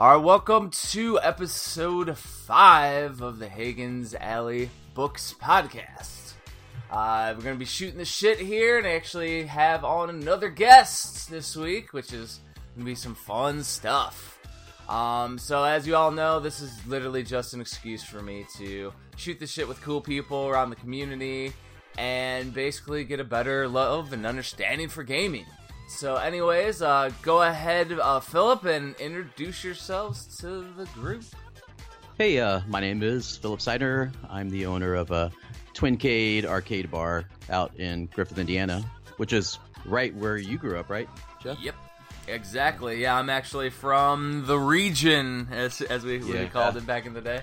All right, welcome to episode five of the Hagen's Alley Books podcast. Uh, we're going to be shooting the shit here and actually have on another guest this week, which is going to be some fun stuff. Um, so, as you all know, this is literally just an excuse for me to shoot the shit with cool people around the community and basically get a better love and understanding for gaming. So, anyways, uh, go ahead, uh, Philip, and introduce yourselves to the group. Hey, uh, my name is Philip Seidner. I'm the owner of a Twincade arcade bar out in Griffith, Indiana, which is right where you grew up, right, Jeff? Yep, exactly. Yeah, I'm actually from the region, as as we, we called it back in the day.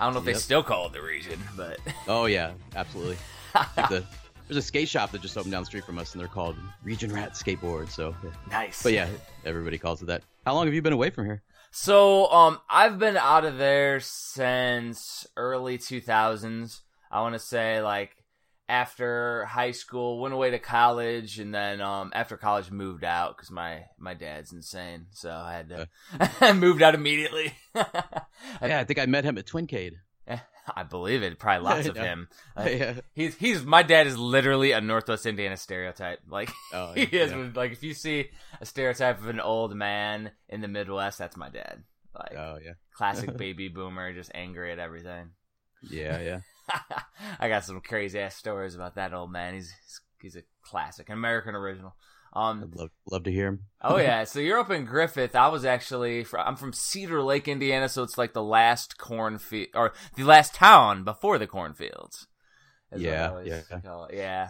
I don't know if they still call it the region, but Oh yeah, absolutely. Like the, there's a skate shop that just opened down the street from us, and they're called Region Rat Skateboard. So, yeah. nice. but yeah, everybody calls it that. How long have you been away from here? So, um, I've been out of there since early 2000s. I want to say like after high school, went away to college, and then um, after college moved out because my my dad's insane, so I had to I moved out immediately. Yeah, I think I met him at Twincade. I believe it. Probably lots of him. Uh, yeah. He's he's my dad is literally a Northwest Indiana stereotype. Like Oh, he yeah. is. Like if you see a stereotype of an old man in the Midwest, that's my dad. Like Oh yeah. classic baby boomer, just angry at everything. Yeah, yeah. I got some crazy ass stories about that old man. He's he's a classic, an American original. Um. I'd love love to hear him. Oh yeah. So you're up in Griffith. I was actually fr I'm from Cedar Lake, Indiana. So it's like the last cornfield or the last town before the cornfields. Yeah, yeah. Yeah.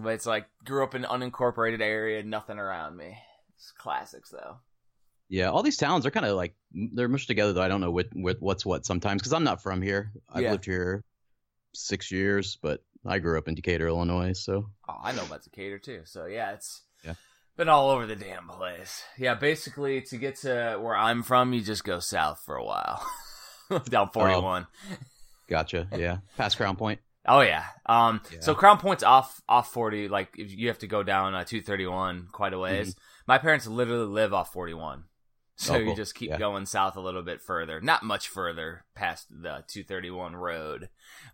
But it's like grew up in an unincorporated area, nothing around me. It's classics though. Yeah, all these towns are kind of like they're mushed together. Though I don't know what, what what's what sometimes because I'm not from here. I've Yeah. lived here six years, but I grew up in Decatur, Illinois. So Oh, I know about Decatur too. So yeah, it's Yeah. been all over the damn place. Yeah, basically to get to where I'm from, you just go south for a while. Down 41. gotcha. Yeah, past Crown Point. Oh yeah. Um Yeah. so Crown Point's off off 40 like if you have to go down uh, 231 quite a ways. My parents literally live off 41. So Oh, you just keep Yeah. going south a little bit further. Not much further past the 231 road,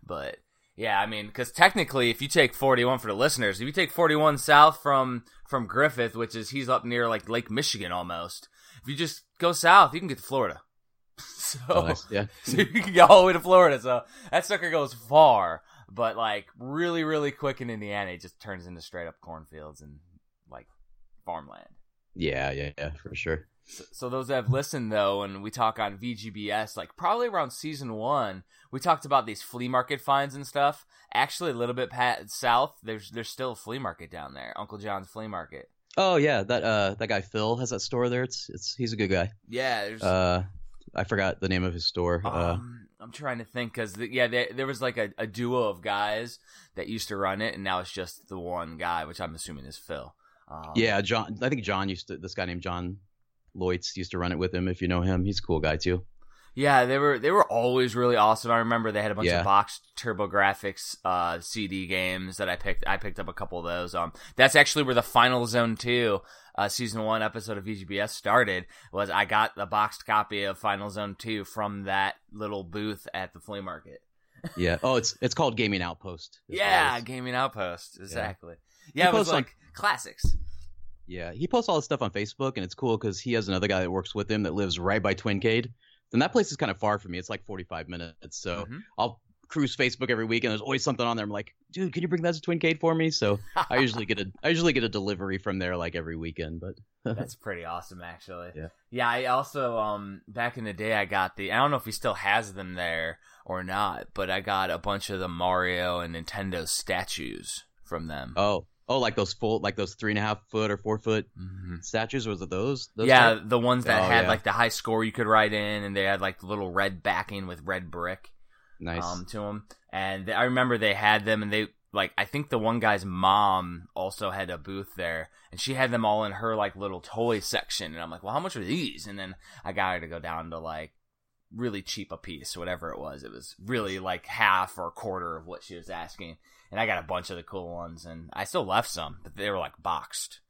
but yeah, I mean, because technically, if you take 41 for the listeners, if you take 41 south from from Griffith, which is he's up near like Lake Michigan almost, if you just go south, you can get to Florida. So, Oh, nice. Yeah, so you can go all the way to Florida. So that sucker goes far, but like really, really quick in Indiana, it just turns into straight up cornfields and like farmland. yeah, yeah, yeah, for sure. So, so those that have listened though, and we talk on VGBS, like probably around season one, we talked about these flea market finds and stuff. Actually, a little bit pat- south, there's there's still a flea market down there, Uncle John's Flea Market. Oh yeah, that uh that guy Phil has that store there. It's it's he's a good guy. Yeah, there's. Uh, I forgot the name of his store. Uh, um, I'm trying to think because yeah, there, there was like a, a duo of guys that used to run it, and now it's just the one guy, which I'm assuming is Phil. Um, yeah, John. I think John used to. This guy named John Loitz used to run it with him. If you know him, he's a cool guy too. Yeah, they were they were always really awesome. I remember they had a bunch Yeah. of boxed TurboGrafx uh, CD games that I picked. I picked up a couple of those. Um, that's actually where the Final Zone Two, uh, season one episode of VGBS started. Was I got the boxed copy of Final Zone Two from that little booth at the flea market. Yeah. Oh, it's it's called Gaming Outpost. is what it Yeah. Gaming Outpost, exactly. Yeah, it was like classics. Yeah, he posts all this stuff on Facebook, and it's cool because he has another guy that works with him that lives right by Twincade. And that place is kind of far from me. It's like 45 minutes. So Mhm. I'll cruise Facebook every week, and there's always something on there. I'm like, dude, can you bring that to Twincade for me? So I usually get a I usually get a delivery from there like every weekend. But That's pretty awesome, actually. Yeah. Yeah, I also um back in the day I got the I don't know if he still has them there or not, but I got a bunch of the Mario and Nintendo statues from them. oh, oh, like those full, like those three and a half foot or four foot Mhm. statues. Was it those? those Yeah, type? the ones that Oh, had yeah. like the high score you could write in, and they had like the little red backing with red brick Nice. um to them. And I remember they had them, and they like I think the one guy's mom also had a booth there, and she had them all in her like little toy section. And I'm like, well, how much are these? And then I got her to go down to like really cheap a piece, whatever it was. It was really like half or a quarter of what she was asking. And I got a bunch of the cool ones, and I still left some, but they were like boxed.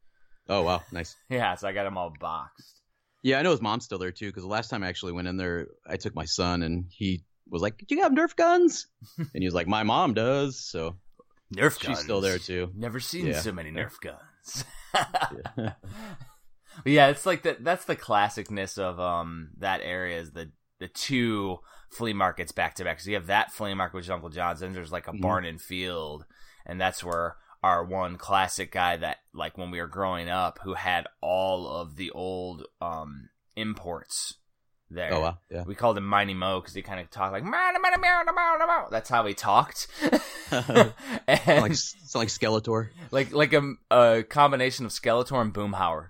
oh wow, nice. Yeah, so I got them all boxed. Yeah, I know his mom's still there too. Because the last time I actually went in there, I took my son, and he was like, "Do you have Nerf guns?" and he was like, "My mom does." So Nerf guns. she's still there too. Never seen Yeah. so many Nerf guns. Yeah. Yeah, it's like that. That's the classicness of um that area is the the two flea markets back to back. So you have that flea market which is Uncle John's, and there's like a Mhm. barn and field, and that's where our one classic guy that like when we were growing up who had all of the old um imports there. Oh wow, yeah. We called him Mighty Mo because he kind of talked like "Mighty, mighty, mighty, mighty, mighty." that's how he talked. and like like Skeletor. like like a, a combination of Skeletor and Boomhauer.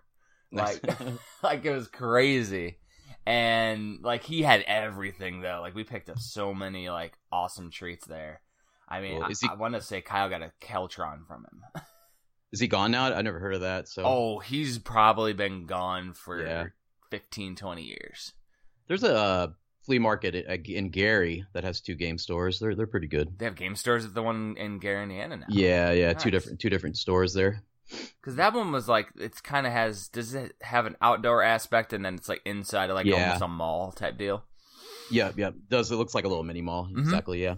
Like like it was crazy. And like he had everything though. Like we picked up so many like awesome treats there. I mean, Well, I, he- I want to say Kyle got a Keltron from him. Is he gone now? I never heard of that. So Oh, he's probably been gone for Yeah. 15, 20 years. there's a uh, flea market in Gary that has two game stores. They're they're pretty good. They have game stores at the one in Gary, Indiana now. Yeah, yeah, two different two different stores there. Because that one was like, it's kind of has, does it have an outdoor aspect and then it's like inside of like Yeah. almost a mall type deal? Yeah, yeah. Does it looks like a little mini mall? Mhm. Exactly. Yeah.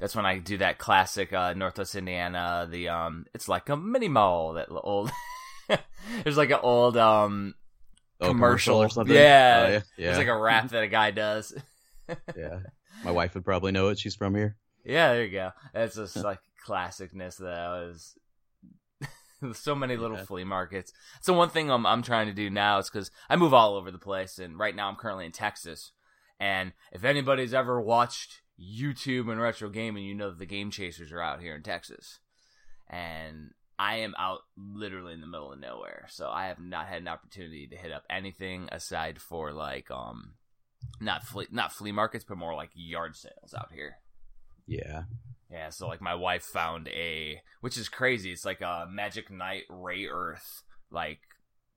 That's when I do that classic uh, Northwest Indiana. The um, it's like a mini mall. That old. There's like an old um, Oh, Commercial. or something. Yeah. Oh, yeah. Yeah. it's like a rap that a guy does. yeah. My wife would probably know it. She's from here. yeah, there you go. That's just like classicness that I was. So many little Yeah. flea markets. So one thing I'm I'm trying to do now is because I move all over the place, and right now I'm currently in Texas. And if anybody's ever watched YouTube and retro gaming, you know that the Game Chasers are out here in Texas, and I am out literally in the middle of nowhere, so I have not had an opportunity to hit up anything aside for like um, not flea not flea markets, but more like yard sales out here. Yeah. Yeah, so like my wife found a, which is crazy. It's like a Magic Knight Rayearth like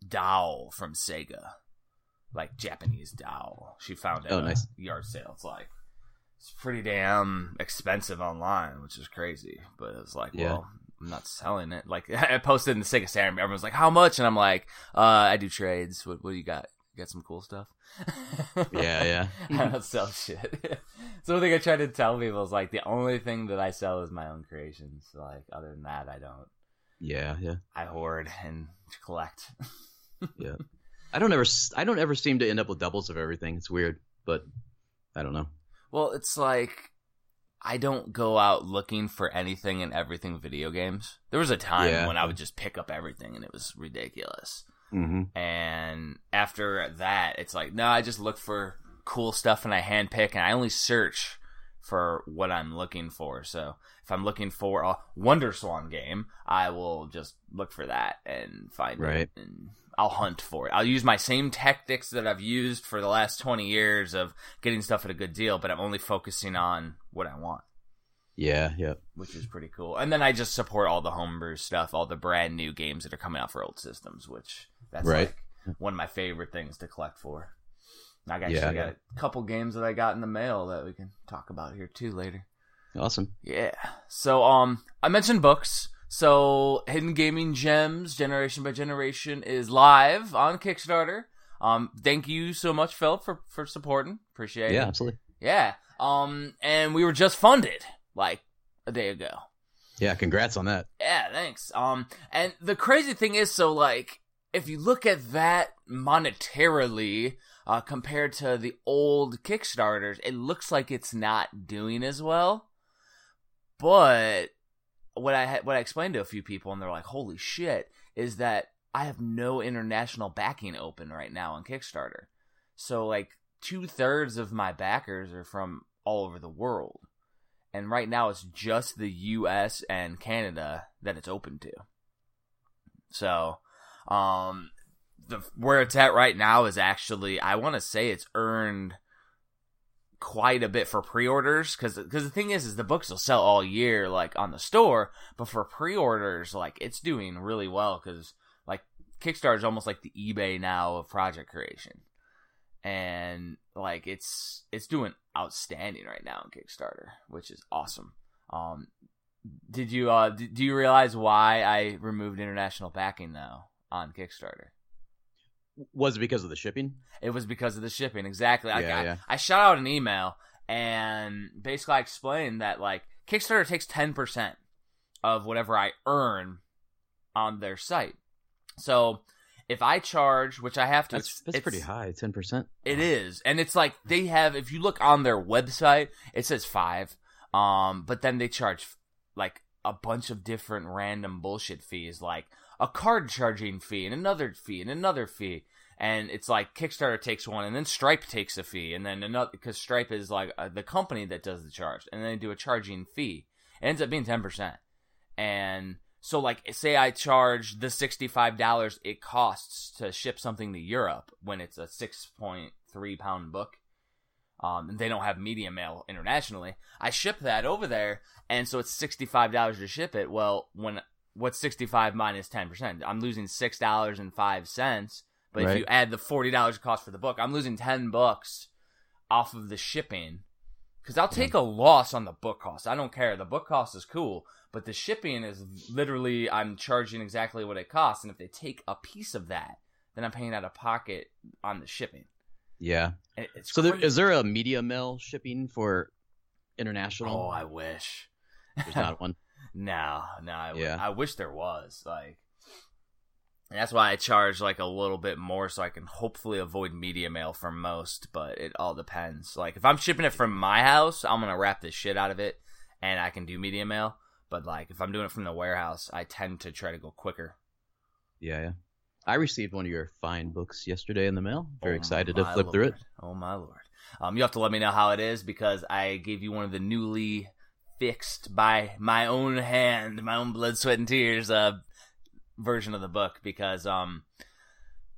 doll from Sega, like Japanese doll. She found it at Oh, a nice. yard sale. It's like it's pretty damn expensive online, which is crazy. But it's like, Yeah. well, I'm not selling it. Like I posted in the Sega Saturn. Everyone's like, "How much?" And I'm like, uh, "I do trades. What, what do you got? Got some cool stuff?" Yeah, yeah. I don't sell shit. so the thing I try to tell people is like the only thing that I sell is my own creations. So Like other than that, I don't. Yeah, yeah. I hoard and collect. Yeah, I don't ever I don't ever seem to end up with doubles of everything. It's weird, but I don't know. well, it's like I don't go out looking for anything and everything video games. There was a time Yeah. when I would just pick up everything and it was ridiculous. Mm-hmm. And after that, it's like, no, I just look for cool stuff and I handpick and I only search for what I'm looking for. So if I'm looking for a WonderSwan game, I will just look for that and find Right. it and I'll hunt for it. I'll use my same tactics that I've used for the last 20 years of getting stuff at a good deal, but I'm only focusing on what I want Yeah, yeah. which is pretty cool. And then I just support all the homebrew stuff, all the brand new games that are coming out for old systems, which that's Right. like one of my favorite things to collect for. I got, Yeah, actually yeah. got a couple games that I got in the mail that we can talk about here too later. Awesome. Yeah. So um I mentioned books. So Hidden Gaming Gems Generation by Generation is live on Kickstarter. Um thank you so much Philip for for supporting. Appreciate it. Yeah, absolutely. Yeah. Um and we were just funded like a day ago. Yeah, congrats on that. Yeah, thanks. Um, and the crazy thing is, so like, if you look at that monetarily, uh, compared to the old Kickstarters, it looks like it's not doing as well. But what I had, what I explained to a few people, and they're like, "Holy shit!" is that I have no international backing open right now on Kickstarter. So like two thirds of my backers are from all over the world and right now it's just the U.S. and Canada that it's open to. So, um, the where it's at right now is actually I want to say it's earned quite a bit for pre-orders because because the thing is is the books will sell all year like on the store, but for pre-orders like it's doing really well because like Kickstarter is almost like the eBay now of project creation and like it's it's doing outstanding right now on Kickstarter, which is awesome. Um, did you uh do you realize why I removed international backing though on Kickstarter? Was it because of the shipping? It was because of the shipping. Exactly. I, Yeah, I, yeah. I shot out an email and basically I explained that like Kickstarter takes 10% of whatever I earn on their site. So if I charge, which I have to, That's it's, that's it's- pretty high, ten percent. It is, and it's like they have. If you look on their website, it says five. Um, but then they charge like a bunch of different random bullshit fees, like a card charging fee and another fee and another fee. And it's like Kickstarter takes one, and then Stripe takes a fee, and then another because Stripe is like uh, the company that does the charge, and then they do a charging fee. It ends up being ten percent, and so like say I charge the sixty five dollars it costs to ship something to Europe when it's a six point three pound book. Um, and they don't have media mail internationally. I ship that over there, and so it's sixty five dollars to ship it. Well, when what's sixty five minus minus ten percent? I'm losing six dollars and five cents. But if you add the forty dollars cost for the book, I'm losing ten bucks off of the shipping. Because I'll take a loss on the book cost. I don't care. The book cost is cool, but the shipping is literally I'm charging exactly what it costs, and if they take a piece of that, then I'm paying out of pocket on the shipping. Yeah. It's So there, is there a media mail shipping for international? Oh, I wish. There's not one. No, no. I, Yeah. I wish there was. Like, and that's why I charge like a little bit more, so I can hopefully avoid media mail for most. But it all depends. Like, if I'm shipping it from my house, I'm gonna wrap the shit out of it, and I can do media mail. But like, if I'm doing it from the warehouse, I tend to try to go quicker. Yeah, yeah. I received one of your fine books yesterday in the mail. Very Oh excited to flip through it. Lord. Oh my lord! Um, you have to let me know how it is because I gave you one of the newly fixed by my own hand, my own blood, sweat, and tears uh, version of the book because um,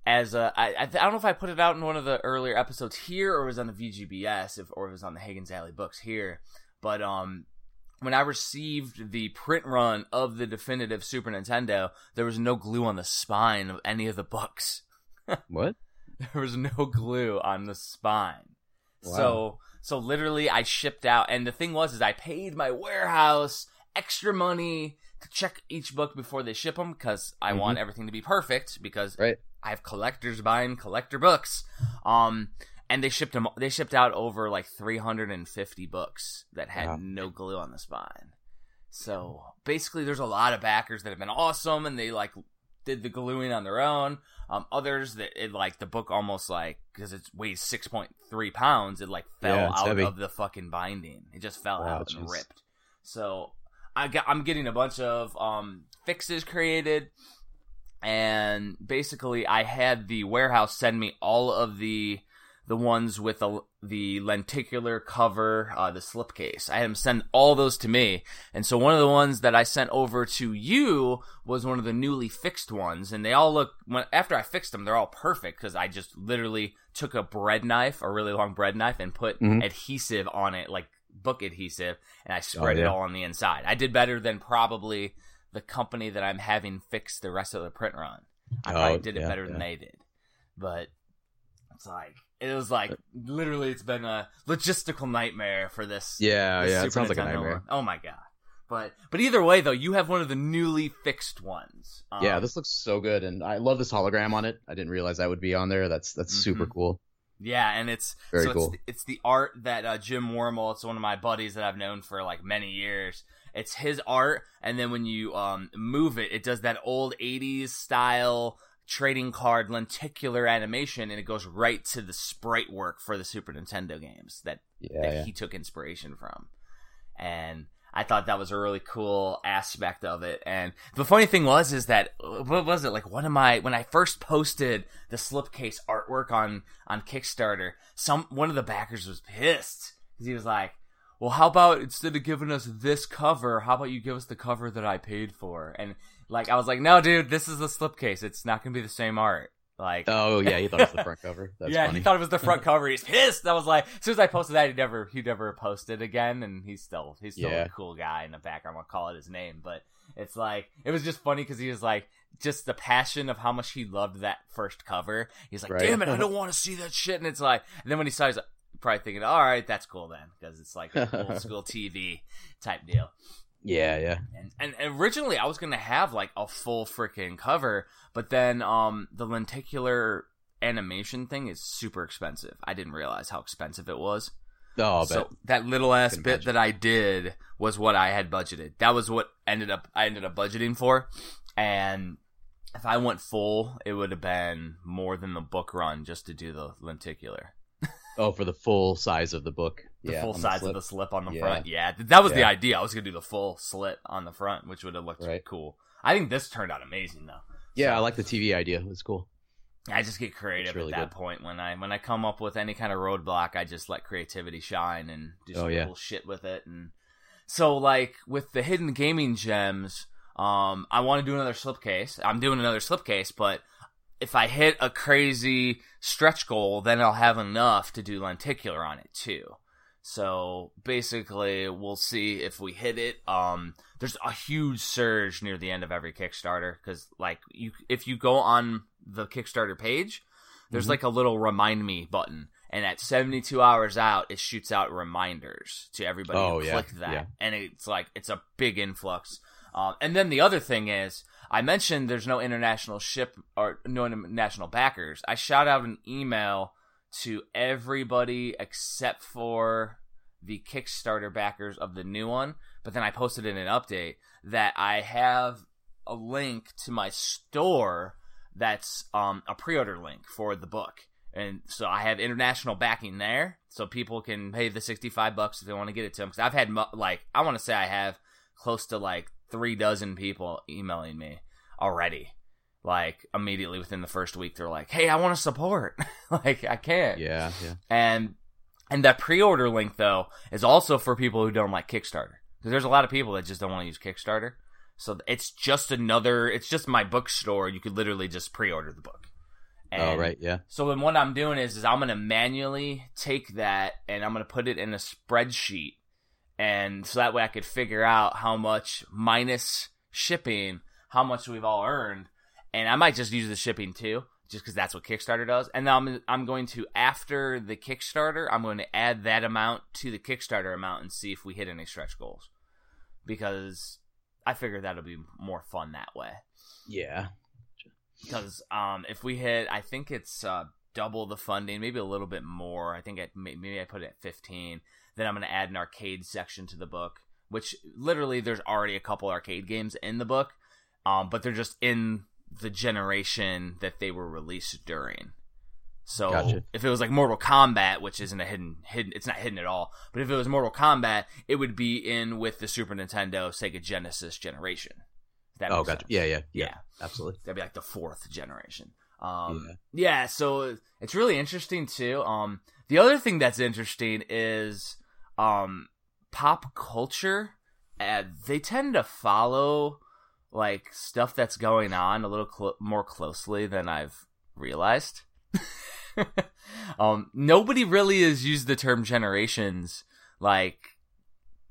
as uh, I I, don't know if I put it out in one of the earlier episodes here or it was on the VGBS if or it was on the Hagen's Alley books here, but um. When I received the print run of the definitive Super Nintendo, there was no glue on the spine of any of the books What? there was no glue on the spine. Wow. So so literally I shipped out and the thing was is I paid my warehouse extra money to check each book before they ship them cuz I Mhm. want everything to be perfect because Right. I have collectors buying collector books. Um and they shipped them they shipped out over like 350 books that had Wow. no glue on the spine. So basically there's a lot of backers that have been awesome and they like did the gluing on their own. Um, others that it like the book almost like because it weighs six point three pounds, it like fell Yeah, out heavy. of the fucking binding. It just fell Wow, out and ripped. So I got I'm getting a bunch of um fixes created, and basically I had the warehouse send me all of the the ones with the the lenticular cover, uh, the slipcase. I had them send all those to me, and so one of the ones that I sent over to you was one of the newly fixed ones, and they all look. When, after I fixed them, they're all perfect because I just literally took a bread knife, a really long bread knife, and put Mhm. adhesive on it, like book adhesive, and I spread Oh, it all on the inside. I did better than probably the company that I'm having fix the rest of the print run. I probably Oh, did it yeah, better than they did, but it's like it was like literally it's been a logistical nightmare for this. Yeah, this yeah. Super It sounds like a nightmare. one. Oh my god! But but either way though, you have one of the newly fixed ones. Um, yeah, this looks so good, and I love this hologram on it. I didn't realize that would be on there. That's that's super Mhm. cool. Yeah, and it's Very so cool. It's, it's the art that uh, Jim Wormel. It's one of my buddies that I've known for like many years. It's his art, and then when you um move it, it does that old '80s style trading card lenticular animation, and it goes right to the sprite work for the Super Nintendo games that Yeah, that yeah. he took inspiration from. And I thought that was a really cool aspect of it. And the funny thing was, is that what was it like? One of my when I first posted the slipcase artwork on on Kickstarter, some one of the backers was pissed because he was like, "Well, how about instead of giving us this cover, how about you give us the cover that I paid for?" And like I was like, "No, dude, this is the slipcase. It's not gonna be the same art." Like, Oh yeah, he thought it was the front cover. That's yeah, funny. he thought it was the front cover. He's pissed. I was like, as soon as I posted that, he never, he never posted again, and he's still, he's still Yeah. a cool guy in the background. I'll call it his name, but it's like, it was just funny because he was like, just the passion of how much he loved that first cover. He's like, Right. damn it, I don't want to see that shit. And it's like, and then when he saw, it, he's like, probably thinking, all right, that's cool then, because it's like old school TV type deal. Yeah, yeah. And, and originally I was gonna have like a full freaking cover, but then um the lenticular animation thing is super expensive. I didn't realize how expensive it was. Oh, so that little ass bit that I did was what I had budgeted. That was what ended up I ended up budgeting for. And if I went full, it would have been more than the book run just to do the lenticular. Oh, for the full size of the book. The yeah, full size slip. of the slip on the Yeah. front. Yeah, that was the idea. I was gonna do the full slit on the front, which would have looked Right. cool. I think this turned out amazing though. Yeah, So- I like the TV idea. It was cool. I just get creative really at that good. point when I when I come up with any kind of roadblock, I just let creativity shine and do some Oh, yeah. cool shit with it. And so, like with the hidden gaming gems, um, I want to do another slipcase. I'm doing another slipcase, but if I hit a crazy stretch goal, then I'll have enough to do lenticular on it too. So basically, we'll see if we hit it. Um, there's a huge surge near the end of every Kickstarter because, like, you if you go on the Kickstarter page, there's Mhm. like a little remind me button, and at 72 hours out, it shoots out reminders to everybody Oh, who yeah, clicked that, yeah. and it's like it's a big influx. Um, and then the other thing is, I mentioned there's no international ship or no international backers. I shot out an email to everybody except for the Kickstarter backers of the new one, but then I posted in an update that I have a link to my store that's um, a pre-order link for the book. And so I have international backing there, so people can pay the sixty-five bucks if they want to get it to them. Because I've had like I want to say I have close to like three dozen people emailing me already. Like immediately within the first week, they're like, "Hey, I want to support." like I can't. Yeah, yeah. And and that pre-order link though is also for people who don't like Kickstarter. Because there's a lot of people that just don't want to use Kickstarter. So it's just another. It's just my bookstore. You could literally just pre-order the book. oh, right. Yeah. So then what I'm doing is, is I'm gonna manually take that and I'm gonna put it in a spreadsheet, and so that way I could figure out how much minus shipping, how much we've all earned, and I might just use the shipping too, just because that's what Kickstarter does. And then I'm I'm going to after the Kickstarter, I'm going to add that amount to the Kickstarter amount and see if we hit any stretch goals, because I figure that'll be more fun that way Yeah. because um, if we hit, I think it's uh, double the funding, maybe a little bit more. I think I, maybe I put it at fifteen. Then I'm going to add an arcade section to the book, which literally there's already a couple arcade games in the book, um, but they're just in the generation that they were released during. So Gotcha. if it was like Mortal Kombat, which isn't a hidden hidden, it's not hidden at all. But if it was Mortal Kombat, it would be in with the Super Nintendo, Sega Genesis generation. That Oh, gotcha. Yeah, yeah, yeah. yeah. Absolutely. That'd be like the fourth generation. Um, Yeah. yeah. so it's really interesting too. Um, the other thing that's interesting is um, pop culture. Uh, they tend to follow like stuff that's going on a little clo- more closely than I've realized. um, nobody really has used the term generations like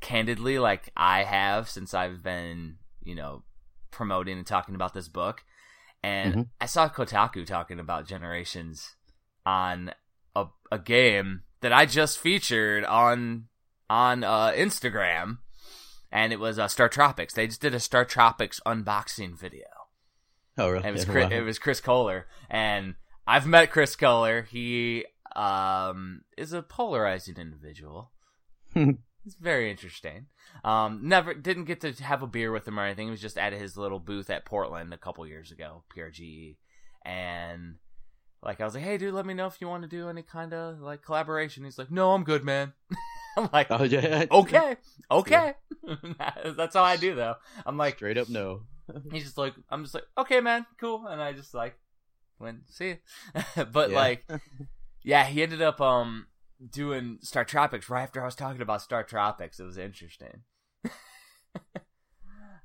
candidly like I have since I've been, you know, promoting and talking about this book. And Mhm. I saw Kotaku talking about generations on a, a game that I just featured on on uh, Instagram, and it was uh, StarTropics. They just did a StarTropics unboxing video. Oh, really? And it was Yeah, Chris, wow. it was Chris Kohler, and I've met Chris Kohler. He um is a polarizing individual. It's very interesting. Um, never didn't get to have a beer with him or anything. He was just at his little booth at Portland a couple years ago, PRGE, and like I was like, "Hey, dude, let me know if you want to do any kind of like collaboration." He's like, "No, I'm good, man." I'm like, Oh, yeah. "Okay, okay." That's how I do though. I'm like, Straight up no. he's just like i'm just like okay man cool and i just like went see but Yeah. like yeah he ended up um doing star tropics right after i was talking about star tropics it was interesting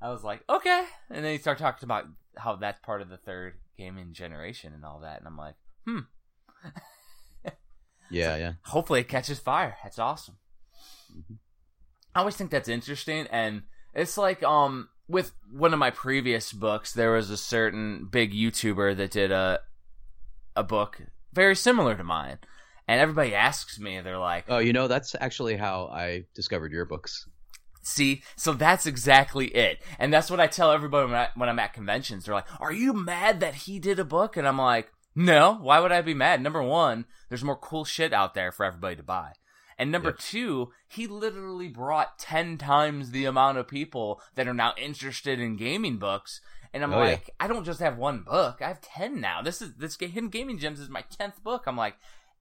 i was like okay and then he started talking about how that's part of the third gaming generation and all that and i'm like hmm Yeah, yeah. hopefully it catches fire. That's awesome. Mhm. I always think that's interesting, and it's like um with one of my previous books, there was a certain big YouTuber that did a a book very similar to mine, and everybody asks me, they're like, Oh, you know, that's actually how I discovered your books. See, so that's exactly it, and that's what I tell everybody when, I, when I'm at conventions. They're like, "Are you mad that he did a book?" And I'm like, No, why would I be mad? Number one, there's more cool shit out there for everybody to buy. And number Yep. two, he literally brought 10 times the amount of people that are now interested in gaming books. And I'm Oh, yeah. like, I don't just have one book. I have 10 now. This is, this Hidden Gaming Gems is my 10th book. I'm like,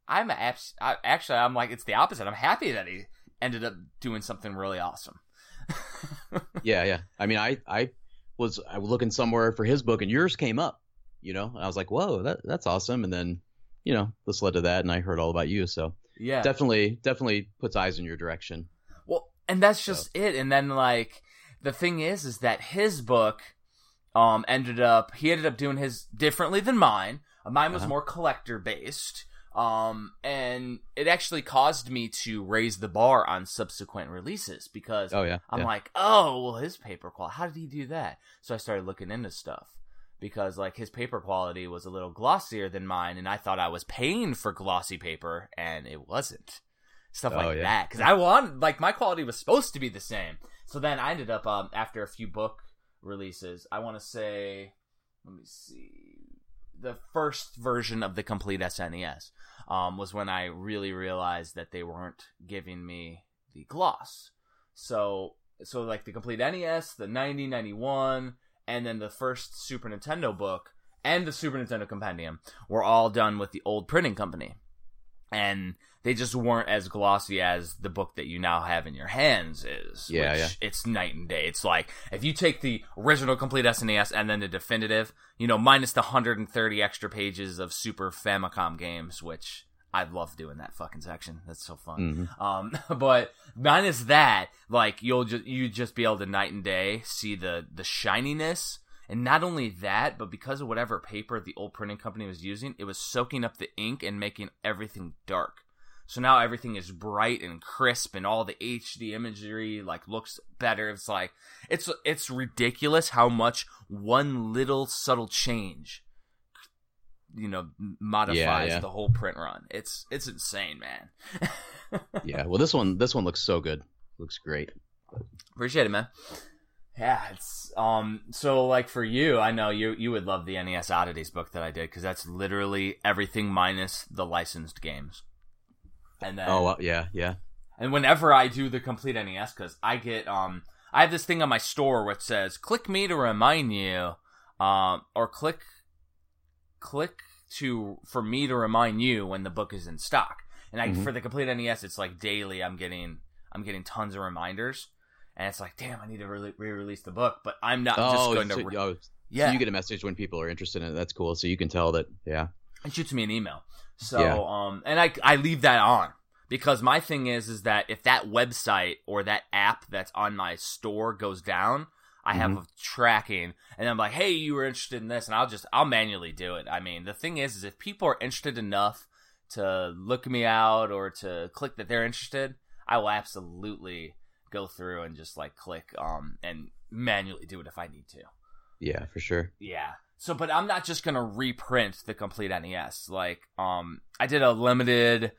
I'm abs- I, actually, I'm like, it's the opposite. I'm happy that he ended up doing something really awesome. Yeah, yeah. I mean, I I was I was looking somewhere for his book, and yours came up. You know, and I was like, whoa, that that's awesome. And then, you know, this led to that, and I heard all about you. So yeah. definitely, definitely puts eyes in your direction. Well, and that's just it. And then like the thing is, is that his book, um, ended up he ended up doing his differently than mine. Mine was Uh-huh. more collector based. Um, and it actually caused me to raise the bar on subsequent releases because Oh yeah, I'm yeah. like, oh, well, his paper quality. How did he do that? So I started looking into stuff because like his paper quality was a little glossier than mine, and I thought I was paying for glossy paper, and it wasn't. Stuff Oh, like yeah. that because I wanted like my quality was supposed to be the same. So then I ended up um, after a few book releases. I want to say, let me see, the first version of the complete SNES um, was when I really realized that they weren't giving me the gloss. So so like the complete NES, the 90, 91, and then the first Super Nintendo book and the Super Nintendo Compendium were all done with the old printing company. And they just weren't as glossy as the book that you now have in your hands is. Yeah, which yeah. It's night and day. It's like if you take the original complete SNES and then the definitive, you know, minus the 130 extra pages of Super Famicom games, which I love doing that fucking section. That's so fun. Mhm. Um, but minus that, like you'll just you just be able to night and day see the the shininess, and not only that, but because of whatever paper the old printing company was using, it was soaking up the ink and making everything dark. So now everything is bright and crisp, and all the HD imagery like looks better. It's like it's it's ridiculous how much one little subtle change, you know, modifies yeah. the whole print run. It's it's insane, man. yeah. Well, this one, this one looks so good. Looks great. Appreciate it, man. Yeah, it's um. So like for you, I know you you would love the NES Oddities book that I did because that's literally everything minus the licensed games. And then Oh uh, yeah, yeah. and whenever I do the complete NES, because I get um, I have this thing on my store which says "click me to remind you," um, or click, click to for me to remind you when the book is in stock. And I Mhm. for the complete NES, it's like daily. I'm getting I'm getting tons of reminders, and it's like, damn, I need to re- re-release the book, but I'm not just Oh, going so, to. Re- oh, yeah, so you get a message when people are interested in it. That's cool. So you can tell that. Yeah. and shoots me an email. So Yeah. um and I I leave that on because my thing is is that if that website or that app that's on my store goes down, I have Mm-hmm. a tracking and I'm like, "Hey, you were interested in this." And I'll just I'll manually do it. I mean, the thing is is if people are interested enough to look me out or to click that they're interested, I will absolutely go through and just like click um and manually do it if I need to. Yeah, for sure. Yeah. So, but I'm not just gonna reprint the complete NES. Like, um, I did a limited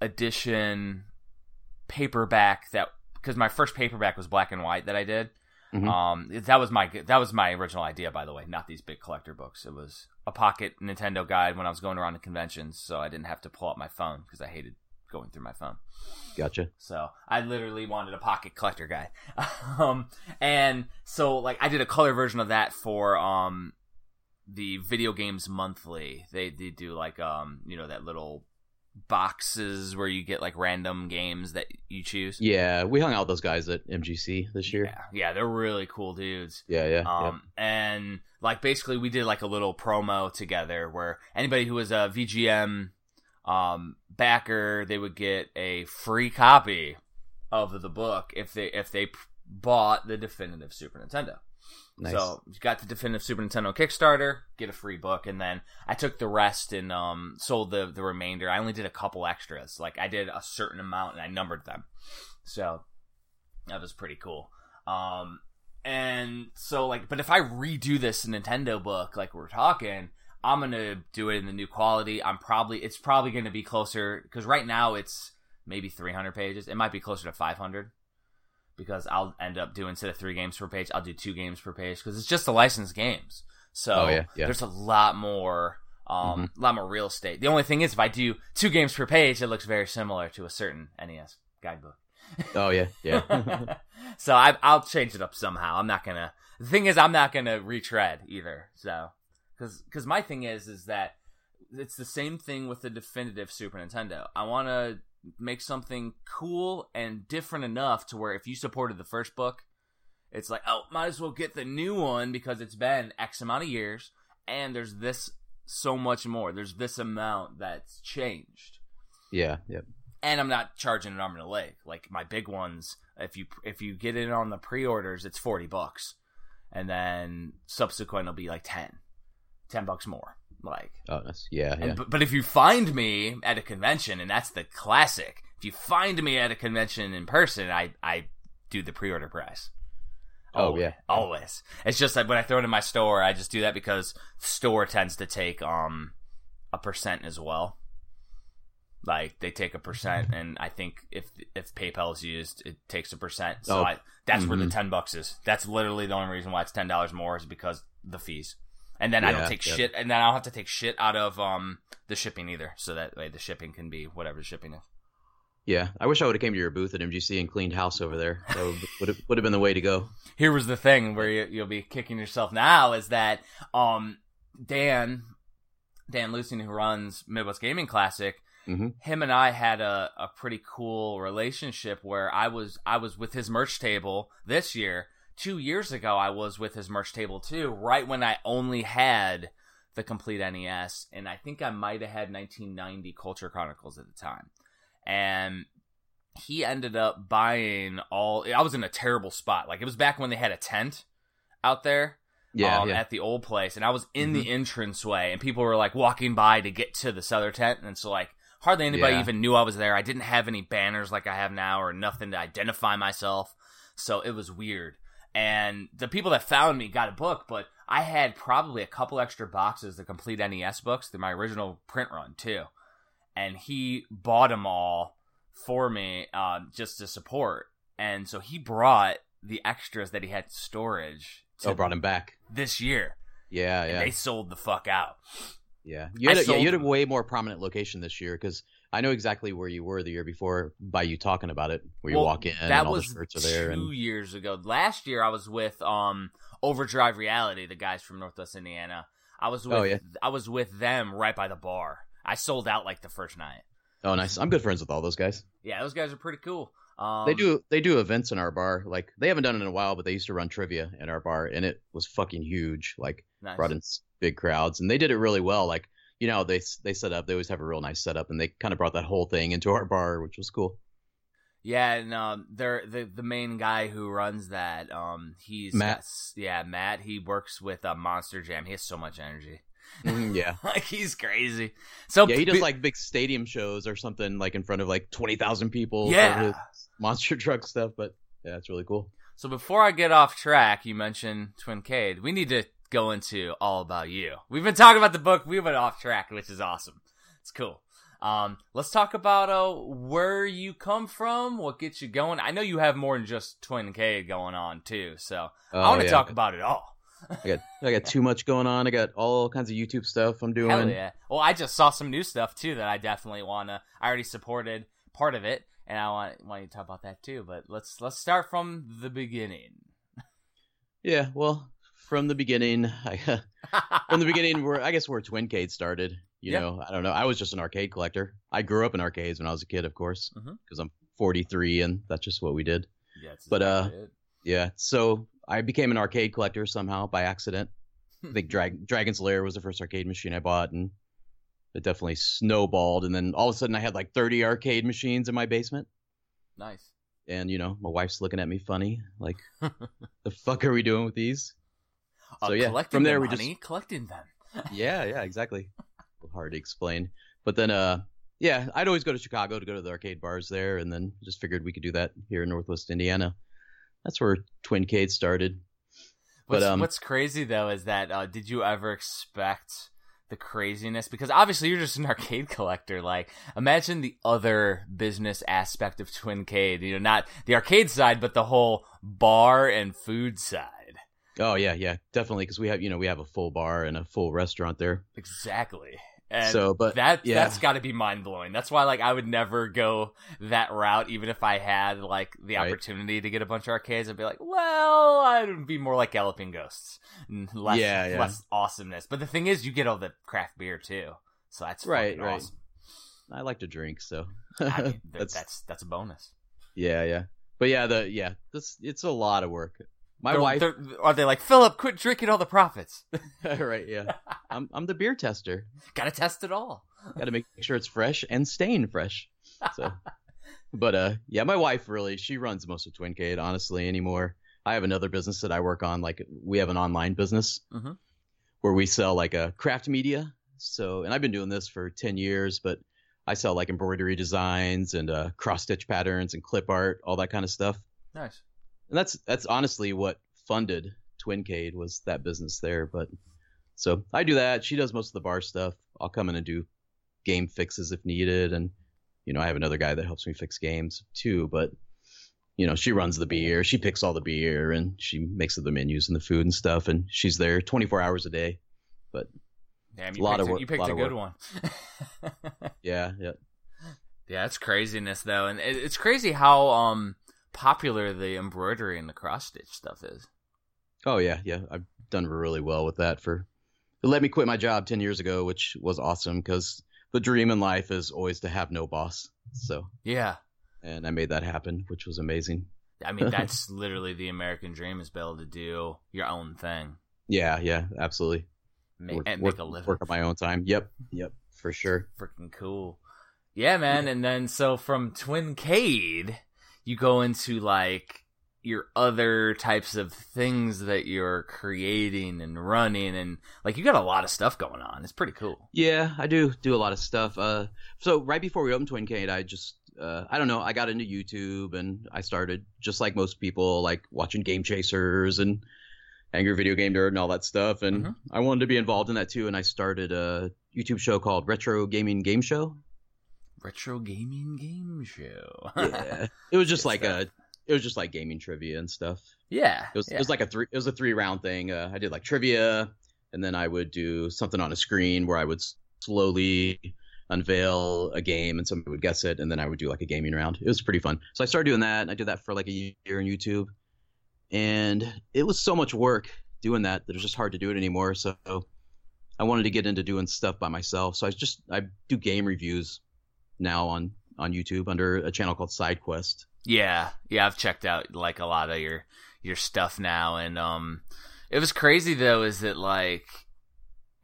edition paperback that because my first paperback was black and white that I did. Mhm. Um, that was my that was my original idea, by the way. Not these big collector books. It was a pocket Nintendo guide when I was going around to conventions, so I didn't have to pull out my phone because I hated going through my phone. Gotcha. So I literally wanted a pocket collector guide, um, and so like I did a color version of that for um the video games monthly. They they do like um you know that little boxes where you get like random games that you choose. Yeah, we hung out with those guys at MGC this year. Yeah, yeah, they're really cool dudes. Yeah, yeah. yeah. Um, and like basically we did like a little promo together where anybody who was a VGM um backer, they would get a free copy of the book if they if they bought the definitive Super Nintendo. Nice. So you got the definitive Super Nintendo Kickstarter, get a free book, and then I took the rest and um, sold the the remainder. I only did a couple extras, like I did a certain amount and I numbered them, so that was pretty cool. Um, and so like, but if I redo this Nintendo book, like we're talking, I'm gonna do it in the new quality. I'm probably it's probably gonna be closer because right now it's maybe 300 pages. It might be closer to 500 because I'll end up doing instead of three games per page, I'll do two games per page because it's just the licensed games. So Oh, yeah, yeah. there's a lot more Um, a lot more real estate. The only thing is, if I do two games per page, it looks very similar to a certain NES guidebook. Oh yeah, yeah. so I, I'll change it up somehow. I'm not gonna. The thing is, I'm not gonna retread either. So, because because my thing is is that it's the same thing with the definitive Super Nintendo. I want to make something cool and different enough to where if you supported the first book, it's like, oh, might as well get the new one because it's been X amount of years and there's this so much more. There's this amount that's changed. Yeah, yeah. And I'm not charging an arm and a leg. Like my big ones, if you if you get it on the pre-orders, it's 40 bucks. And then subsequent will be like 10. 10 bucks more. Like Oh, that's yeah, yeah. and, but, but if you find me at a convention, and that's the classic, if you find me at a convention in person, I I do the pre-order price. Oh, Always, yeah. always. It's just like when I throw it in my store, I just do that because store tends to take um a percent as well. Like they take a percent, and I think if if PayPal is used, it takes a percent. So Oh. I, that's where the Mhm. ten bucks is. That's literally the only reason why it's ten dollars more is because the fees. And then I don't take yeah. shit, and then I don't have to take shit out of um the shipping either. So that way the shipping can be whatever the shipping is. Yeah, I wish I would have came to your booth at MGC and cleaned house over there. That would have, would have been the way to go. here was the thing where you, you'll be kicking yourself now is that um Dan Dan Lucien who runs Midwest Gaming Classic Mhm. him and I had a, a pretty cool relationship where I was I was with his merch table this year two years ago I was with his merch table too right when I only had the complete NES and I think I might have had 1990 Culture Chronicles at the time and he ended up buying all I was in a terrible spot. Like it was back when they had a tent out there Yeah, um, yeah. at the old place and I was in the entranceway and people were like walking by to get to the cellar tent and so like hardly anybody Yeah. even knew I was there. I didn't have any banners like I have now or nothing to identify myself. So it was weird. And the people that found me got a book, but I had probably a couple extra boxes, the complete NES books, my original print run too. And he bought them all for me uh, just to support. And so he brought the extras that he had storage to oh, brought him back. this year. Yeah, And yeah, they sold the fuck out. yeah. You had, a, yeah, you had a way more prominent location this year because I know exactly where you were the year before by you talking about it, where you walk in that and all was the shirts are there. two And years ago. Last year, I was with um Overdrive Reality, the guys from Northwest Indiana. I was with Oh, yeah. I was with them right by the bar. I sold out like the first night. oh, nice. I'm good friends with all those guys. Yeah, those guys are pretty cool. Um, they do they do events in our bar. Like they haven't done it in a while, but they used to run trivia in our bar, and it was fucking huge. Like nice. brought in big crowds, and they did it really well. Like you know, they they set up. They always have a real nice setup, and they kind of brought that whole thing into our bar, which was cool. Yeah, and um, they're the the main guy who runs that. Um, he's Matt. yeah, Matt. He works with uh, Monster Jam. He has so much energy. Mhm, yeah, like he's crazy. So yeah. He does like big stadium shows or something, like in front of like twenty thousand people. Yeah. monster truck stuff. But yeah, it's really cool. So before I get off track, you mentioned Twin Twincade. We need to go into all about you. We've been talking about the book. We went off track, which is awesome. It's cool. Um, let's talk about uh, where you come from, what gets you going. I know you have more than just Twincade going on too, so I Oh, want to yeah. talk about it all. I got I got too much going on. I got all kinds of YouTube stuff I'm doing. Hell yeah! Well, I just saw some new stuff too that I definitely wanna. I already supported part of it, and I want want you to talk about that too. But let's let's start from the beginning. Yeah, well, from the beginning, I, from the beginning, where I guess where Twincade started. You Yeah. know, I don't know. I was just an arcade collector. I grew up in arcades when I was a kid, of course, because I'm 43 and that's just what we did. Yeah, But, uh, it. Yeah, so I became an arcade collector somehow by accident. I think Drag- Dragon's Lair was the first arcade machine I bought, and it definitely snowballed. And then all of a sudden, I had like 30 arcade machines in my basement. nice. And you know, my wife's looking at me funny, like, "The fuck are we doing with these?" Uh, So, yeah, collecting from there the we just- money, collecting them. yeah, yeah, exactly. Hard to explain. But then, uh, yeah, I'd always go to Chicago to go to the arcade bars there, and then just figured we could do that here in Northwest Indiana. That's where Twincade started. What's, But, um, what's crazy though is that uh, did you ever expect the craziness? Because obviously you're just an arcade collector. Like, imagine the other business aspect of Twincade. You know, not the arcade side, but the whole bar and food side. Oh yeah, yeah, definitely because we have you know we have a full bar and a full restaurant there. Exactly. And So, but, that yeah. that's got to be mind blowing. That's why like I would never go that route, even if I had like the Right. opportunity to get a bunch of arcades. I'd be like, well, I'd be more like Galloping Ghosts, less Yeah, yeah. less awesomeness. But the thing is, you get all the craft beer too, so that's Right, right. awesome. I like to drink, so I mean, that's that's that's a bonus. yeah, yeah. But yeah, the yeah, this it's a lot of work. My They're- wife, they're- are they like Philip? Quit drinking all the profits. right? Yeah, I'm I'm the beer tester. Got to test it all. Got to make sure it's fresh and staying fresh. So, but uh, yeah, my wife really she runs most of Twincade honestly anymore. I have another business that I work on. Like we have an online business Mhm. where we sell like a craft media. So, and I've been doing this for ten years, but I sell like embroidery designs and uh, cross stitch patterns and clip art, all that kind of stuff. Nice. And that's that's honestly what funded Twincade was that business there. But so I do that. She does most of the bar stuff. I'll come in and do game fixes if needed, and you know I have another guy that helps me fix games too. But you know she runs the beer, she picks all the beer, and she makes the menus and the food and stuff. And she's there 24 hours a day. Damn, you Lot picked of a- work- You picked lot a good one. Yeah, yeah. Yeah, it's craziness though, and it, it's crazy how um popular the embroidery and the cross stitch stuff is. Oh yeah, yeah. I've done really well with that for. It let me quit my job 10 years ago, which was awesome because the dream in life is always to have no boss. So. Yeah, and I made that happen, which was amazing. I mean that's literally the American dream is be able to do your own thing, Yeah, yeah, absolutely. make, work, and work, make a living. work on my own time. Yep, yep, for sure. Freaking cool. Yeah, man. And then so from Twincade, you go into like your other types of things that you're creating and running, and like you got a lot of stuff going on. It's pretty cool. Yeah, I do do a lot of stuff. Uh, so right before we opened Twincade, I just uh, I don't know, I got into YouTube and I started just like most people, like watching Game Chasers and Angry Video Game Nerd and all that stuff. And Mhm. I wanted to be involved in that too, and I started a YouTube show called Retro Gaming Game Show. Retro gaming game show. Yeah, it was just like stuff. a it was just like gaming trivia and stuff. yeah. It was, yeah. it was like a three. It was a three round thing. Uh, I did like trivia, and then I would do something on a screen where I would slowly unveil a game, and somebody would guess it, and then I would do like a gaming round. It was pretty fun. So I started doing that, and I did that for like a year on YouTube, and it was so much work doing that that it was just hard to do it anymore. So I wanted to get into doing stuff by myself. So I just I do game reviews now on on YouTube under a channel called SideQuest. Yeah, yeah, I've checked out like a lot of your your stuff now, and um, it was crazy though. Is that like,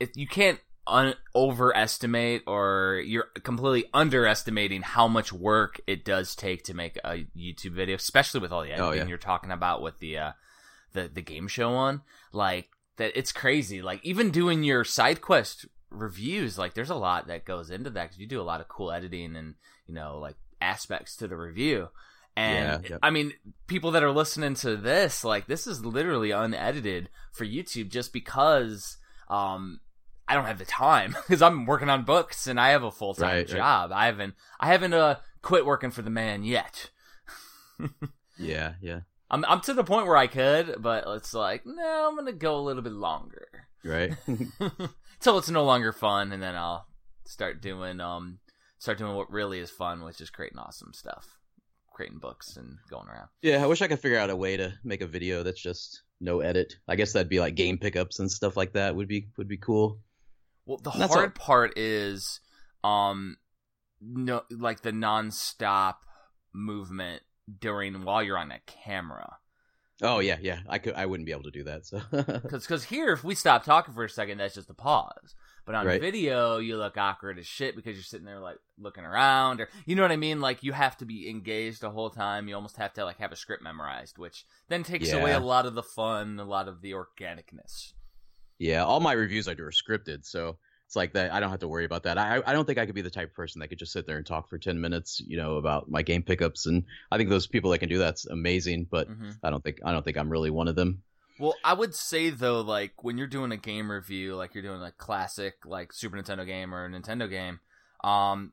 it, you can't un- overestimate or you're completely underestimating how much work it does take to make a YouTube video, especially with all the editing Oh, yeah. you're talking about with the uh, the the game show on. Like that, it's crazy. Like even doing your side quest reviews, like there's a lot that goes into that because you do a lot of cool editing and you know like aspects to the review. And Yeah, yep. I mean, people that are listening to this, like this is literally unedited for YouTube just because um I don't have the time because I'm working on books and I have a full time Right, right. job. I haven't I haven't uh quit working for the man yet. Yeah, yeah, I'm I'm to the point where I could, but it's like no, I'm gonna go a little bit longer right. till it's no longer fun, and then I'll start doing um start doing what really is fun, which is creating awesome stuff, creating books and going around. Yeah, I wish I could figure out a way to make a video that's just no edit. I guess that'd be like game pickups and stuff like that would be would be cool. Well, the That's hard part is, um, no, like the nonstop movement during while you're on a camera. Oh yeah, yeah. I could I wouldn't be able to do that. So Because cause here, if we stop talking for a second, that's just a pause. But on Right. video, you look awkward as shit because you're sitting there like looking around, or you know what I mean. Like you have to be engaged the whole time. You almost have to like have a script memorized, which then takes away a lot of the fun, a lot of the organicness. yeah, all my reviews I do are scripted, so it's like that. I don't have to worry about that. I I don't think I could be the type of person that could just sit there and talk for ten minutes, you know, about my game pickups. And I think those people that can do that's amazing. But hmm I don't think I don't think I'm really one of them. Well, I would say though, like when you're doing a game review, like you're doing a classic like Super Nintendo game or a Nintendo game, um,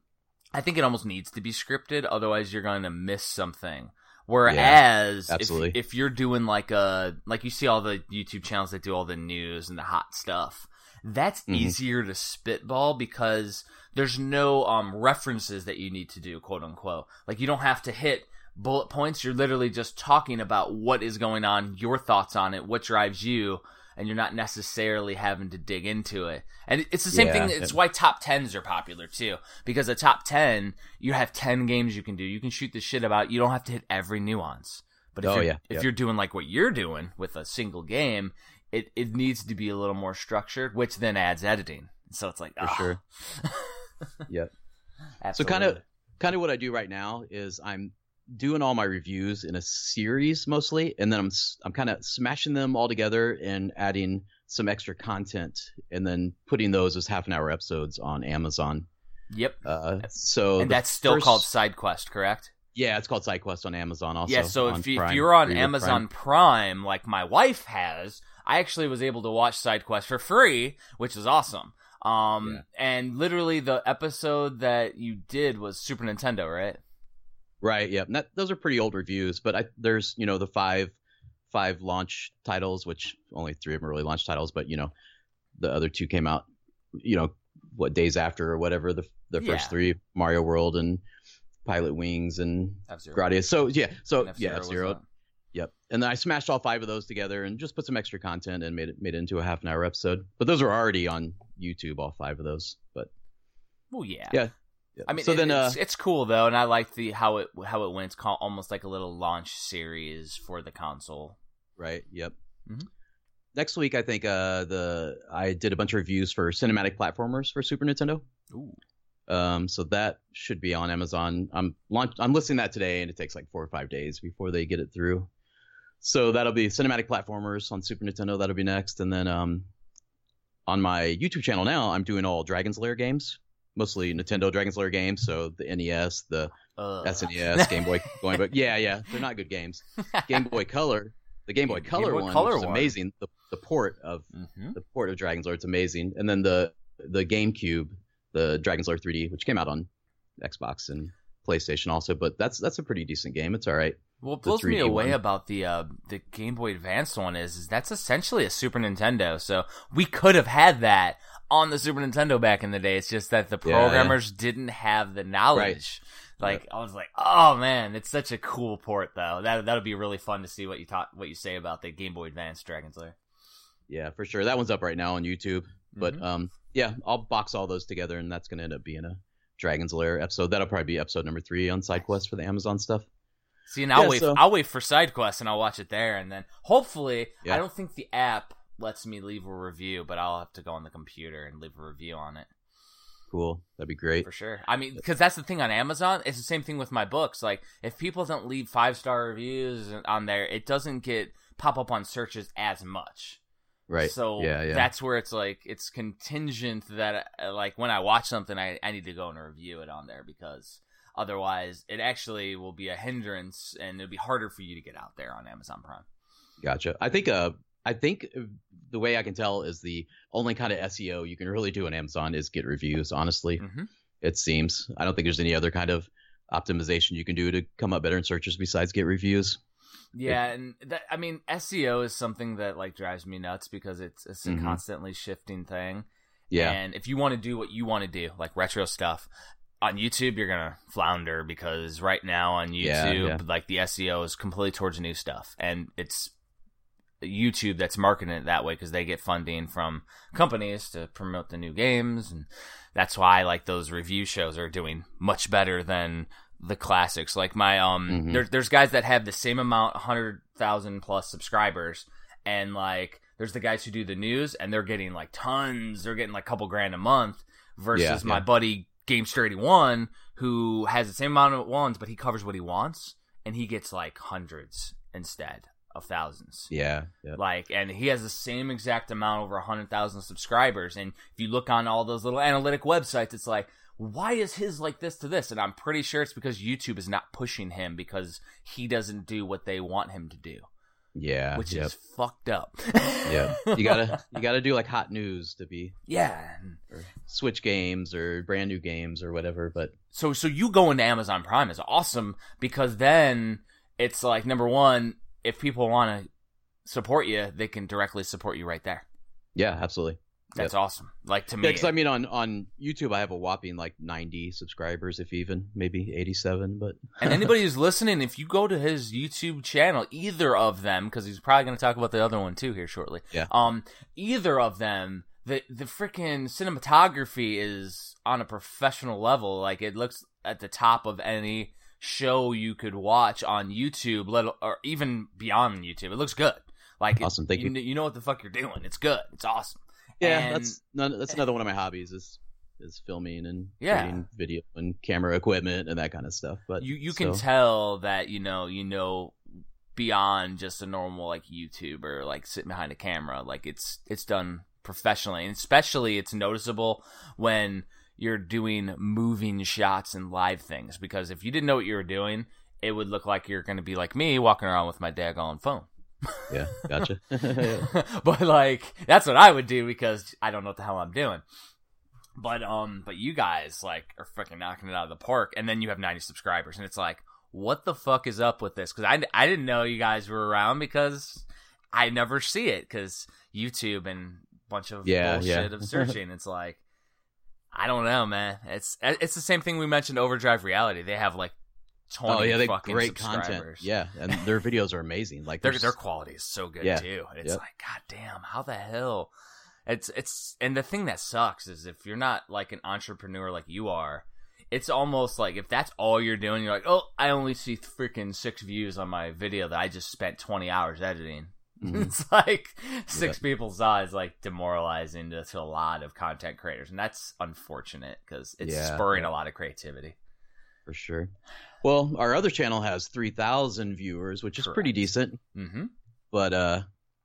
I think it almost needs to be scripted. Otherwise, you're going to miss something. Whereas absolutely. if, if you're doing like a like you see all the YouTube channels that do all the news and the hot stuff, that's Mhm. easier to spitball because there's no um references that you need to do, quote unquote. Like you don't have to hit bullet points. You're literally just talking about what is going on, your thoughts on it, what drives you, and you're not necessarily having to dig into it. And it's the same Yeah, thing. It's why top tens are popular too, because a top ten, you have ten games you can do. You can shoot the shit about. You don't have to hit every nuance. But if Oh, you're, yeah, if yeah. you're doing like what you're doing with a single game, it it needs to be a little more structured, which then adds editing. So it's like For ah, sure. Yep. So kind of kind of what I do right now is I'm doing all my reviews in a series mostly, and then I'm I'm kind of smashing them all together and adding some extra content, and then putting those as half an hour episodes on Amazon. Yep. Uh, so and that's still first- called side quest, correct? yeah, it's called SideQuest on Amazon. Also, yeah. So if, you, if you're on Amazon Prime. like my wife has, I actually was able to watch side quest for free, which is awesome. Um, Yeah. and literally the episode that you did was Super Nintendo, right? Right. Yeah. That, those are pretty old reviews, but I, there's you know the five five launch titles, which only three of them are really launch titles, but you know the other two came out, you know, what days after or whatever the the Yeah. first three Mario World and Pilotwings and F-Zero. Gradius. So yeah. So yeah, F-Zero F Zero. On. Yep. And then I smashed all five of those together and just put some extra content and made it made it into a half an hour episode. But those are already on YouTube, all five of those. But Well, yeah. Yeah. yeah. I mean, so it- then uh, it's, it's cool though, and I like the how it how it went. It's called almost like a little launch series for the console. Right. Yep. Mhm. Next week, I think uh, the I did a bunch of reviews for cinematic platformers for Super Nintendo. Ooh. Um, so that should be on Amazon. I'm launch I'm listing that today, and it takes like four or five days before they get it through. So that'll be cinematic platformers on Super Nintendo. That'll be next, and then um, on my YouTube channel now, I'm doing all Dragon's Lair games, mostly Nintendo Dragon's Lair games. So the NES, the Uh, SNES, Game Boy, Going, but yeah, yeah, they're not good games. Game Boy Color, the Game Boy Game Color Boy one Color was one. amazing. The the port of Mhm. the port of Dragon's Lair, it's amazing. And then the the GameCube, the Dragon's Lair 3D, which came out on Xbox and PlayStation also, but that's that's a pretty decent game. It's all right. What blows me 3D away one. about the uh, the Game Boy Advance one is, is that's essentially a Super Nintendo. So we could have had that on the Super Nintendo back in the day. It's just that the Yeah, yeah. programmers didn't have the knowledge. Like I was like, oh man, it's such a cool port though. That that'll be really fun to see what you talk what you say about the Game Boy Advance Dragon's Lair. Yeah, for sure. That one's up right now on YouTube. But Mhm. um, yeah, I'll box all those together, and that's gonna end up being a Dragon's Lair episode. That'll probably be episode number three on SideQuest for the Amazon stuff. See, and I'll Yeah, wait. so- I'll wait for SideQuest and I'll watch it there, and then hopefully, Yeah. I don't think the app lets me leave a review, but I'll have to go on the computer and leave a review on it Cool, that'd be great. for sure. I mean, because that's the thing on Amazon. It's the same thing with my books. Like, if people don't leave five star reviews on there, it doesn't get pop up on searches as much. Right. So yeah, yeah. that's where it's like it's contingent that uh, like when I watch something, I I need to go and review it on there because otherwise it actually will be a hindrance and it'll be harder for you to get out there on Amazon Prime. Gotcha. I think uh I think uh, the way I can tell is the only kind of SEO you can really do on Amazon is get reviews, honestly. hmm It seems. I don't think there's any other kind of optimization you can do to come up better in searches besides get reviews. Yeah, and that I mean SEO is something that like drives me nuts because it's it's a Mhm. constantly shifting thing. Yeah. And if you want to do what you want to do, like retro stuff, on YouTube you're gonna flounder because right now on YouTube, Yeah, yeah. like the SEO is completely towards new stuff, and it's YouTube that's marketing it that way because they get funding from companies to promote the new games, and that's why like those review shows are doing much better than the classics. Like my um, Mhm. there, there's guys that have the same amount, hundred thousand plus subscribers, and like there's the guys who do the news, and they're getting like tons. They're getting like a couple grand a month versus Yeah, my buddy Gamester81 who has the same amount of ones, but he covers what he wants, and he gets like hundreds instead of thousands. Yeah. Yeah. Like, and he has the same exact amount over 100,000 subscribers. And if you look on all those little analytic websites, it's like, why is his like this to this? And I'm pretty sure it's because YouTube is not pushing him because he doesn't do what they want him to do, Yeah. which yep. is fucked up. yeah. You gotta you gotta do like hot news to be yeah. or Switch games or brand new games or whatever. But So, so you going to Amazon Prime is awesome because then it's like number one, if people want to support you, they can directly support you right there. Yeah, absolutely. That's awesome. Like to me, Yeah, because I mean, on on YouTube, I have a whopping like 90 subscribers, if even, maybe 87. But and anybody who's listening, if you go to his YouTube channel, either of them, because he's probably going to talk about the other one too here shortly. Yeah. Um, either of them, the the freaking cinematography is on a professional level. Like it looks at the top of any show you could watch on YouTube, let or even beyond YouTube. It looks good. Like it- Awesome, thank you. You know what the fuck you're doing. It's good. It's awesome. Yeah, And- that's none, that's another one of my hobbies is is filming and Yeah. video and camera equipment and that kind of stuff. But you you can tell that you know you know beyond just a normal like YouTuber like sitting behind a camera like it's it's done professionally and especially it's noticeable when you're doing moving shots and live things because if you didn't know what you were doing it would look like you're going to be like me walking around with my daggone phone yeah, gotcha. but like that's what I would do because I don't know what the hell I'm doing. But um, but you guys like are fucking knocking it out of the park, and then you have 90 subscribers, and it's like, what the fuck is up with this? Because I I didn't know you guys were around because I never see it because YouTube and bunch of Yeah, bullshit yeah. of searching. it's like I don't know, man. It's it's the same thing we mentioned Overdrive Reality. They have like 20 oh yeah, they fucking great content. Yeah, and their videos are amazing. Like their their quality is so good Yeah. too. And it's Yep. like, god damn, how the hell? It's it's and the thing that sucks is if you're not like an entrepreneur like you are, it's almost like if that's all you're doing, you're like, oh, I only see freaking six views on my video that I just spent 20 hours editing. Mhm. it's like six people saw is like demoralizing to, to a lot of content creators, and that's unfortunate because it's Yeah, spurring yeah. a lot of creativity. for sure. Well, our other channel has 3,000 viewers, which is pretty decent. Mm-hmm. but uh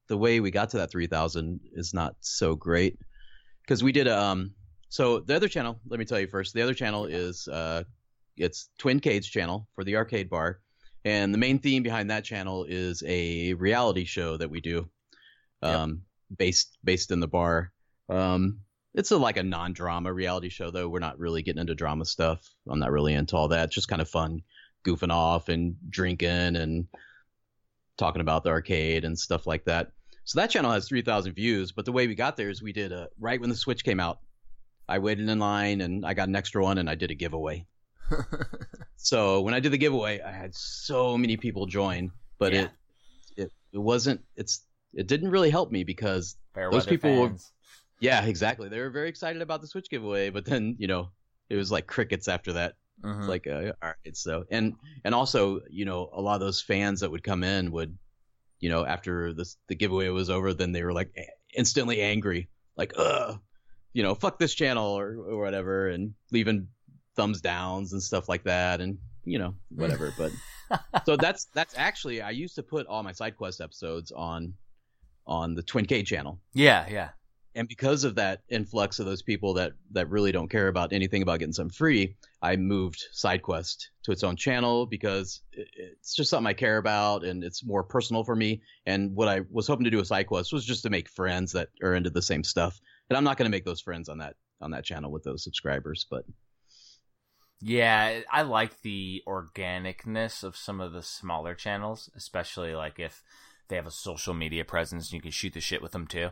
the way we got to that 3000 is not so great because we did um so the other channel let me tell you first the other channel is uh it's Twincade's channel for the arcade bar and the main theme behind that channel is a reality show that we do Yep. um based based in the bar um it's a, like a non-drama reality show though we're not really getting into drama stuff i'm not really into all that it's just kind of fun goofing off and drinking and talking about the arcade and stuff like that. So that channel has 3,000 views, but the way we got there is we did a right when the Switch came out. I waited in line and I got an extra one and I did a giveaway. So when I did the giveaway, I had so many people join, but Yeah. it, it it wasn't it's it didn't really help me because Fair Those people were- fans. Yeah, exactly. They were very excited about the Switch giveaway, but then, you know, it was like crickets after that. It's like, uh, all right, so and and also, you know, a lot of those fans that would come in would, you know, after the the giveaway was over, then they were like a- instantly angry, like, ugh, you know, fuck this channel or, or whatever, and leaving thumbs downs and stuff like that, and you know, whatever. but so that's that's actually I used to put all my side quest episodes on on the Twincade channel yeah, yeah. And because of that influx of those people that that really don't care about anything about getting something free i moved sidequest to its own channel because it's just something i care about and it's more personal for me and what i was hoping to do with sidequest was just to make friends that are into the same stuff and i'm not going to make those friends on that on that channel with those subscribers but Yeah, I like the organicness of some of the smaller channels, especially like if they have a social media presence and you can shoot the shit with them too.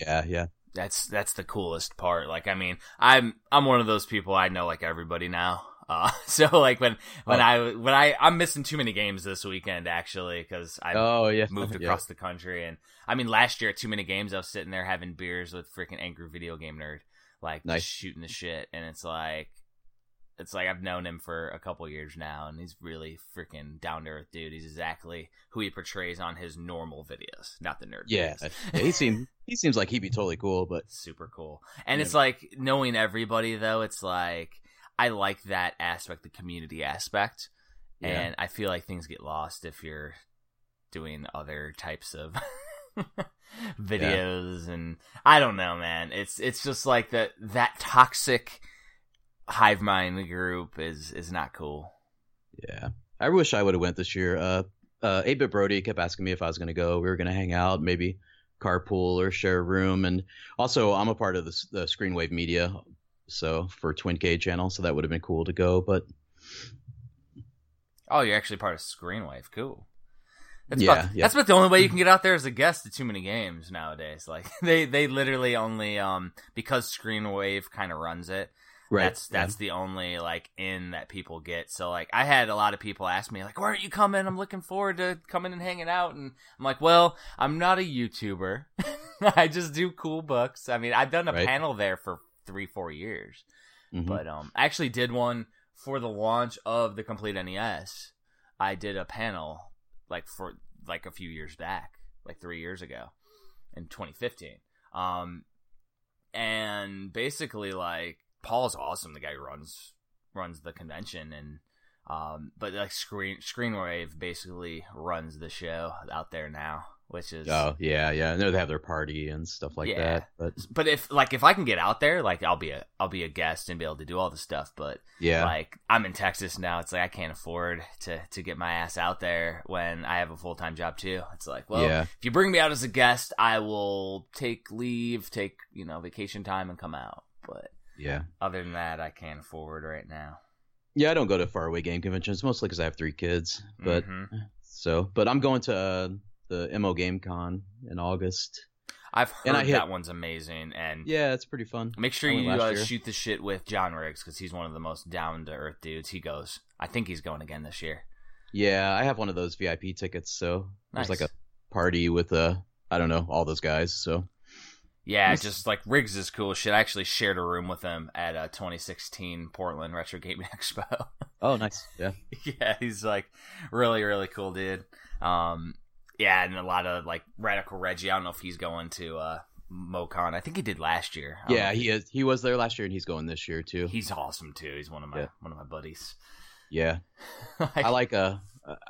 Yeah yeah That's that's the coolest part. Like, I mean, I'm I'm one of those people I know like everybody now. Uh, so like when when Oh. I when I I'm missing too many games this weekend actually because I oh yeah moved Yeah. across the country and I mean last year at too many games I was sitting there having beers with freaking angry video game nerd like Nice. just shooting the shit and it's like it's like I've known him for a couple years now and he's really freaking down to earth dude. He's exactly who he portrays on his normal videos not the nerd yeah, yeah he seems he seems like he'd be totally cool but super cool. And Yeah. it's like knowing everybody though it's like I like that aspect the community aspect. Yeah. And I feel like things get lost if you're doing other types of videos and I don't know man. It's it's just like that that toxic hive mind group is is not cool Yeah, I wish I would have went this year. Uh, uh, 8-Bit Brody kept asking me if I was going to go. We were going to hang out, maybe carpool or share a room, and also I'm a part of the, the Screenwave Media, so for Twincade channel, so that would have been cool to go. But Oh, you're actually part of Screenwave. Cool. That's Yeah, about, yeah. That's about the only way you can get out there as a guest to too many games nowadays. Like they they literally only um because Screenwave kind of runs it. Right. That's yeah. that's the only like in that people get. So like I had a lot of people ask me like, "Why aren't you coming? I'm looking forward to coming and hanging out." And I'm like, "Well, I'm not a YouTuber. I just do cool books. I mean, I've done a Right. panel there for three, four years, Mhm. but um, I actually did one for the launch of the complete NES. I did a panel like for like a few years back, like three years ago, in 2015. Um, and basically like Paul's awesome, the guy who runs runs the convention, and um, but like Screen Screenwave basically runs the show out there now, which is Oh yeah, yeah. I know they have their party and stuff like Yeah. that. But But if like if I can get out there, like I'll be a I'll be a guest and be able to do all the stuff. But yeah, like I'm in Texas now, it's like I can't afford to to get my ass out there when I have a full time job too. It's like, well, yeah, if you bring me out as a guest, I will take leave, take you know vacation time, and come out. But yeah, other than that, I can't afford right now. yeah. I don't go to faraway game conventions mostly because I have three kids. But Mhm. so, but I'm going to uh, the Mo Game Con in August. I've heard and I hit- that one's amazing, and Yeah, it's pretty fun. make sure you uh, shoot the shit with John Riggs because he's one of the most down to earth dudes. He goes. I think he's going again this year. Yeah, I have one of those VIP tickets, so there's like a party with uh, I don't know, all those guys. So Yeah, just like Riggs is cool shit. I actually shared a room with him at uh, 2016 Portland Retro Gaming Expo. oh, nice. Yeah, yeah, he's like really really cool dude. Um, yeah, and a lot of like Radical Reggie. I don't know if he's going to uh, MoCon. I think he did last year. Yeah. He is. He was there last year, and he's going this year too. he's awesome too. He's one of my Yeah. one of my buddies. Yeah, I like uh,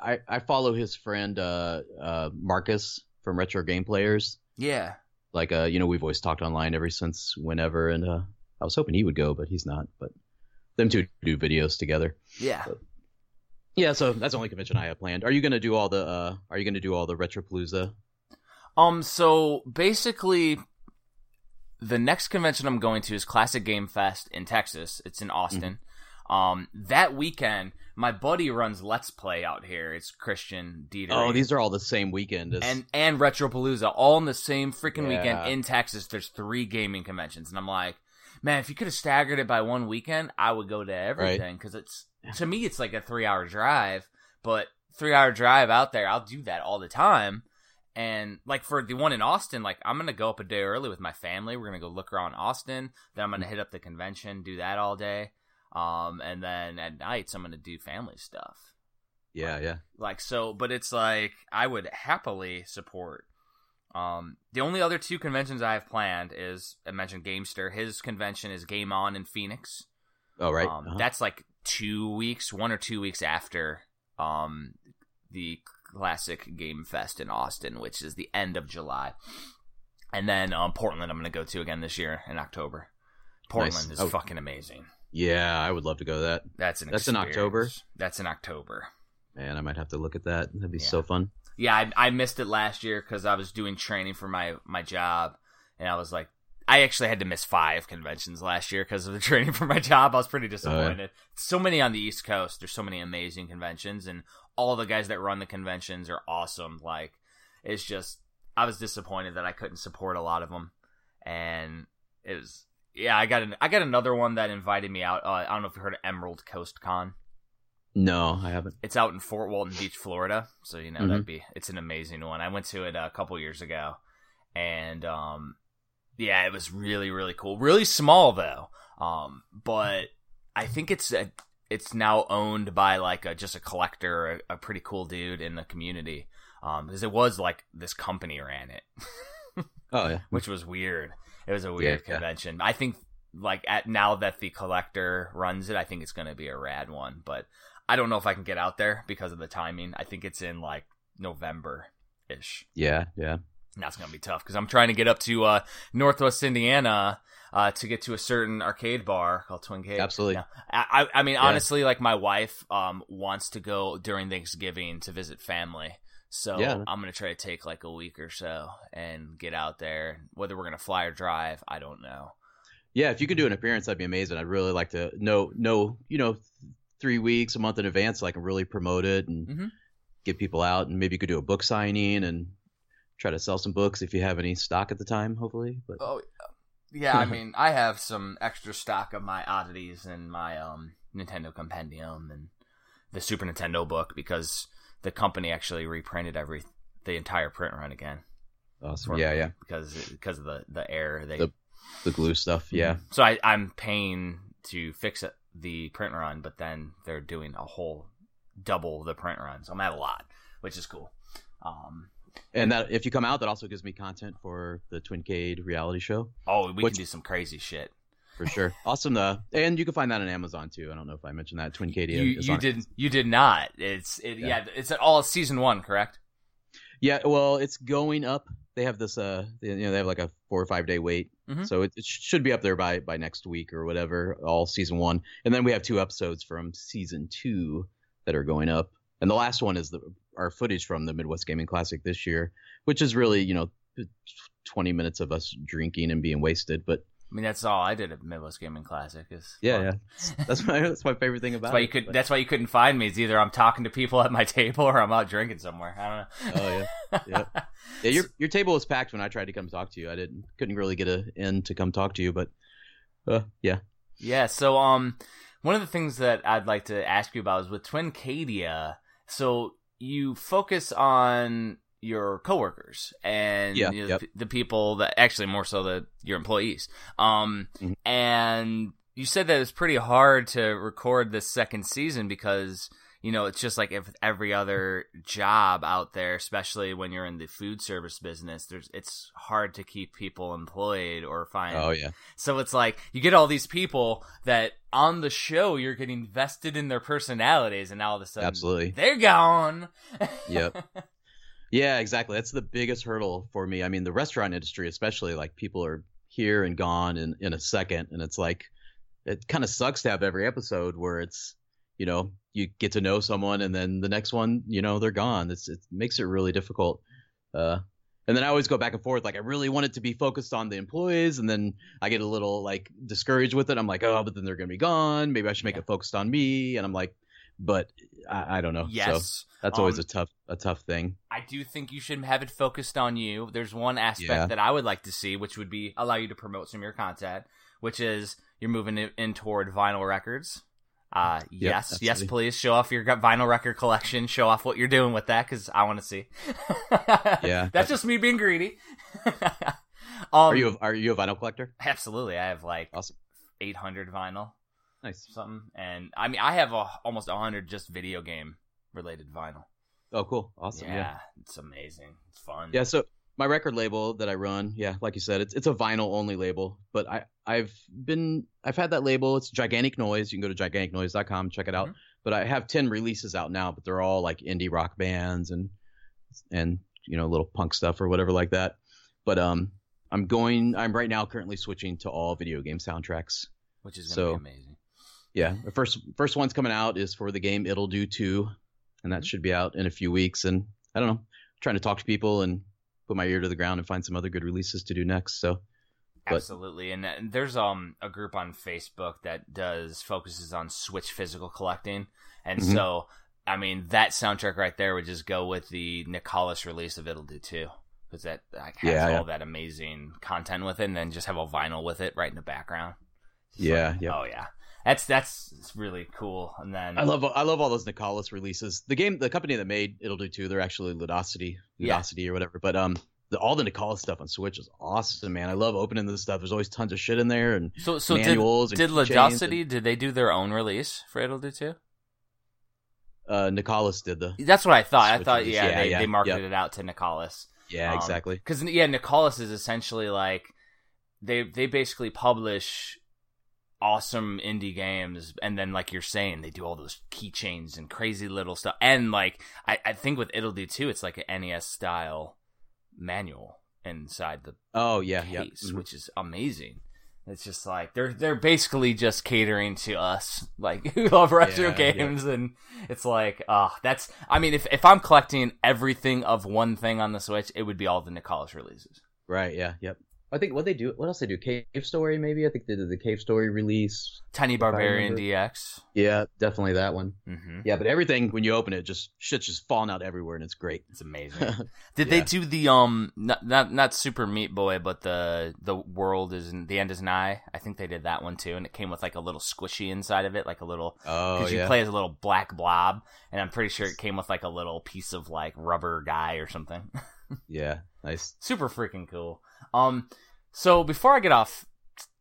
I I follow his friend uh uh Marcus from Retro Game Players. yeah, Like uh, you know, we've always talked online ever since whenever, and uh, I was hoping he would go, but he's not. But them two do videos together. yeah. Yeah, so that's the only convention I have planned. Are you gonna do all the uh Are you gonna do all the Retropalooza? Um, so basically, the next convention I'm going to is Classic Game Fest in Texas. It's in Austin. Um, that weekend, my buddy runs Let's Play out here. It's Christian Dieter. Oh, these are all the same weekend. As, and and Retropalooza all in the same freaking Yeah. weekend in Texas. There's three gaming conventions, and I'm like, man, if you could have staggered it by one weekend, I would go to everything because it's to me it's like a three hour drive, but three hour drive out there, I'll do that all the time. And like for the one in Austin, like I'm gonna go up a day early with my family. We're gonna go look around Austin. Then I'm gonna hit up the convention, do that all day. Um, and then at nights I'm gonna do family stuff yeah, yeah, like so but it's like i would happily support um the only other two conventions i have planned is i mentioned gamester his convention is game on in phoenix oh right. um, Uh-huh. that's like two weeks one or two weeks after um the classic game fest in austin which is the end of july and then um portland i'm gonna go to again this year in october portland Nice. is Oh. fucking amazing yeah, I would love to go to that. that's an That's in October? that's in october Man, I might have to look at that. That'd be Yeah. so fun. Yeah, I, I missed it last year because I was doing training for my my job, and I was like, I actually had to miss five conventions last year because of the training for my job. I was pretty oh, disappointed. So many on the East Coast. There's so many amazing conventions, and all the guys that run the conventions are awesome. Like, it's just I was disappointed that I couldn't support a lot of them, and it was yeah. I got an, I got another one that invited me out. Uh, I don't know if you heard of Emerald Coast Con. No, I haven't. It's out in Fort Walton Beach, Florida. So you know Mhm. that'd be it's an amazing one. I went to it a couple years ago, and um, yeah, it was really really cool. Really small though, um, but I think it's a, it's now owned by like a, just a collector, a, a pretty cool dude in the community. Um, because it was like this company ran it, Oh yeah. which was weird. It was a weird Yeah, yeah. convention. I think like at now that the collector runs it, I think it's going to be a rad one. But I don't know if I can get out there because of the timing. I think it's in like November ish. Yeah, yeah. And that's going to be tough because I'm trying to get up to uh, Northwest Indiana uh, to get to a certain arcade bar called Twincade. Absolutely. Yeah. I, I I mean, Yeah. honestly, like my wife um, wants to go during Thanksgiving to visit family. So Yeah. I'm gonna try to take like a week or so and get out there. Whether we're gonna fly or drive, I don't know. Yeah, if you could do an appearance, that'd be amazing. I'd really like to know know you know three weeks, a month in advance, so I can really promote it and Mhm. get people out. And maybe you could do a book signing and try to sell some books if you have any stock at the time, hopefully. But Oh, yeah. I mean, I have some extra stock of my oddities and my um Nintendo Compendium and the Super Nintendo book because the company actually reprinted every the entire print run again. awesome. Yeah, yeah. Because because of the the error they The- The glue stuff. Yeah. So I I'm paying to fix it, the print run, but then they're doing a whole double the print run. So I'm at a lot, which is cool. Um. And that if you come out, that also gives me content for the Twincade reality show Oh, we Which- can do some crazy shit. For sure. awesome. though. and you can find that on Amazon too. I don't know if I mentioned that. Twincade. You, you on- did you did not. It's it yeah. Yeah. It's all season one, correct? Yeah, well, it's going up. They have this, uh, you know, they have like a four or five day wait, Mhm. so it, it should be up there by by next week or whatever. All season one, and then we have two episodes from season two that are going up, and the last one is the our footage from the Midwest Gaming Classic this year, which is really you know twenty minutes of us drinking and being wasted, but I mean, that's all I did at Midwest Gaming Classic. Is yeah, fun. yeah, that's my that's my favorite thing That's about why it. you could. but- That's why you couldn't find me. It's either I'm talking to people at my table or I'm out drinking somewhere. I don't know. Oh, yeah. Yeah. Yeah, your your table was packed when I tried to come talk to you. I didn't couldn't really get a in to come talk to you, but uh, yeah. Yeah, so um one of the things that I'd like to ask you about is with Twincadia, so you focus on your coworkers and Yeah, you know, yep. the, people that actually more so the your employees. Um Mhm. and you said that it's pretty hard to record this second season because you know it's just like if every other job out there especially when you're in the food service business there's it's hard to keep people employed or find Oh yeah. so it's like you get all these people that on the show you're getting vested in their personalities, and now all of a sudden Absolutely. they're gone. Yep. Yeah, exactly. That's the biggest hurdle for me. I mean, the restaurant industry, especially, like people are here and gone in in a second, and it's like it kind of sucks to have every episode where it's you know you get to know someone and then the next one you know they're gone. It's it makes it really difficult. Uh, and then I always go back and forth. Like I really want it to be focused on the employees, and then I get a little like discouraged with it. I'm like, oh, but then they're gonna be gone. Maybe I should make Yeah. it focused on me. And I'm like, but I, I don't know. So yes, that's always Um, a tough a tough thing. I do think you should have it focused on you. There's one aspect Yeah. that I would like to see, which would be allow you to promote some of your content, which is you're moving in toward vinyl records. Uh, yes, yes, absolutely. please show off your vinyl record collection. Show off what you're doing with that because I want to see. Yeah. that's just me being greedy. um, Are you a, are you a vinyl collector? Absolutely, I have like Awesome. 800 vinyl, Nice. something, and I mean I have a, almost 100 just video game related vinyl. Oh, cool. Awesome. yeah, Yeah. it's amazing. It's fun. Yeah. So my record label that I run, yeah, like you said, it's it's a vinyl only label. But I I've been I've had that label. It's Gigantic Noise. You can go to giganticnoise.com check it out. Mhm. But I have ten releases out now, but they're all like indie rock bands and and you know little punk stuff or whatever like that. But um, I'm going. I'm right now currently switching to all video game soundtracks. which is gonna so- be amazing. Yeah, the first first one's coming out is for the game Ittle Dew 2, and that Mhm. should be out in a few weeks. And I don't know, trying to talk to people and put my ear to the ground and find some other good releases to do next. So but- Absolutely, and, and there's um a group on Facebook that does focuses on Switch physical collecting, and Mhm. so I mean that soundtrack right there would just go with the Nicalis release of Ittle Dew 2, because that like, has Yeah, all yeah. that amazing content with it, and then just have a vinyl with it right in the background. It's Yeah, like, yep. Oh yeah, that's that's really cool. And then I love I love all those Nicalis releases. The game, the company that made Ittle Dew 2. they're actually Ludosity, Yeah. Ludosity or whatever. But um, the, all the Nicalis stuff on Switch is awesome, man. I love opening this stuff. There's always tons of shit in there and so so did manuals. did and keychains Ludosity did they do their own release for Ittle Dew 2? Uh, Nicalis did the That's what I thought. I thought yeah, Yeah, they, yeah, they marketed yep. it out to Nicalis. yeah, Um, exactly. Because yeah, Nicalis is essentially like they they basically publish awesome indie games, and then like you're saying, they do all those keychains and crazy little stuff. And like I, I think with Ittle Dew 2, it's like an NES style manual inside the Oh yeah, yeah. case, mhm. which is amazing. It's just like they're they're basically just catering to us, like who love retro Yeah, yeah. games, and it's like, ah, that's. I mean, if if I'm collecting everything of one thing on the Switch, it would be all the Nicalis releases. Right. Yeah. Yep. I think what they do. What else they do? Cave Story, maybe. I think they did the Cave Story release. Tiny Barbarian DX. Yeah, definitely that one. Mm-hmm. Yeah, but everything when you open it, just shit's just falling out everywhere, and it's great. It's amazing. Did they do the um not, not not Super Meat Boy, but the the world is the end is nigh? I think they did that one too, and it came with like a little squishy inside of it, like a little Oh because you yeah, play as a little black blob, and I'm pretty sure it came with like a little piece of like rubber guy or something. yeah, nice. Super freaking cool. Um, so before I get off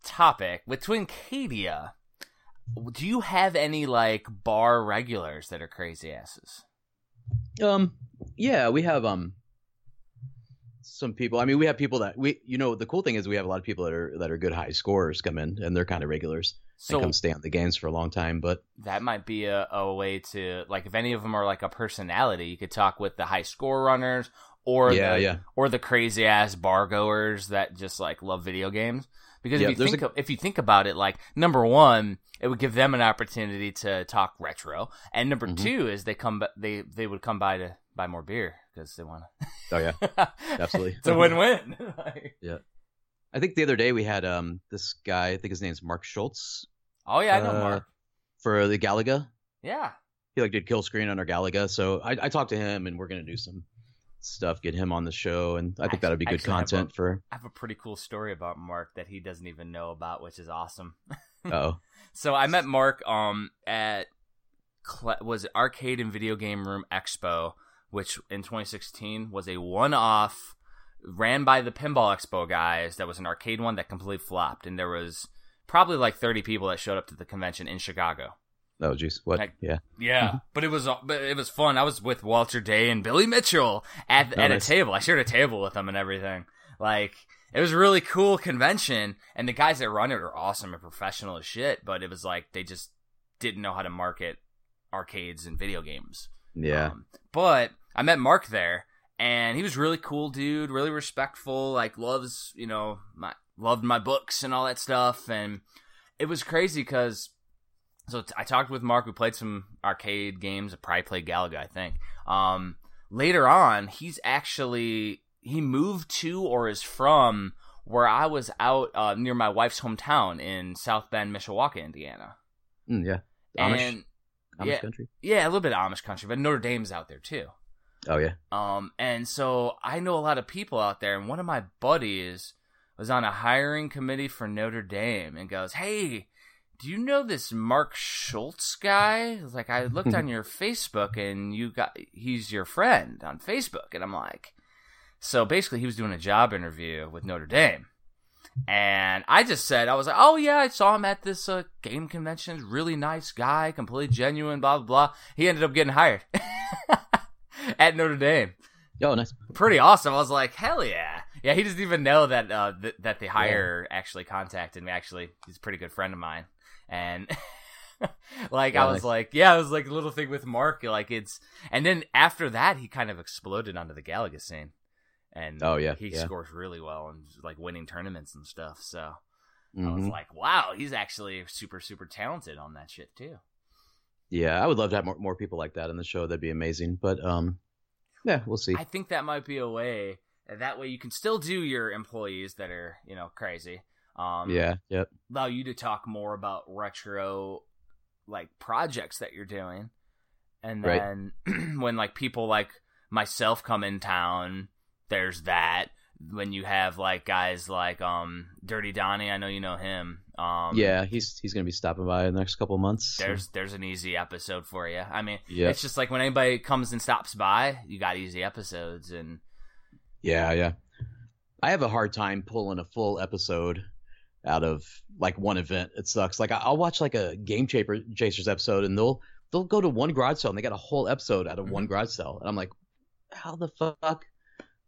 topic with Twincadia, do you have any like bar regulars that are crazy asses? Um, yeah, we have um some people. I mean, we have people that we, you know, the cool thing is we have a lot of people that are that are good high scorers come in, and they're kind of regulars So and come stay on the games for a long time. But that might be a, a way to like if any of them are like a personality, you could talk with the high score runners or yeah, the, yeah, or the crazy ass bar goers that just like love video games. Because Yeah, if you think a- if you think about it, like number one, it would give them an opportunity to talk retro, and number Mhm. two is they come they they would come by to buy more beer because they want to. oh yeah. Absolutely. it's a win win. Like- I think the other day we had um this guy. I think his name's Mark Schultz oh yeah, I know Uh, Mark. for the Galaga. Yeah, He like did kill screen on our Galaga, so I, I talked to him, and we're gonna do some stuff, get him on the show, and I think that'd be good Actually, I content for. I have a pretty cool story about Mark that he doesn't even know about, which is awesome. Oh, So I met Mark um at was it Arcade and Video Game Room Expo, which in 2016 was a one-off ran by the Pinball Expo guys. That was an arcade one that completely flopped, and there was probably like 30 people that showed up to the convention in Chicago. Oh, jeez, what? Like- yeah, Yeah, but it was but it was fun. I was with Walter Day and Billy Mitchell at Oh, at a table. I shared a table with them and everything. Like it was a really cool convention, and the guys that run it are awesome and professional as shit. But it was like they just didn't know how to market arcades and video games. yeah. Um, but I met Mark there, and he was really cool, dude. Really respectful. Like loves you know my loved my books and all that stuff, and it was crazy because. So t- I talked with Mark. We played some arcade games. I probably played Galaga, I think. Um, later on, he's actually he moved to or is from where I was out uh, near my wife's hometown in South Bend, Mishawaka, Indiana. Mm, yeah. Amish, And Amish yeah. country. yeah, a little bit of Amish country, but Notre Dame's out there too. Oh yeah. Um, and so I know a lot of people out there, and one of my buddies was on a hiring committee for Notre Dame and goes, Hey, do you know this Mark Schultz guy? Like, I looked on your Facebook and you got, he's your friend on Facebook. And I'm like, so basically he was doing a job interview with Notre Dame. And I just said, I was like, oh yeah, I saw him at this uh, game convention. Really nice guy, completely genuine, blah, blah, blah. He ended up getting hired at Notre Dame. Oh, nice. Pretty awesome. I was like, hell yeah. Yeah, he doesn't even know that uh, th- that the hire actually contacted me. Actually, he's a pretty good friend of mine. And like, I was nice. like, yeah, it was like a little thing with Mark. Like, it's. And then after that, he kind of exploded onto the Galaga scene. And Oh, yeah, he yeah. scores really well and like winning tournaments and stuff. So I was Mhm. like, wow, he's actually super, super talented on that shit too. Yeah, I would love to have more, more people like that in the show. That'd be amazing. But um, yeah, we'll see. I think that might be a way. That way, you can still do your employees that are, you know, crazy. Um, yeah. Yep. Allow you to talk more about retro, like projects that you're doing, and Right. then when like people like myself come in town, there's that. When you have like guys like um Dirty Donnie, I know you know him. Um, yeah, he's he's gonna be stopping by in the next couple of months. There's there's an easy episode for you. I mean, Yeah. it's just like when anybody comes and stops by, you got easy episodes, and Yeah, yeah. I have a hard time pulling a full episode out of like one event. It sucks. Like I- I'll watch like a Game Chaser Chasers episode, and they'll they'll go to one garage sale and they got a whole episode out of Mm-hmm. one garage sale, and I'm like, how the fuck?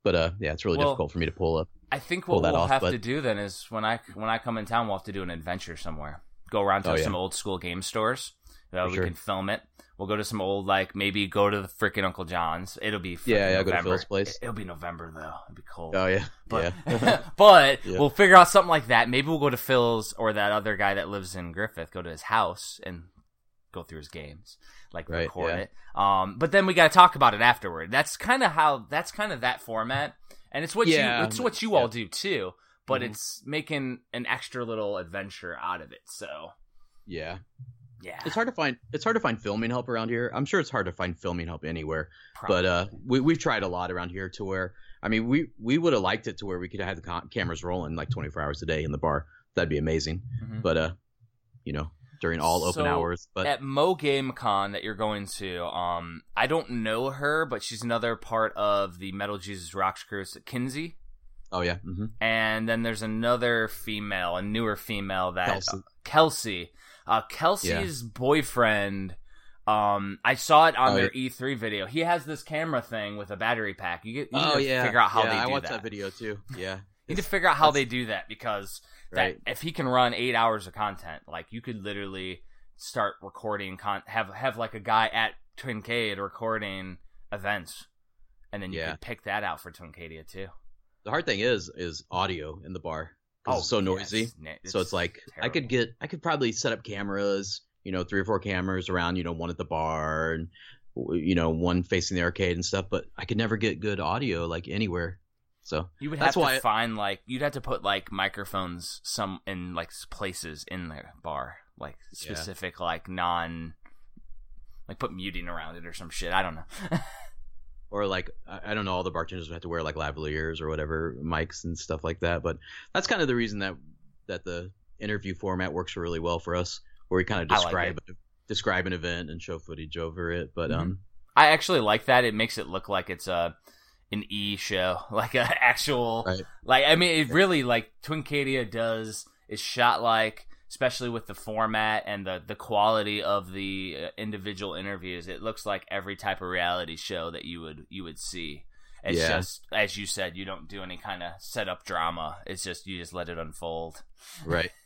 But uh, yeah, it's really Well, difficult for me to pull up. I think what we'll off, have but- to do then is when I when I come in town, we'll have to do an adventure somewhere. Go around to Oh, yeah. some old school game stores. Uh, we sure. can film it. We'll go to some old like maybe go to the freaking Uncle John's. It'll be Yeah, yeah, go to Phil's place. It- It'll be November though. It'll be cold. Oh yeah, But yeah. but Yeah. we'll figure out something like that. Maybe we'll go to Phil's or that other guy that lives in Griffith. Go to his house and go through his games, like Right, record yeah. it. Um, but then we got to talk about it afterward. That's kind of how. That's kind of that format, and it's what you. It's what you all do too. but Mhm. it's making an extra little adventure out of it. So Yeah, yeah, it's hard to find. It's hard to find filming help around here. I'm sure it's hard to find filming help anywhere. probably. But uh, we we've tried a lot around here to where I mean we we would have liked it to where we could have had the ca- cameras rolling like 24 hours a day in the bar. That'd be amazing. Mhm. But uh, you know, during all open So, hours. But at Mo Game Con that you're going to, um, I don't know her, but she's another part of the Metal Jesus Rocks crew, it's Kinsey. oh yeah, hmm And then there's another female, a newer female that Kelsey. Kelsey. Uh, Kelsey's boyfriend. Um, I saw it on Oh, their E3 video. He has this camera thing with a battery pack. You get you need oh to yeah, figure out how yeah, they I do watched that. that. video too. Yeah, You need to figure out how they do that because right. that if he can run eight hours of content, like you could literally start recording con have have like a guy at Twincade recording events, and then you Yeah. could pick that out for Twincadia too. The hard thing is is audio in the bar 'cause it's oh, so yes. noisy. So it's like I could get I could probably set up cameras, you know, three or four cameras around, you know, one at the bar and you know, one facing the arcade and stuff, but I could never get good audio like anywhere. So You would That's have to why- find like you'd have to put like microphones some in like places in the bar, like Yeah. specific like non, like put muting around it or some shit. I don't know. or like I don't know, all the bartenders would have to wear like lavaliers or whatever mics and stuff like that. But that's kind of the reason that that the interview format works really well for us, where we kind of I like describe describe an event and show footage over it. But Mhm. um, I actually like that. It makes it look like it's a an E show, like a actual Right. like I mean it really like Twincadia does is shot like especially with the format and the the quality of the uh, individual interviews. It looks like every type of reality show that you would you would see. It's Yeah. just as you said, you don't do any kind of setup drama. It's just you just let it unfold. right.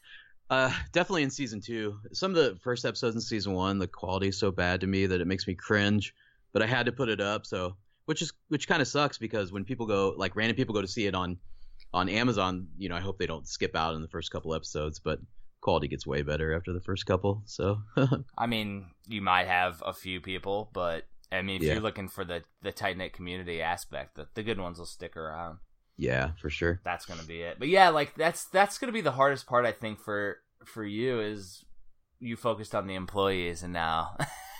Uh, definitely in season two. Some of the first episodes in season one, the quality is so bad to me that it makes me cringe. But I had to put it up, so which is which kind of sucks because when people go like random people go to see it on on Amazon, you know, I hope they don't skip out in the first couple episodes, but quality gets way better after the first couple. So I mean, you might have a few people, but I mean, if Yeah. you're looking for the the tight knit community aspect, the, the good ones will stick around. yeah, for sure. That's gonna be it. But yeah, like that's that's gonna be the hardest part, I think, for for you is you focused on the employees, and now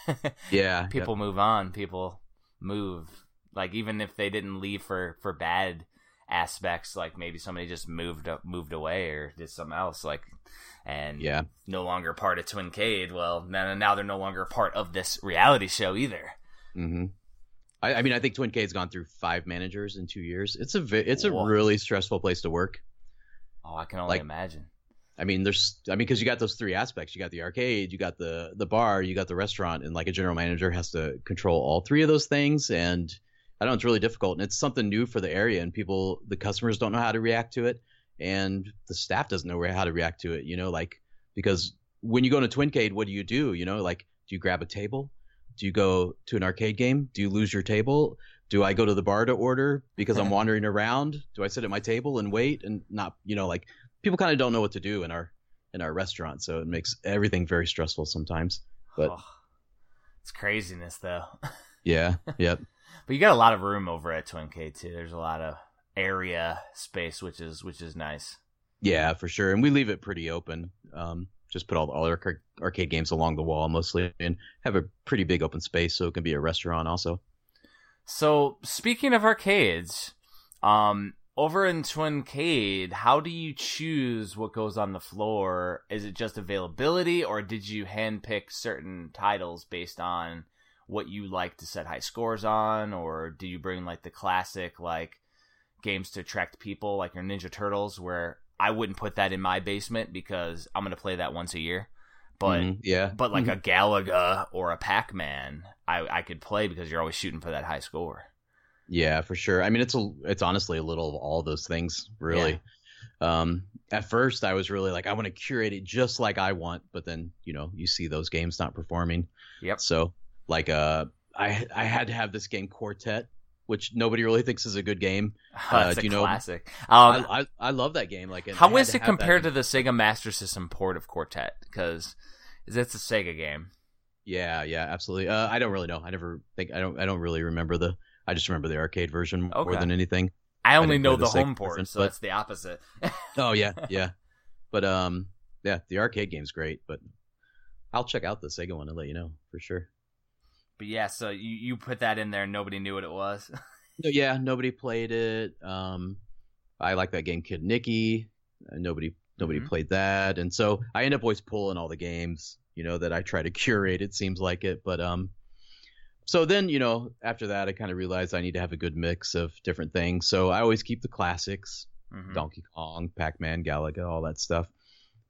Yeah, people move on. People move. Like even if they didn't leave for for bad aspects, like maybe somebody just moved up, moved away or did something else, like and yeah, no longer part of Twincade. Well, now now they're no longer part of this reality show either. hmm I, I mean, I think Twincade's gone through five managers in two years. It's a it's a really stressful place to work. Oh, I can only Like- imagine. I mean, there's, I mean, because you got those three aspects. You got the arcade, you got the the bar, you got the restaurant, and like a general manager has to control all three of those things. And I know it's really difficult, and it's something new for the area, and people, the customers don't know how to react to it, and the staff doesn't know how to react to it. You know, like because when you go to Twincade, what do you do? You know, like do you grab a table? Do you go to an arcade game? Do you lose your table? Do I go to the bar to order because I'm wandering around? Do I sit at my table and wait and not, you know, like people kind of don't know what to do in our in our restaurant, so it makes everything very stressful sometimes. But- Oh, it's craziness though. Yeah, yep, But you got a lot of room over at Twincade too. There's a lot of area space, which is which is nice. yeah, for sure. And we leave it pretty open. Um, just put all all our arcade games along the wall mostly, and have a pretty big open space, so it can be a restaurant also. So speaking of arcades, um, over in Twincade, how do you choose what goes on the floor? Is it just availability, or did you handpick certain titles based on what you like to set high scores on, or do you bring like the classic like games to attract people, like your Ninja Turtles, where I wouldn't put that in my basement because I'm gonna play that once a year, but Mhm, yeah, but like a Galaga or a Pac Man, I I could play because you're always shooting for that high score. Yeah, for sure. I mean, it's a, it's honestly a little of all those things, really. Um, at first, I was really like, I want to curate it just like I want, but then you know, you see those games not performing. Yep. So, like, uh, I I had to have this game Quartet, which nobody really thinks is a good game. That's do a you know- classic. Um, I, I I love that game. Like, I how is it compared to the Sega Master System port of Quartet? Because it's a Sega game. Yeah, yeah, absolutely. Uh, I don't really know. I never think I don't I don't really remember the. I just remember the arcade version more than anything. I only didn't know the, the home port, version, so but- that's the opposite. Oh yeah, yeah. But um, yeah, the arcade game's great, but I'll check out the Sega one and let you know for sure. But yeah, so you, you put that in there, and nobody knew what it was. Yeah, nobody played it. Um, I like that game, Kid Niki. Uh, nobody nobody Mhm. played that, and so I end up always pulling all the games, you know, that I try to curate. It seems like it, but um, so then you know after that I kind of realized I need to have a good mix of different things. So I always keep the classics, Mhm. Donkey Kong, Pac Man, Galaga, all that stuff.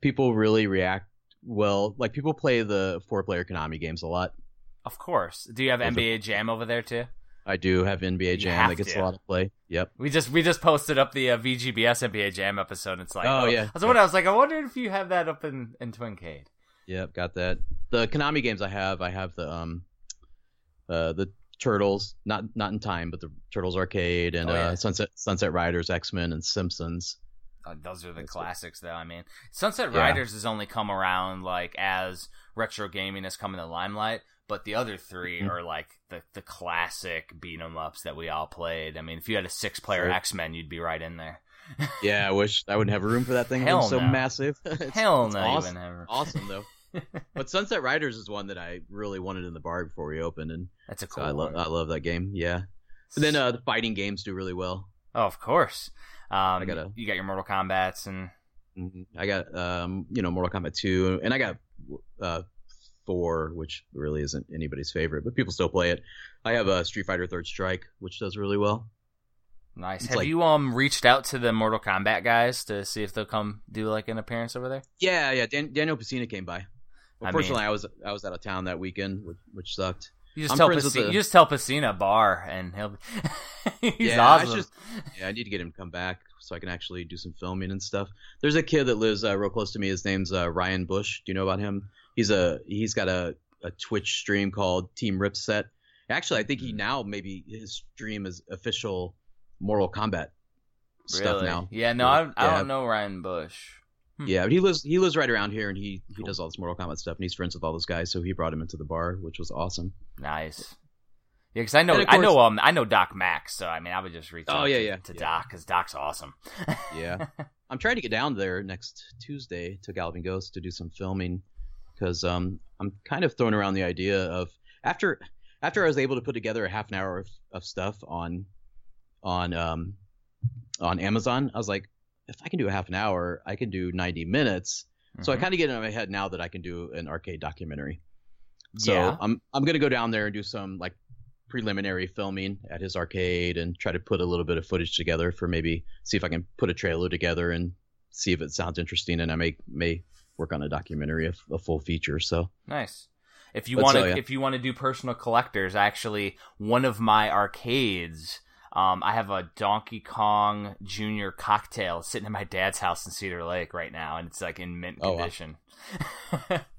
People really react well. Like people play the four player Konami games a lot. Of course. Do you have Those are- NBA Jam over there too? I do have NBA Jam that gets to. a lot of play. Yep. We just we just posted up the uh, VGBS NBA Jam episode. It's like, Oh, yeah. I was wondering. I was like, I wonder if you have that up in in Twincade. Yep, got that. The Konami games I have, I have the um, uh, the Turtles, not not in time, but the Turtles arcade and Oh, yeah. uh, Sunset Sunset Riders, X Men, and Simpsons. Uh, those are the That's classics, though. I mean, Sunset Yeah. Riders has only come around like as retro gaming has come in the limelight, but the other 3 Mhm. are like the the classic beat 'em ups that we all played. I mean, if you had a six player Sure. X Men, you'd be right in there. Yeah, I wish I wouldn't have room for that thing. Hell it's so no. massive. It's- Hell it's no, awesome. awesome though. but Sunset Riders is one that I really wanted in the bar before we opened, and That's a so cool I love. I love that game. Yeah. And then uh, the fighting games do really well. oh, of course. Um, gotta- you got your Mortal Kombat's and Mhm. I got um, you know Mortal Kombat 2 and I got uh 4 which really isn't anybody's favorite but people still play it. I have a Street Fighter Third Strike which does really well. nice. It's Have like- you um reached out to the Mortal Kombat guys to see if they'll come do like an appearance over there? Yeah, yeah, Dan- Daniel Pesina came by. I Unfortunately, mean- I was I was out of town that weekend which, which sucked. You just I'm tell Pesina, the- you just tell Pesina bar and he'll. He's Yeah, I just- Yeah, I need to get him to come back so I can actually do some filming and stuff. There's a kid that lives uh, real close to me. His name's uh, Ryan Bush. Do you know about him? He's a he's got a, a Twitch stream called Team Ripset. Actually, I think he now maybe his stream is official Mortal Kombat stuff Really? now. Yeah, no, I, I Yeah. don't know Ryan Bush. Hmm. Yeah, but he lives he lives right around here, and he he Cool. does all this Mortal Kombat stuff, and he's friends with all those guys. So he brought him into the bar, which was awesome. Nice. Yeah, because I know of I know um I know Doc Mack, so I mean I would just reach Oh, out yeah, to, yeah, to yeah. Doc because Doc's awesome. Yeah. I'm trying to get down there next Tuesday to Galloping Ghost to do some filming because um, I'm kind of throwing around the idea of after after I was able to put together a half an hour of, of stuff on on um, on Amazon, I was like, if I can do a half an hour, I can do 90 minutes. So I Mhm. kind of get in my head now that I can do an arcade documentary. So Yeah. I'm I'm gonna go down there and do some like preliminary filming at his arcade and try to put a little bit of footage together for maybe see if I can put a trailer together and see if it sounds interesting and I may may work on a documentary of a full feature. So Nice. If you want to, so, yeah. if you want to do personal collectors, actually, one of my arcades, um, I have a Donkey Kong Junior cocktail sitting in my dad's house in Cedar Lake right now, and it's like in mint Oh, wow. condition.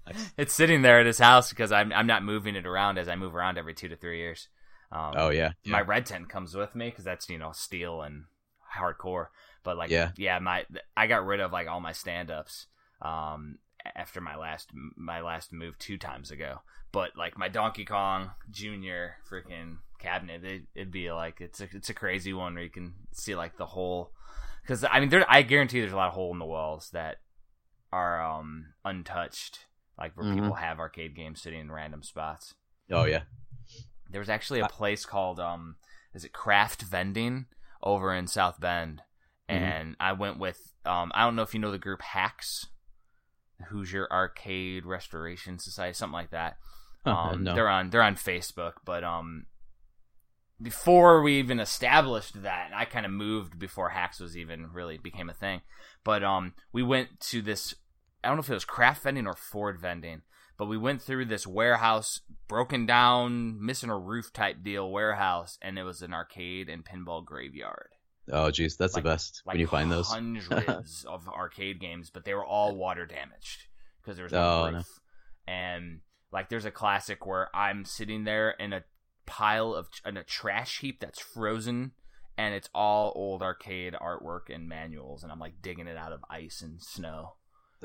Nice. It's sitting there at his house because I'm I'm not moving it around as I move around every two to three years. Um, oh yeah, my red tent comes with me because that's you know steel and hardcore. But like Yeah. yeah, my I got rid of like all my stand ups um after my last my last move two times ago. But like my Donkey Kong Junior freaking cabinet, it, it'd be like it's a it's a crazy one where you can see like the whole because I mean there I guarantee there's a lot of hole in the walls that are um untouched like where Mhm. people have arcade games sitting in random spots. oh yeah. There was actually a place called um is it Craft Vending over in South Bend. Mhm. And I went with um I don't know if you know the group Hacks, Hoosier Arcade Restoration Society, something like that. Um no. they're on they're on Facebook, but um before we even established that, I kind of moved before Hacks was even really became a thing. But um we went to this I don't know if it was craft vending or Ford vending, but we went through this warehouse, broken down, missing a roof type deal warehouse, and it was an arcade and pinball graveyard. Oh geez, that's Like- the best Like when you find those. hundreds of arcade games, but they were all water damaged because there was no Oh, no. roof. And like, there's a classic where I'm sitting there in a pile of in a trash heap that's frozen, and it's all old arcade artwork and manuals, and I'm like digging it out of ice and snow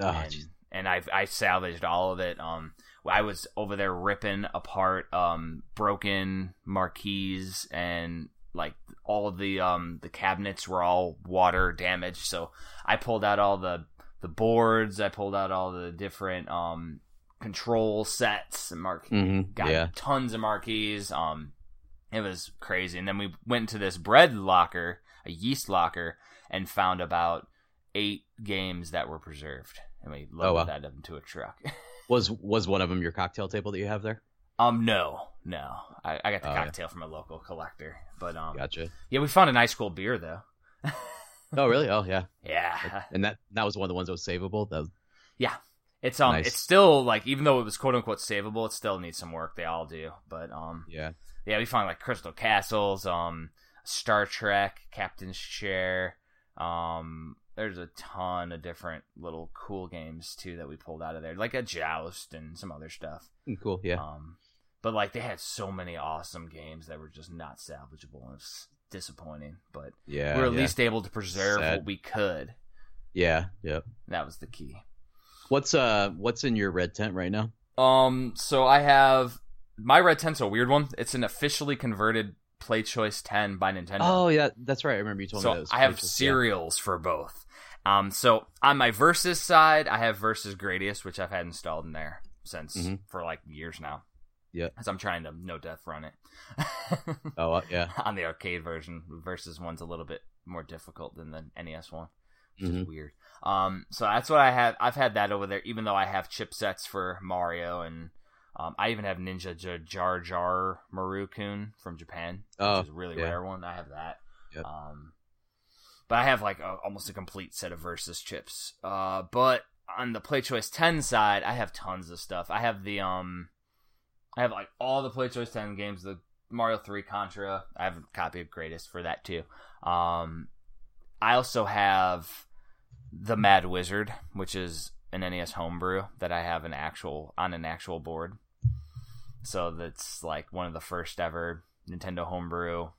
Oh, and, geez. and I I salvaged all of it. Um, I was over there ripping apart um broken marquees and like all the um the cabinets were all water damaged. So I pulled out all the the boards. I pulled out all the different um control sets and mark Mhm, got yeah. tons of marquees. Um, it was crazy. And then we went to this bread locker, a yeast locker, and found about eight games that were preserved, and we loaded Oh, wow. that into a truck. Was was one of them your cocktail table that you have there? Um, no, no, I, I got the Oh, yeah. cocktail from a local collector, but um, Gotcha. yeah, we found a nice Q*bert though. Oh, really? Oh, yeah. Yeah, And that that was one of the ones that was savable. That was, yeah. It's um, Nice. it's still like even though it was quote unquote savable, it still needs some work. They all do, but um, yeah. yeah, we found like Crystal Castles, um, Star Trek, Captain's Chair. Um, there's a ton of different little cool games too that we pulled out of there, like a Joust and some other stuff. Mm, Cool. Yeah. Um, but like they had so many awesome games that were just not salvageable. and disappointing, but Yeah. we are at yeah. least able to preserve Sad. what we could. Yeah. Yeah. That was the key. What's uh what's in your red tent right now? Um, so I have my red tent's a weird one. It's an officially converted Play Choice 10 by Nintendo. Oh yeah, that's right. I remember you told me that. so I have cereals serials for both. Um, so on my Versus side, I have Versus Gradius, which I've had installed in there since Mhm. for like years now. Yeah. as I'm trying to no death run it. Oh uh, yeah. on the arcade version, Versus one's a little bit more difficult than the NES one, which is Mhm. weird. Um, so that's what I have. I've had that over there, even though I have chipsets for Mario and. Um, I even have Ninja J- Jar Jar Marukun from Japan, which Oh, is a really yeah. rare one. I have that. Yep. Um, but I have like a, almost a complete set of Versus chips. Uh, but on the Play Choice 10 side, I have tons of stuff. I have the um, I have like all the Play Choice 10 games, the Mario 3 Contra. I have a copy of Gradius for that too. Um, I also have the Mad Wizard, which is an NES homebrew that I have an actual on an actual board. So that's like one of the first ever Nintendo homebrew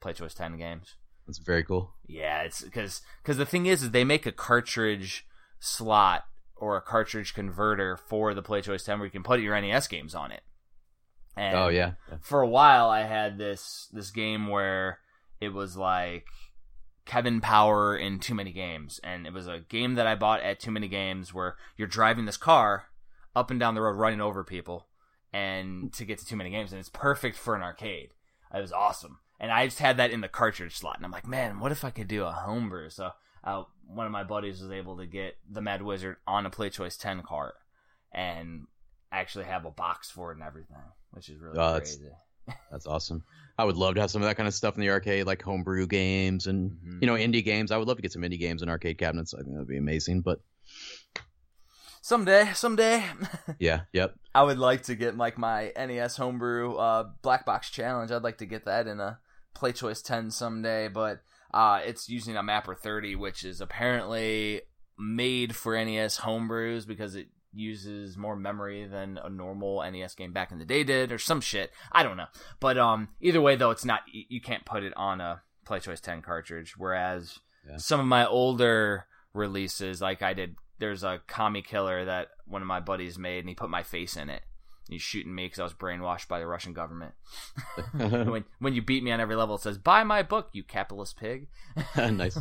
Play Choice 10 games. That's very cool. Yeah, it's because because the thing is, is they make a cartridge slot or a cartridge converter for the Play Choice 10 where you can put your NES games on it. And oh yeah. for a while, I had this this game where it was like Kevin Power in Too Many Games, and it was a game that I bought at Too Many Games where you're driving this car up and down the road, running over people, and to get to Too Many Games, and it's perfect for an arcade. It was awesome, and I just had that in the cartridge slot, and I'm like, man, what if I could do a homebrew? So uh, one of my buddies was able to get the Mad Wizard on a Play Choice 10 cart, and actually have a box for it and everything, which is really Oh, that's- crazy. That's awesome. I would love to have some of that kind of stuff in the arcade, like homebrew games and Mhm. you know indie games. I would love to get some indie games in arcade cabinets. I think that'd be amazing. But Someday, someday, yeah, yep. I would like to get like my NES homebrew uh, black box challenge. I'd like to get that in a Play Choice 10 someday, but uh, it's using a Mapper 30, which is apparently made for NES homebrews because it uses more memory than a normal NES game back in the day did, or some shit. I don't know, but um, either way though, it's not you can't put it on a Play Choice 10 cartridge. Whereas Yeah. some of my older releases, like I did, there's a Commie Killer that one of my buddies made, and he put my face in it. He's shooting me because I was brainwashed by the Russian government. when when you beat me on every level, it says "Buy my book, you capitalist pig." nice.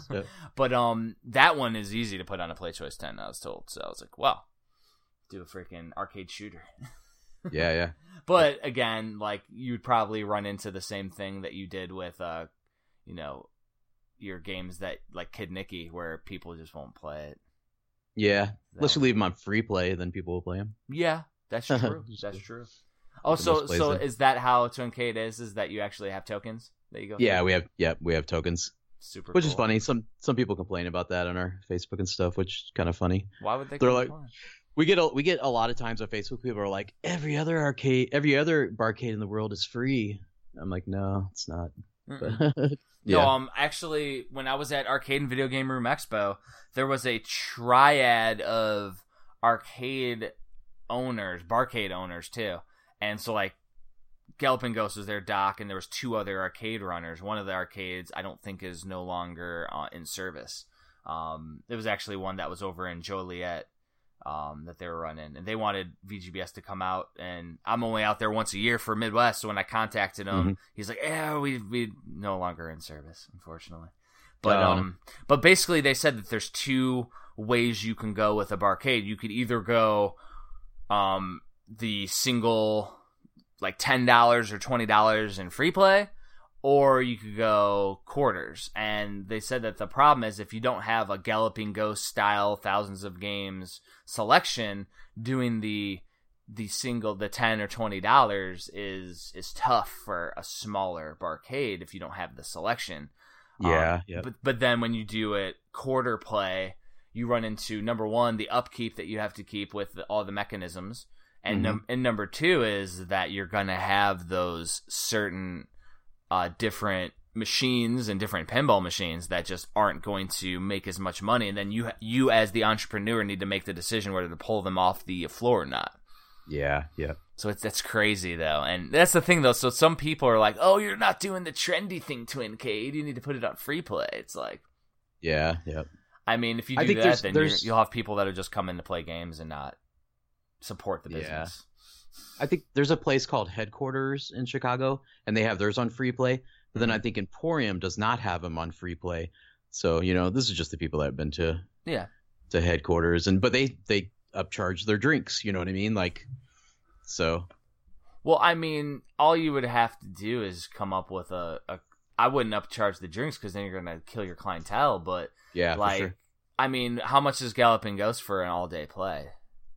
But um, that one is easy to put on a Play Choice 10. I was told, so I was like, "Well, do a freaking arcade shooter." yeah, yeah. But again, like you'd probably run into the same thing that you did with uh, you know, your games that like Kid Niki, where people just won't play it. Yeah. Unless you leave them on free play, then people will play them. Yeah, that's true. That's true. Oh, so so is that how Twincade is? Is that you actually have tokens that you go? Yeah, through? we have yeah we have tokens, super. which is funny. Some some people complain about that on our Facebook and stuff, which is kind of funny. Why would they? They're like-? We get a, we get a lot of times on Facebook. People are like, every other arcade, every other barcade in the world is free. I'm like, no, it's not. Mm-mm. No, um, actually, when I was at Arcade and Video Game Room Expo, there was a triad of arcade owners, barcade owners too, and so like Galloping Ghost was their doc, and there was two other arcade runners. One of the arcades I don't think is no longer uh, in service. Um, there was actually one that was over in Joliet, um, that they were running, and they wanted VGBS to come out. And I'm only out there once a year for Midwest. So when I contacted him, Mhm. he's like, "Yeah, we we no longer in service, unfortunately." But Oh. um, but basically they said that there's two ways you can go with a barcade. You could either go um the single like ten dollars or twenty dollars in free play, or you could go quarters. And they said that the problem is if you don't have a Galloping Ghost style thousands of games selection, doing the the single the ten or twenty dollars is is tough for a smaller barcade if you don't have the selection. Yeah, Um, yeah. But but then when you do it quarter play, you run into number one the upkeep that you have to keep with the, all the mechanisms, and num- and number two is that you're gonna have those certain uh, different machines and different pinball machines that just aren't going to make as much money, and then you you as the entrepreneur need to make the decision whether to pull them off the floor or not. Yeah, yeah. So it's that's crazy though, and that's the thing though. So some people are like, "Oh, you're not doing the trendy thing, Twincade. You need to put it on free play." It's like, Yeah, yeah. I mean, if you do that, there's- then you're, there's- you'll have people that are just coming to play games and not support the Yeah. business. I think there's a place called Headquarters in Chicago, and they have theirs on free play. But then I Mm-hmm. think Emporium does not have them on free play. So you know, this is just the people that have been to Yeah, to Headquarters, and but they they upcharge their drinks. You know what I mean? Like, so Well, I mean, all you would have to do is come up with a. a I wouldn't upcharge the drinks because then you're gonna kill your clientele. But yeah, like, for sure. I mean, how much does Galloping Ghost for an all day play?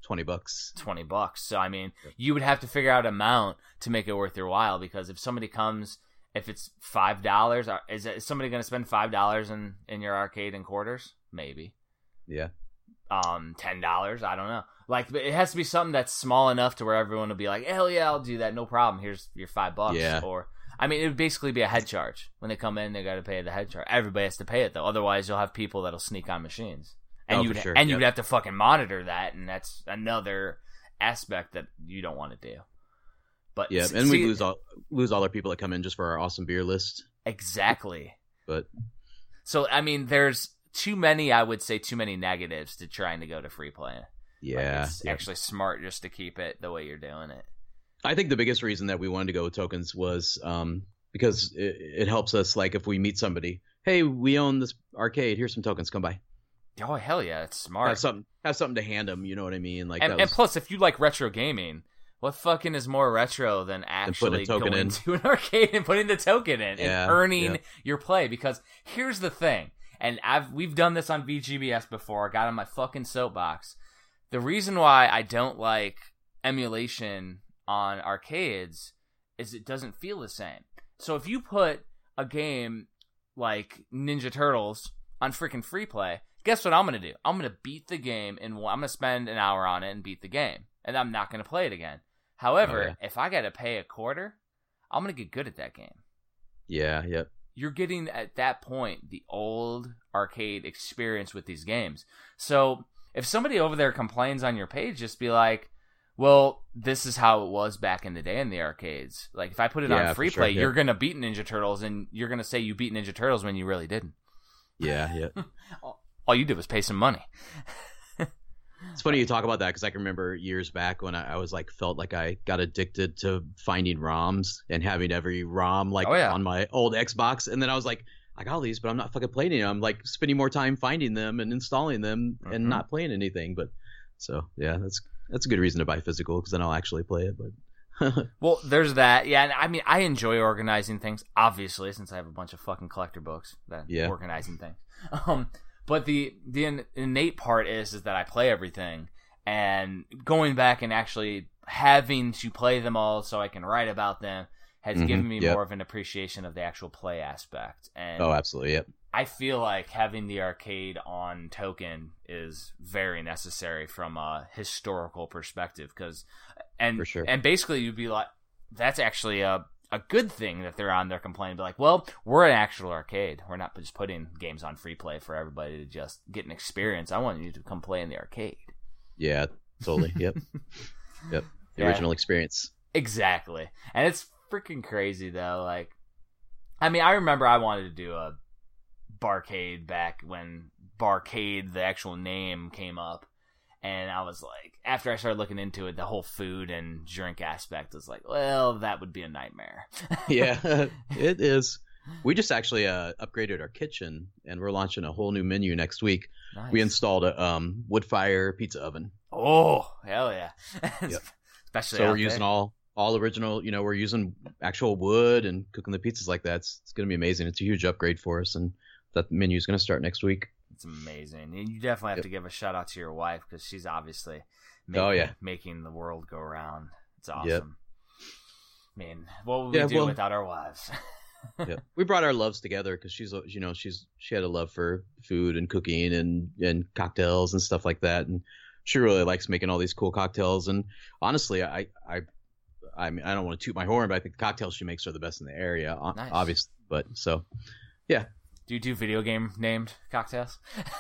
Twenty bucks. Twenty bucks. So I mean, you would have to figure out an amount to make it worth your while. Because if somebody comes, if it's five dollars, is, it- is somebody gonna spend five dollars in in your arcade in quarters? Maybe. Yeah, um ten dollars i don't know like it has to be something that's small enough to where everyone will be like hell yeah i'll do that no problem here's your five bucks Yeah. or i mean it would basically be a head charge when they come in they got to pay the head charge everybody has to pay it though otherwise you'll have people that'll sneak on machines and Oh, you'd sure, and you'd have to fucking monitor that and that's another aspect that you don't want to do but yeah, s- and we lose all lose all our people that come in just for our awesome beer list. exactly But so i mean there's too many i would say too many negatives to trying to go to free play Like, yeah, it's yeah. actually smart just to keep it the way you're doing it. I think the biggest reason that we wanted to go with tokens was um, because it, it helps us. Like if we meet somebody, hey, we own this arcade. Here's some tokens. Come by. Oh hell yeah, it's smart. Have something. Have something to hand them. You know what I mean? Like and, that and plus, if you like retro gaming, what fucking is more retro than actually going in. to an arcade and putting the token in Yeah, and earning yeah. your play? Because here's the thing, and I've we've done this on VGBS before. I got on my fucking soapbox. The reason why I don't like emulation on arcades is it doesn't feel the same. So if you put a game like Ninja Turtles on freaking free play, guess what I'm gonna do? I'm gonna beat the game and I'm gonna spend an hour on it and beat the game, and I'm not gonna play it again. However, Oh, yeah. if I gotta pay a quarter, I'm gonna get good at that game. yeah, Yep. You're getting at that point the old arcade experience with these games. So if somebody over there complains on your page, just be like, "Well, this is how it was back in the day in the arcades." Like if I put it Yeah, on free sure, play, yeah. you're gonna beat Ninja Turtles, and you're gonna say you beat Ninja Turtles when you really didn't. yeah, yeah. All you did was pay some money. It's funny you talk about that because I can remember years back when I, I was like felt like I got addicted to finding ROMs and having every ROM like Oh, yeah. on my old Xbox, and then I was like, I got all these, but I'm not fucking playing them. I'm like spending more time finding them and installing them Mhm. and not playing anything. But so yeah, that's that's a good reason to buy physical because then I'll actually play it. But Well, there's that. Yeah, and I mean, I enjoy organizing things, obviously, since I have a bunch of fucking collector books that Yeah. organizing things. Um, but the the in- innate part is is that I play everything, and going back and actually having to play them all so I can write about them has Mhm, given me yep. more of an appreciation of the actual play aspect. And oh, absolutely, yep. I feel like having the arcade on token is very necessary from a historical perspective because and For sure. and basically you'd be like that's actually a a good thing that they're on there complaining like well we're an actual arcade we're not just putting games on free play for everybody to just get an experience I want you to come play in the arcade Yeah, totally, yep, yep. The Yeah. original experience. Exactly. And it's freaking crazy though. Like I mean, I remember I wanted to do a barcade back when barcade the actual name came up. And I was like, after I started looking into it, the whole food and drink aspect was like, well, that would be a nightmare. yeah, it is. We just actually uh, upgraded our kitchen, and we're launching a whole new menu next week. Nice. We installed a um, wood fire pizza oven. Oh, hell yeah! Yep. Especially so we're using all all original. You know, we're using actual wood and cooking the pizzas like that. It's, it's going to be amazing. It's a huge upgrade for us, and that menu is going to start next week. It's amazing. And you definitely have Yep. to give a shout out to your wife because she's obviously oh, making, Oh, yeah. making the world go round. It's awesome. Yep. mean, what would Yeah, we do well- without our wives? yeah, we brought our loves together because she's, you know, she's she had a love for food and cooking and and cocktails and stuff like that, and she really likes making all these cool cocktails. And honestly, I I I mean, I don't want to toot my horn, but I think the cocktails she makes are the best in the area, Nice. obviously. But so do you do video game named cocktails?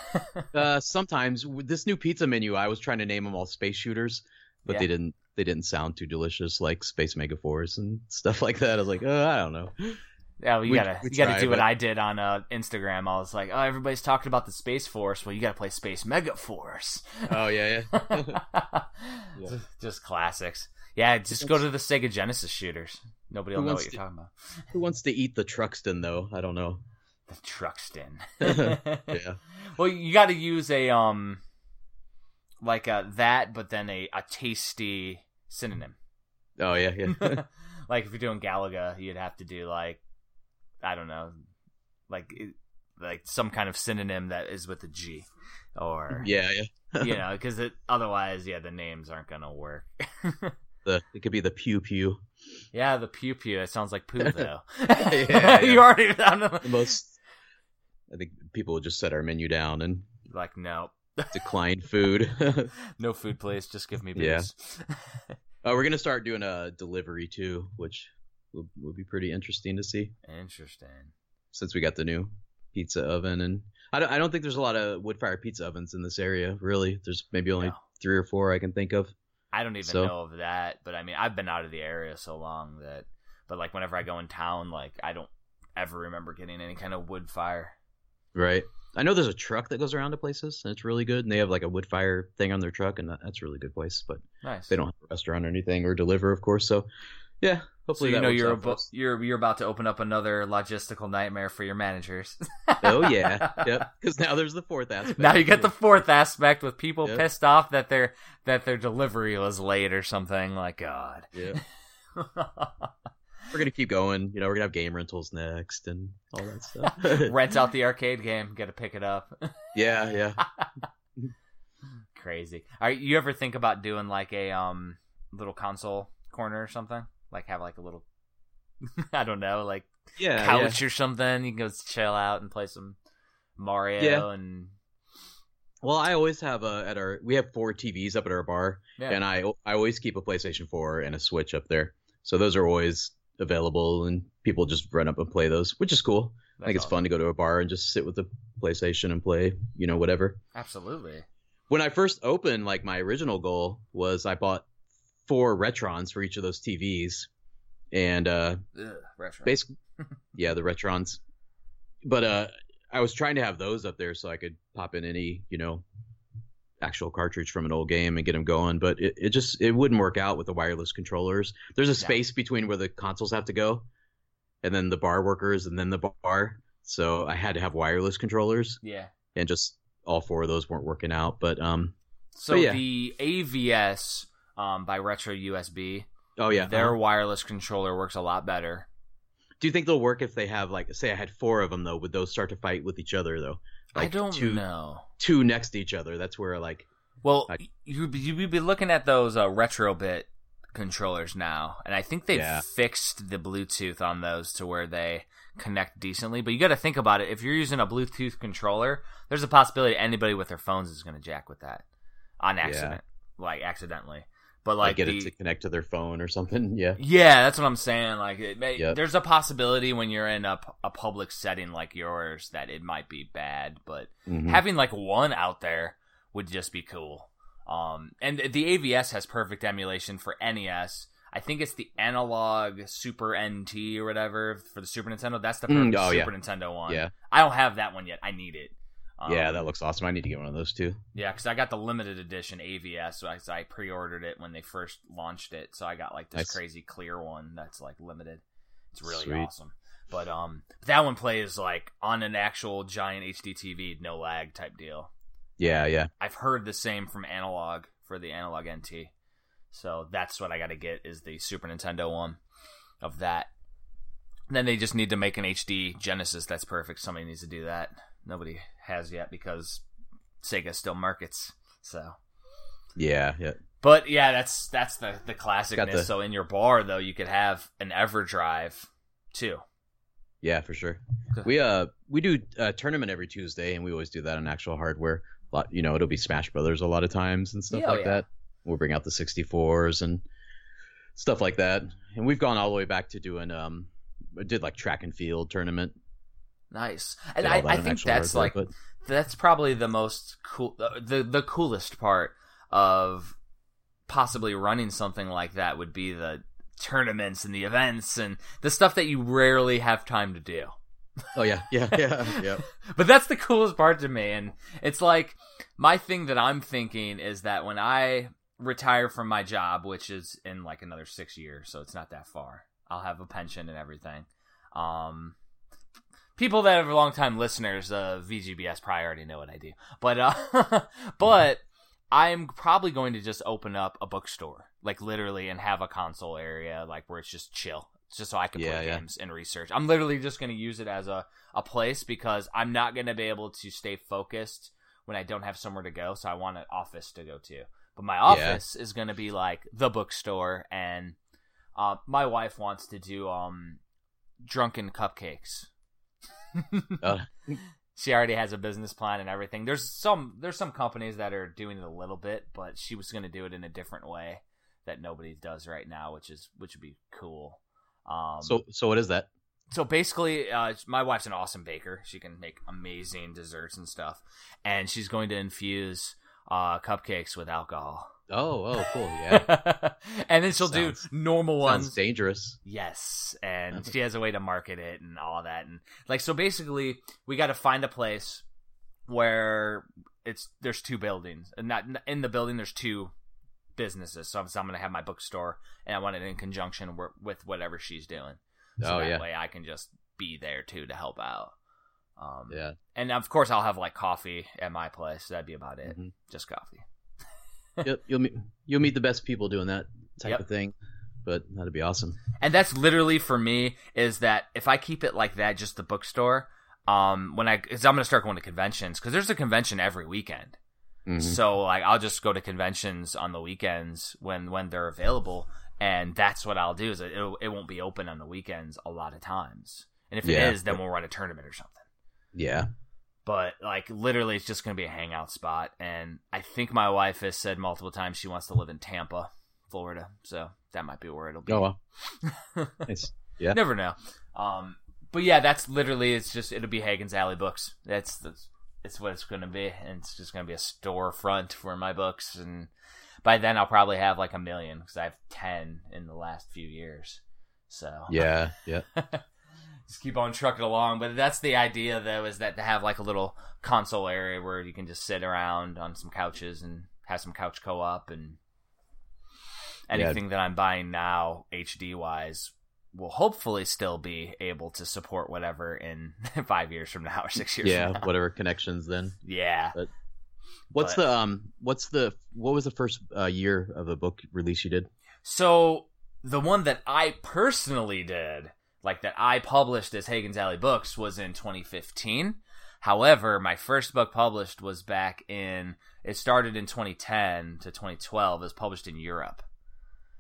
uh, sometimes with this new pizza menu, I was trying to name them all space shooters, but Yeah. they didn't. They didn't sound too delicious, like Space Megaforce and stuff like that. I was like, oh, I don't know. Yeah, well, you We- gotta we you gotta do what I did on uh, Instagram. I was like, oh, everybody's talking about the Space Force. Well, you gotta play Space Mega Force. Oh yeah, yeah. Just- Just classics. Yeah, just go to the Sega Genesis shooters. Nobody will Who know what you're to- talking about. Who wants to eat the Truxton though? I don't know. The Truxton. Yeah. Well, you got to use a um, like a that, but then a a tasty synonym. Oh yeah, yeah. like if you're doing Galaga, you'd have to do like I don't know, like like some kind of synonym that is with a G, or yeah, yeah. you know, because otherwise, yeah, the names aren't gonna work. The it could be the pew pew. yeah, the pew pew. It sounds like poop though. yeah. you already I don't know. The most. I think people just set our menu down and like no, decline food. no food, please. Just give me booze. Yeah. booze. Oh, we're gonna start doing a delivery too, which will, will be pretty interesting to see Interesting. since we got the new pizza oven and. I don't, I don't think there's a lot of wood fire pizza ovens in this area, really. There's maybe only No. three or four I can think of. I don't even So- know of that, but I mean, I've been out of the area so long that, but like whenever I go in town, like I don't ever remember getting any kind of wood fire. Right. I know there's a truck that goes around to places and it's really good. And they have like a wood fire thing on their truck, and that, that's a really good place. But Nice. they don't have a restaurant or anything or deliver, of course. So, yeah, So hopefully you know you're out for abo- us. you're you're about to open up another logistical nightmare for your managers. Oh yeah, yep. Because now there's the fourth aspect. Now you get the fourth aspect with people Yep. pissed off that their that their delivery was late or something. Like God. Yeah, we're gonna keep going. You know, we're gonna have game rentals next and all that stuff. Rent out the arcade game. Got to pick it up. yeah, yeah. Crazy. Are you ever think about doing like a um little console corner or something? Like have like a little I don't know, like Yeah, yeah. couch or something. You can go chill out and play some Mario Yeah. and Well, I always have a at our we have four TVs up at our bar, yeah. and I I always keep a PlayStation 4 and a Switch up there. So those are always available, and people just run up and play those, which is cool. I think it's That's fun to go to a bar and just sit with the PlayStation and play, you know, whatever. Absolutely. When I first opened, like my original goal was I bought four Retrons for each of those TVs, and uh, Ugh, basically, yeah, the Retrons. But uh, I was trying to have those up there so I could pop in any, you know, actual cartridge from an old game and get them going. But it, it just it wouldn't work out with the wireless controllers. There's a Yeah. space between where the consoles have to go, and then the bar workers, and then the bar. So I had to have wireless controllers, yeah. and just all four of those weren't working out. But um, So But yeah. the AVS um by Retro USB, oh yeah, their uh-huh. wireless controller works a lot better. do you think they'll work if they have like say I had four of them though? Would those start to fight with each other though? I don't two, know. two next to each other. That's where like Well, I- you you'd be looking at those uh, retrobit controllers now, and I think they've Yeah. fixed the Bluetooth on those to where they connect decently. But you got to think about it. If you're using a Bluetooth controller, there's a possibility anybody with their phones is going to jack with that on accident, like accidentally. But like like get the, it to connect to their phone or something. Yeah. yeah, that's what I'm saying. Like, it may, Yep. there's a possibility when you're in a, a public setting like yours that it might be bad, but Mhm. having like one out there would just be cool. Um, and the AVS has perfect emulation for NES. I think it's the Analogue Super NT or whatever for the Super Nintendo. That's the Mm, oh, yeah. Super Nintendo one. Yeah. I don't have that one yet. I need it. Um, yeah, that looks awesome. I need to get one of those too. Yeah, because I got the limited edition AVS. So I, so I pre-ordered it when they first launched it. So I got like this Nice. crazy clear one that's like limited. It's really Sweet. awesome. But um, that one plays like on an actual giant HD TV, no lag type deal. Yeah, yeah. I've heard the same from Analogue for the Analogue NT. So that's what I got to get is the Super Nintendo one of that. Then they just need to make an HD Genesis that's perfect. Somebody needs to do that. Nobody has yet because Sega still markets. So, Yeah, yeah. but yeah, that's that's the the classicness. The- So in your bar though, you could have an EverDrive too. Yeah, for sure. We uh we do a tournament every Tuesday, and we always do that on actual hardware. A lot, you know, it'll be Smash Brothers a lot of times and stuff Yeah, oh, like yeah. that. We'll bring out the 64s and stuff like that. And we've gone all the way back to doing um, did like track and field tournament. Nice, and I, I think that's like but- that's probably the most cool the the coolest part of possibly running something like that would be the tournaments and the events and the stuff that you rarely have time to do. Oh yeah, yeah, yeah, yeah. but that's the coolest part to me. And it's like my thing that i'm thinking is that when i retire from my job which is in like another six years so it's not that far i'll have a pension and everything. Um people that are long time listeners of vgbs probably already know what i do. But uh but i'm probably going to just open up a bookstore like literally and have a console area like where it's just chill just so i can Yeah, play yeah. games and research. I'm literally just going to use it as a, a place because i'm not going to be able to stay focused when i don't have somewhere to go so i want an office to go to. But my office is going to be like the bookstore and uh, my wife wants to do um drunken cupcakes Uh, she already has a business plan and everything. There's some there's some companies that are doing it a little bit, but she was going to do it in a different way that nobody does right now, which is which would be cool. Um, so so what is that? so basically, uh, my wife's an awesome baker. She can make amazing desserts and stuff, and she's going to infuse uh, cupcakes with alcohol. Oh, oh, cool. Yeah, and then she'll Sounds- do normal ones. dangerous. Yes, and she has a way to market it and all that, and like so. Basically, we got to find a place where it's there's two buildings, and not in the building. There's two businesses, so I'm, so I'm gonna have my bookstore, and I want it in conjunction wi- with whatever she's doing. So oh that yeah, way, I can just be there too to help out. Um, yeah. and of course, I'll have like coffee at my place. That'd be about it, Mhm. just coffee. you'll, you'll meet you'll meet the best people doing that type Yep. of thing. But that'd be awesome. and that's literally for me is that if I keep it like that, just the bookstore, um, when I, cause I'm gonna start going to conventions because there's a convention every weekend. Mhm. So like I'll just go to conventions on the weekends when when they're available, and that's what I'll do. Is it it won't be open on the weekends a lot of times, and if Yeah. it is, then we'll run a tournament or something. Yeah, But like literally, it's just gonna be a hangout spot, and I think my wife has said multiple times she wants to live in Tampa, Florida, so that might be where it'll be. Oh well. Nice. Yeah. Never know. Um, but yeah, that's literally it's just it'll be Hagen's Alley Books. That's the it's what it's gonna be, and it's just gonna be a storefront for my books. And by then, I'll probably have like a million because I have ten in the last few years. So Yeah, yeah. Just keep on trucking along. But that's the idea, though, is that to have like a little console area where you can just sit around on some couches and have some couch co-op and anything that I'm buying now, HD wise, will hopefully still be able to support whatever in five years from now or six years. yeah, from now. whatever connections then. yeah. What's But- the um what's the what was the first uh, year of a book release you did? So the one that I personally did, like that I published as Hagen's Alley Books, was in 2015. However, my first book published was back in. It started in 2010 to 2012. It was published in Europe.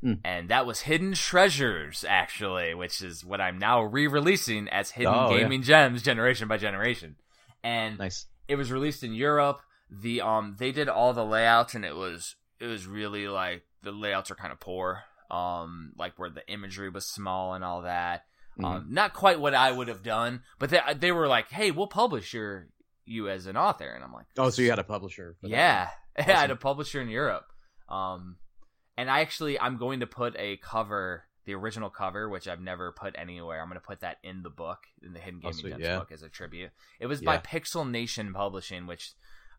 Hmm. And that was Hidden Treasures, actually, which is what I'm now re-releasing as Hidden Oh, yeah. Gaming Gems, generation by generation. And Nice. it was released in Europe. The um they did all the layouts and it was it was really like the layouts are kind of poor. Um like where the imagery was small and all that. Mm-hmm. Um not quite what I would have done, but they they were like, "Hey, we'll publish your you as an author." And I'm like, Oh, so you had a publisher? Yeah, I had a publisher in Europe. Um, and I actually I'm going to put a cover the original cover, which I've never put anywhere. I'm gonna put that in the book in the Hidden Oh, Gaming sweet, Gems yeah. book as a tribute. It was by Pixel Nation Publishing, which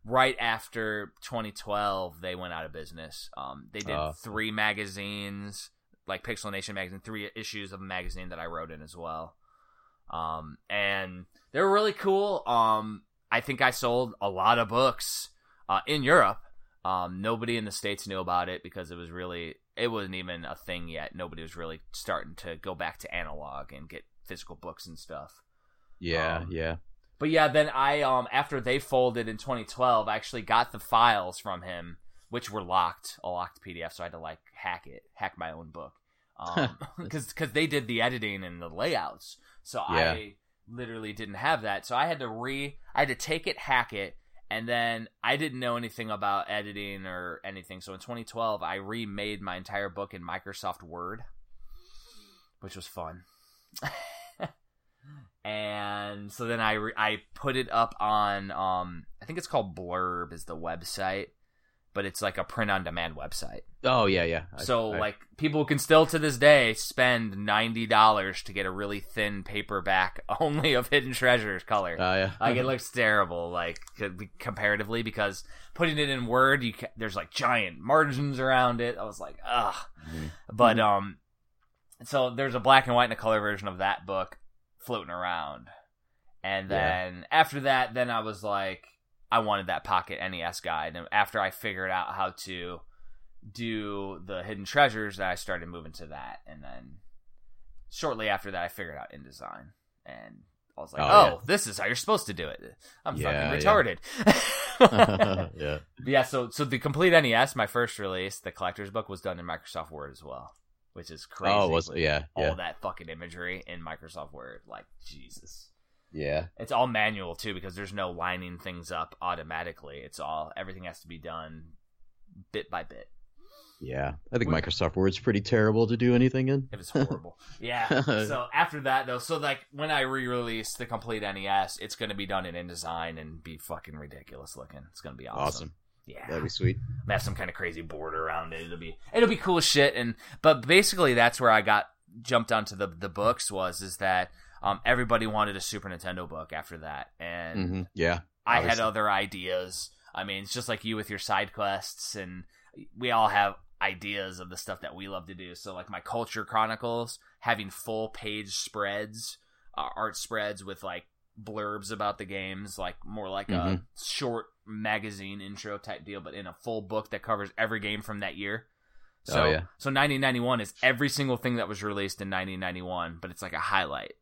right after 2012 they went out of business. Um, they did Oh. three magazines, like Pixel Nation magazine, three issues of a magazine that I wrote in as well. Um, and they were really cool. Um, I think I sold a lot of books uh, in Europe. Um, nobody in the states knew about it because it was really it wasn't even a thing yet. Nobody was really starting to go back to analog and get physical books and stuff. Yeah, Um, yeah. But yeah, then I um after they folded in 2012, I actually got the files from him, which were locked, a locked PDF, so I had to like hack it, hack my own book, um, because because they did the editing and the layouts, so Yeah. I literally didn't have that, so I had to re, I had to take it, hack it, and then I didn't know anything about editing or anything, so in 2012 I remade my entire book in Microsoft Word, which was fun. and so then I re- I put it up on um I think it's called Blurb is the website, but it's like a print on demand website. Oh yeah, yeah. I- so I- like people can still to this day spend ninety dollars to get a really thin paperback only of Hidden Treasures color. Oh yeah. like it looks terrible, like comparatively, because putting it in Word, you ca- there's like giant margins around it. I was like, ugh. Mhm. But um, so there's a black and white and a color version of that book floating around, and Yeah. then after that, then I was like, I wanted that pocket NES guide, and after I figured out how to do the hidden treasures, that I started moving to that, and then shortly after that, I figured out InDesign, and I was like, Oh, oh, yeah. this is how you're supposed to do it. I'm Yeah, fucking yeah. retarded. yeah. yeah, so so the complete NES, my first release, the collector's book was done in Microsoft Word as well, which is crazy. Oh, was yeah, all yeah, that fucking imagery in Microsoft Word, like Jesus. Yeah. It's all manual too because there's no lining things up automatically. It's all everything has to be done bit by bit. Yeah, I think Microsoft Word's pretty terrible to do anything in. It was horrible. yeah. So after that though, so like when I re-release the complete NES, it's gonna be done in InDesign and be fucking ridiculous looking. It's gonna be awesome. Awesome. Yeah. That'd be sweet. have some kind of crazy border around it. It'll be it'll be cool as shit. And but basically that's where I got jumped onto the the books was is that um everybody wanted a Super Nintendo book after that, and hmm Yeah. I had other ideas. I mean, it's just like you with your side quests, and we all have ideas of the stuff that we love to do. So like my Culture Chronicles, having full page spreads, uh, art spreads with like blurbs about the games, like more like a Mhm. short magazine intro type deal, but in a full book that covers every game from that year. So, Oh, yeah. so 1991 is every single thing that was released in 1991, but it's like a highlight.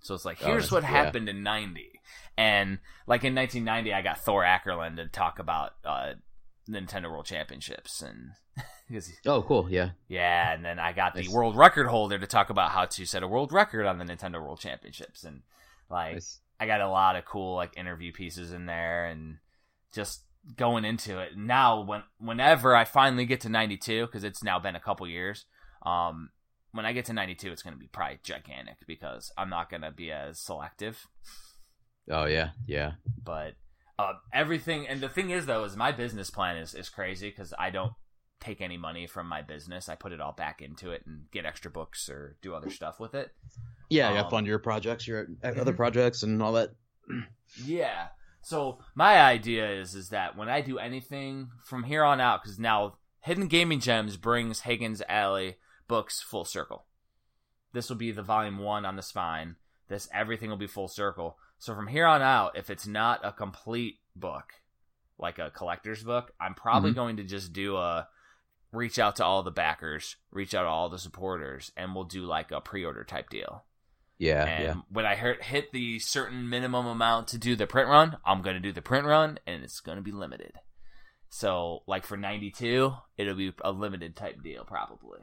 So it's like, Oh, here's that's- what yeah. happened in 90. And like in 1990, I got Thor Aackerlund to talk about uh, Nintendo World Championships. And because Oh, cool. Yeah. yeah, and then I got the world record holder to talk about how to set a world record on the Nintendo World Championships. And like, Nice. I got a lot of cool like interview pieces in there and just going into it. Now when whenever I finally get to 92 cuz it's now been a couple years, um when I get to 92 it's going to be probably gigantic because I'm not going to be as selective, Oh yeah. Yeah. but uh everything and the thing is though is my business plan is is crazy cuz I don't take any money from my business. I put it all back into it and get extra books or do other stuff with it. Yeah. Yeah. Um, Fund your projects, your other Mhm. projects, and all that. Yeah. So my idea is is that when I do anything from here on out, because now Hidden Gaming Gems brings Higgins Alley books full circle. This will be the volume one on the spine. This everything will be full circle. So from here on out, if it's not a complete book, like a collector's book, I'm probably Mhm. going to just do a reach out to all the backers, reach out to all the supporters, and we'll do like a pre-order type deal. Yeah. And yeah. when I hit, hit the certain minimum amount to do the print run, I'm going to do the print run and it's going to be limited. So, like for 92, it'll be a limited type deal probably.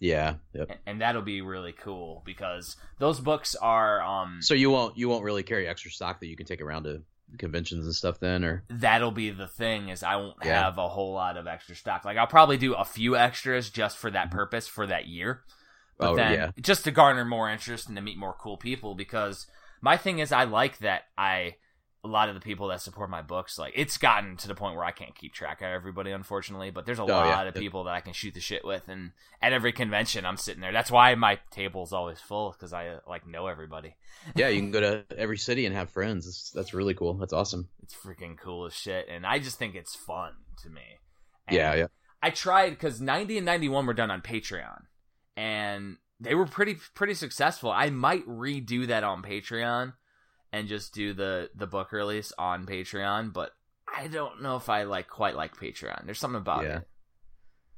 Yeah. Yep. And, that'll be really cool because those books are um So you won't you won't really carry extra stock that you can take around to conventions and stuff then, or that'll be the thing is I won't Yeah. have a whole lot of extra stock. Like I'll probably do a few extras just for that purpose for that year. But Oh, then yeah. just to garner more interest and to meet more cool people because my thing is I like that I a lot of the people that support my books, like it's gotten to the point where I can't keep track of everybody, unfortunately. But there's a Oh, lot yeah. of people that I can shoot the shit with, and at every convention, I'm sitting there. That's why my table's always full because I uh, like know everybody. Yeah, you can go to every city and have friends. That's, that's really cool. That's awesome. It's freaking cool as shit, and I just think it's fun to me. And Yeah, yeah. I tried because 90 and 91 were done on Patreon, and they were pretty pretty successful. I might redo that on Patreon and just do the the book release on Patreon, but I don't know if I like quite like Patreon. There's something about Yeah. it.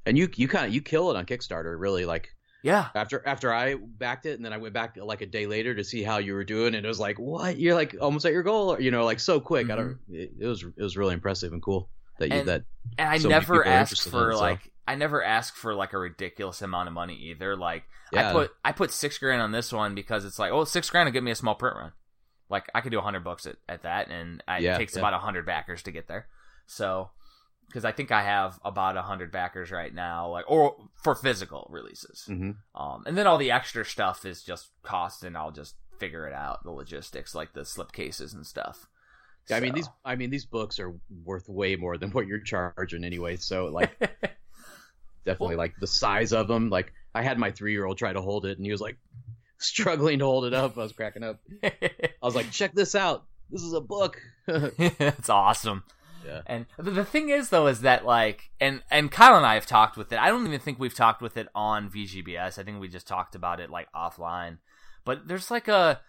And you you kind of you kill it on Kickstarter. Really, like Yeah, after after I backed it, and then I went back like a day later to see how you were doing, and it was like, what? You're like almost at your goal, or you know, like so quick. I don't. It, it was it was really impressive and cool that you Mm-hmm. And- that. and I so never asked interested in for so- like I never ask for like a ridiculous amount of money either. Like Yeah. I put I put six grand on this one because it's like, oh, six grand will give me a small print run. Like I could do a hundred bucks at, at that, and I, Yeah, it takes yeah. about a hundred backers to get there. So, because I think I have about a hundred backers right now, like or for physical releases. hmm Um, and then all the extra stuff is just cost, and I'll just figure it out, the logistics, like the slipcases and stuff. Yeah, I mean these. I mean these books are worth way more than what you're charging anyway. So like definitely like the size of them. Like I had my three year old try to hold it, and he was like struggling to hold it up. I was cracking up. I was like, check this out. This is a book. it's awesome. Yeah. And the, thing is, though, is that like, and and Kyle and I have talked with it. I don't even think we've talked with it on VGBS. I think we just talked about it like offline. But there's like a,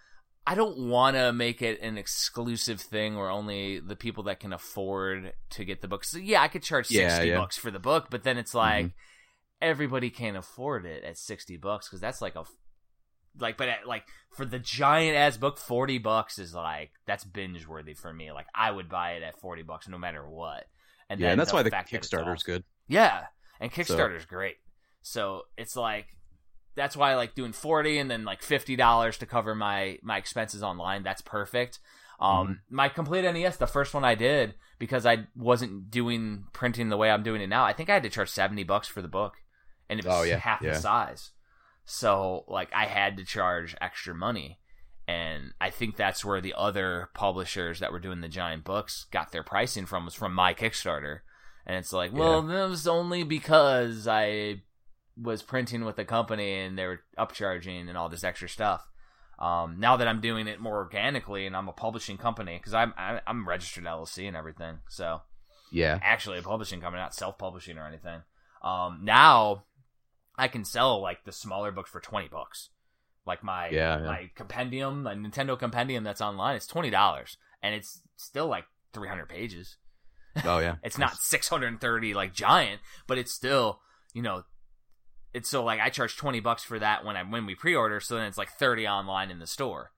I don't want to make it an exclusive thing where only the people that can afford to get the book. So yeah, I could charge Yeah, sixty yeah. bucks for the book, but then it's mm-hmm. like everybody can't afford it at sixty bucks because that's like a like but at, like for the giant ass book 40 bucks is like that's binge worthy for me. Like i would buy it at 40 bucks no matter what. And yeah, and that's why the fact that Kickstarter's good. yeah and kickstarter's great. So it's like that's why i like doing 40 and then like $50 to cover my my expenses online. That's perfect. Um Mm-hmm. my complete nes the first one i did because i wasn't doing printing the way i'm doing it now i think i had to charge 70 bucks for the book. And it was Oh, yeah, half yeah. the size so like I had to charge extra money. And I think that's where the other publishers that were doing the giant books got their pricing from was from my Kickstarter. And it's like, well, that was only because I was printing with the company and they were upcharging and all this extra stuff. Um, now that I'm doing it more organically and I'm a publishing company because I'm I'm registered LLC and everything, so Yeah. actually a publishing company, not self publishing or anything. Um, now I can sell like the smaller books for twenty bucks. Like my Yeah, yeah. my compendium, my Nintendo compendium that's online, it's twenty dollars, and it's still like three hundred pages. Oh yeah. It's not six hundred and thirty like giant, but it's still you know. It's so like I charge twenty bucks for that when I when we pre-order, so then it's like thirty online in the store,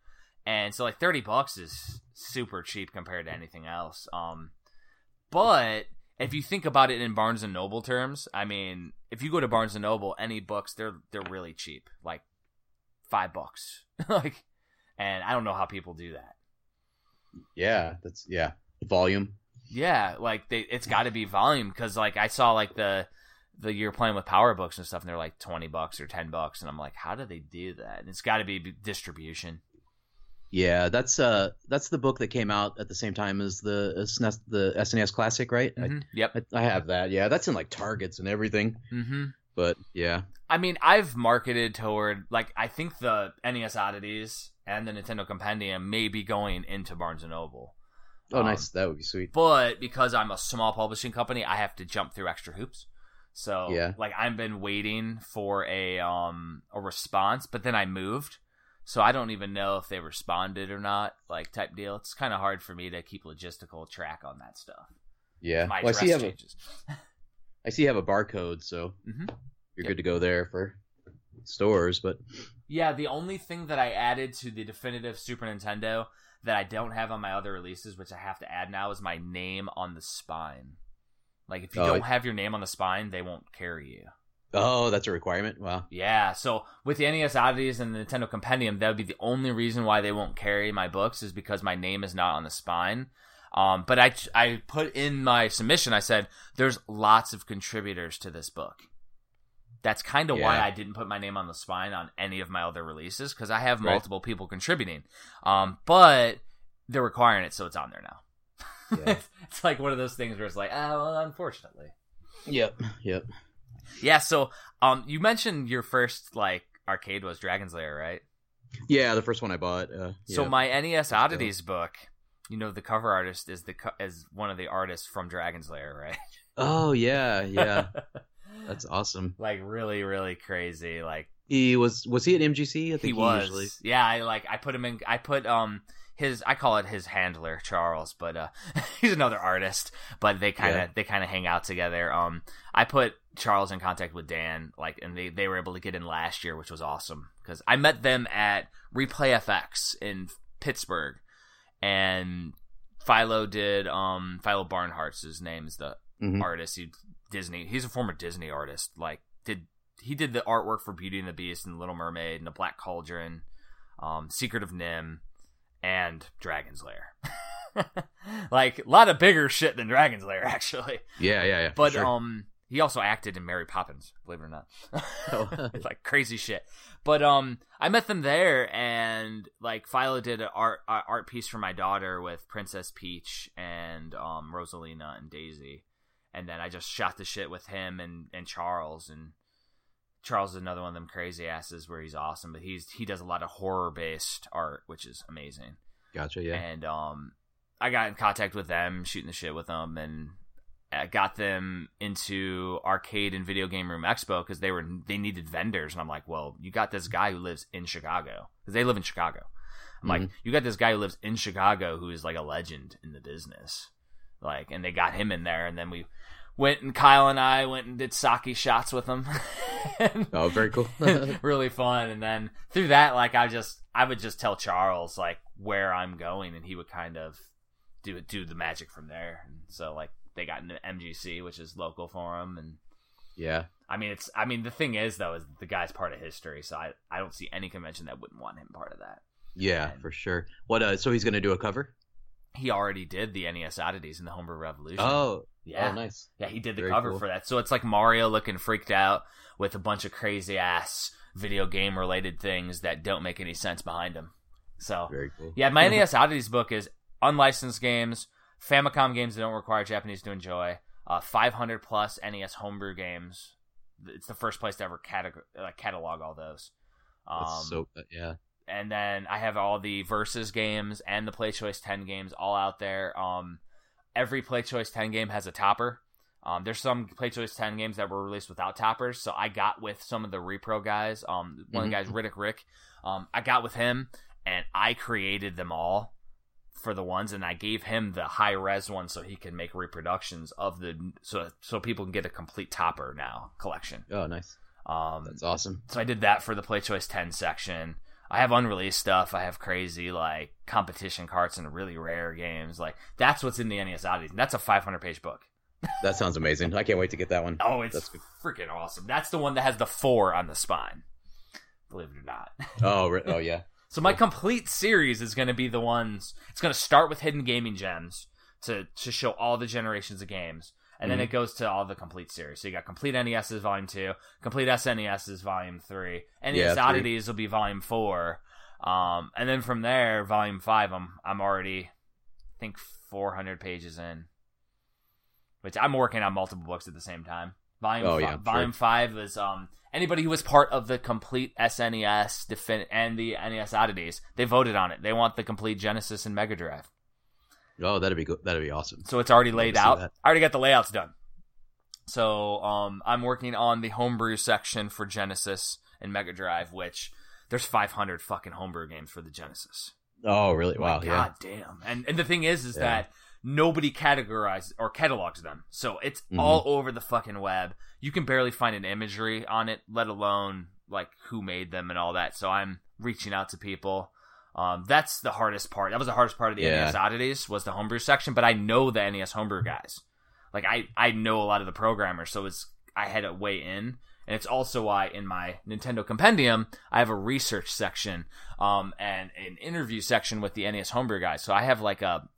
and so like thirty bucks is super cheap compared to anything else. Um, but if you think about it in Barnes and Noble terms, I mean, if you go to Barnes and Noble, any books they're they're really cheap, like five bucks, like, and I don't know how people do that. Yeah. That's yeah. Volume. Yeah, like they, it's got to be volume because like I saw like the the you're playing with power books and stuff, and they're like twenty bucks or ten bucks, and I'm like, how do they do that? And it's got to be distribution. Yeah, that's uh that's the book that came out at the same time as the SNES, the SNES Classic, right? Mhm. Yep. I, I have that. Yeah, that's in like Targets and everything. Mm-hmm. But yeah, I mean, I've marketed toward like I think the NES oddities and the Nintendo Compendium may be going into Barnes and Noble. oh Um, nice, that would be sweet. But because I'm a small publishing company, I have to jump through extra hoops. So Yeah. like I've been waiting for a um a response, but then I moved. So I don't even know if they responded or not, like type deal. It's kind of hard for me to keep logistical track on that stuff. Yeah, My well, I see you have a, changes. I see you have a barcode, so Mhm. you're Yep. good to go there for stores. But Yeah, the only thing that I added to the definitive Super Nintendo that I don't have on my other releases, which I have to add now, is my name on the spine. Like if you Oh, don't I- have your name on the spine, they won't carry you. Oh, that's a requirement. Wow. Yeah, so with the NES oddities and the Nintendo Compendium, that would be the only reason why they won't carry my books is because my name is not on the spine. Um, but I I put in my submission. I said there's lots of contributors to this book. That's kind of why I didn't put my name on the spine on any of my other releases because I have Right. multiple people contributing. Um, but they're requiring it, so it's on there now. Yeah. it's like one of those things where it's like, oh, well, unfortunately. Yep. Yep. Yeah. So, um, you mentioned your first like arcade was Dragon's Lair, right? Yeah, the first one I bought. Uh, So yeah. my NES Oddities book, you know, the cover artist is the co- is one of the artists from Dragon's Lair, right? Oh yeah, yeah. That's awesome. like really, really crazy. Like He was was he at MGC? I think he he, was, usually. yeah. I like I put him in. I put um his I call it his handler Charles, but uh he's another artist. But they kind of Yeah. they kind of hang out together. Um, I put Charles in contact with Dan, like, and they they were able to get in last year, which was awesome because I met them at Replay FX in Pittsburgh, and Philo did um Philo Barnhart's his name is the Mhm. artist. He Disney. He's a former Disney artist. Like did he did the artwork for Beauty and the Beast and Little Mermaid and The Black Cauldron, um, Secret of NIMH, and Dragon's Lair. like a lot of bigger shit than Dragon's Lair, actually. Yeah, yeah, yeah. But sure. um, he also acted in Mary Poppins, believe it or not. Oh. It's like crazy shit. But um, I met them there, and like Philo did an art uh, art piece for my daughter with Princess Peach and um Rosalina and Daisy, and then I just shot the shit with him and and Charles and. Charles is another one of them crazy asses where he's awesome, but he's he does a lot of horror based art, which is amazing gotcha. Yeah. and um, I got in contact with them, shooting the shit with them, and I got them into arcade and video game room expo because they were they needed vendors, and I'm like, well, you got this guy who lives in Chicago because they live in Chicago. I'm like, Mhm. you got this guy who lives in Chicago who is like a legend in the business, like, and they got him in there, and then we went and Kyle and I went and did sake shots with him. Oh, very cool. really fun. And then through that, like I just I would just tell Charles like where I'm going, and he would kind of do do the magic from there. And so like they got into MGC, which is local for him, and yeah. I mean it's I mean the thing is though is the guy's part of history, so I I don't see any convention that wouldn't want him part of that. Yeah, And- for sure. What? Uh, so he's gonna do a cover? He already did the NES oddities in the Homebrew Revolution. Oh, yeah, oh, nice. Yeah, he did the Very cover cool. for that. So it's like Mario looking freaked out with a bunch of crazy ass video game related things that don't make any sense behind him. So Very cool. yeah, my NES Oddities book is unlicensed games, Famicom games that don't require Japanese to enjoy, uh, 500 plus NES homebrew games. It's the first place to ever uh, catalog all those. Um, so uh, yeah. and then I have all the versus games and the Play Choice 10 games all out there. Um, every Play Choice 10 game has a topper. Um, there's some Play Choice 10 games that were released without toppers, so I got with some of the repro guys. Um, one of the Mhm. guys, Riddick Rick, um, I got with him and I created them all for the ones, and I gave him the high res one so he can make reproductions of the so so people can get a complete topper now collection. Oh, nice. Um, That's awesome. so I did that for the Play Choice 10 section. I have unreleased stuff. I have crazy like competition carts and really rare games. Like that's what's in the NES Oddities. And that's a 500 page book. That sounds amazing. I can't wait to get that one. Oh, it's That's freaking awesome. That's the one that has the four on the spine. Believe it or not. Oh, oh yeah. So my complete series is going to be the ones. It's going to start with hidden gaming gems to to show all the generations of games, and then Mhm. it goes to all the complete series. So you got complete NES's Volume Two, complete SNES's Volume Three, NES Yeah, three. Oddities will be Volume Four, um, and then from there, Volume Five. I'm I'm already, I think, 400 pages in, which I'm working on multiple books at the same time. Volume Oh, fi- yeah, Volume sure. Five is um anybody who was part of the complete SNES defin- and the NES oddities. They voted on it. They want the complete Genesis and Mega Drive. Oh, that'd be good. That'd be awesome. So it's already laid out. I already got the layouts done. So um, I'm working on the homebrew section for Genesis and Mega Drive, which there's 500 fucking homebrew games for the Genesis. Oh, really? Wow. Like, yeah. God damn. And and the thing is, is Yeah. that nobody categorizes or catalogs them. So it's Mhm. all over the fucking web. You can barely find an imagery on it, let alone like who made them and all that. So I'm reaching out to people. Um, that's the hardest part. That was the hardest part of the Yeah. NES oddities was the homebrew section. But I know the NES homebrew guys. Like I I know a lot of the programmers, so it's I had a way in. And it's also why in my Nintendo Compendium I have a research section, um, and an interview section with the NES homebrew guys. So I have like a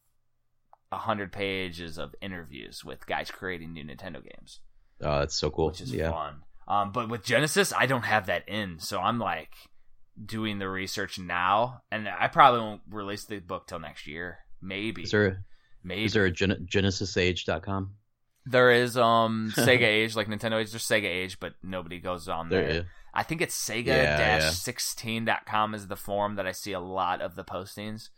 a hundred pages of interviews with guys creating new Nintendo games, Oh, that's so cool. which is yeah. fun. Um, but with Genesis, I don't have that in, so I'm like doing the research now, and I probably won't release the book till next year. Maybe. Is there maybe is there a Gen- GenesisAge.com? There is um Sega Age, like Nintendo Age. There's Sega Age, but nobody goes on there. There. I think it's Yeah, yeah. Sega-16.com is the forum that I see a lot of the postings.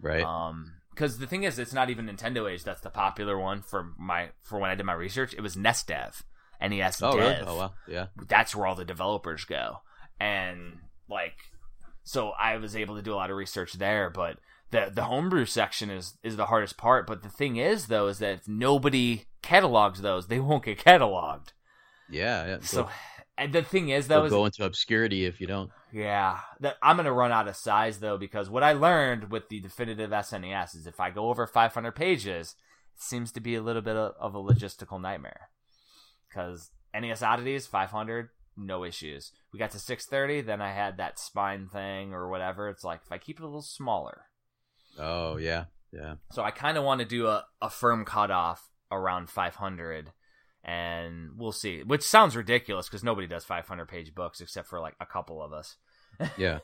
right. Um, because the thing is, it's not even Nintendo Age that's the popular one for my for when I did my research. It was NESDev, NES oh, Dev. really? Oh, wow. Yeah. That's where all the developers go, and like, so I was able to do a lot of research there. But the the homebrew section is is the hardest part. But the thing is, though, is that if nobody catalogs those, they won't get cataloged. Yeah. yeah. So, and the thing is, though, is go into obscurity if you don't. yeah, that I'm gonna run out of size though because what I learned with the definitive SNES is if I go over 500 pages, it seems to be a little bit of, of a logistical nightmare. Because NES oddities 500, no issues. We got to 630, then I had that spine thing or whatever. It's like if I keep it a little smaller, Oh, yeah. Yeah. so I kind of want to do a, a firm cutoff around 500, and we'll see. Which sounds ridiculous because nobody does 500 page books except for like a couple of us. Yeah.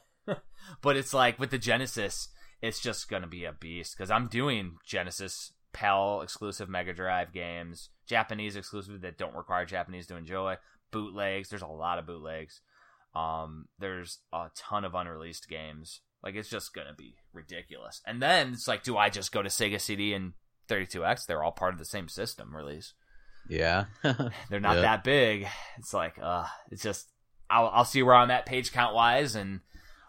but it's like with the Genesis, it's just gonna be a beast because I'm doing Genesis PAL exclusive Mega Drive games, Japanese exclusive that don't require Japanese to enjoy, bootlegs. There's a lot of bootlegs. Um, there's a ton of unreleased games. Like it's just gonna be ridiculous. And then it's like, do I just go to Sega CD and 32X? They're all part of the same system release. Yeah. They're not Yeah. that big. It's like, uh, it's just I'll I'll see where I'm at page count wise, and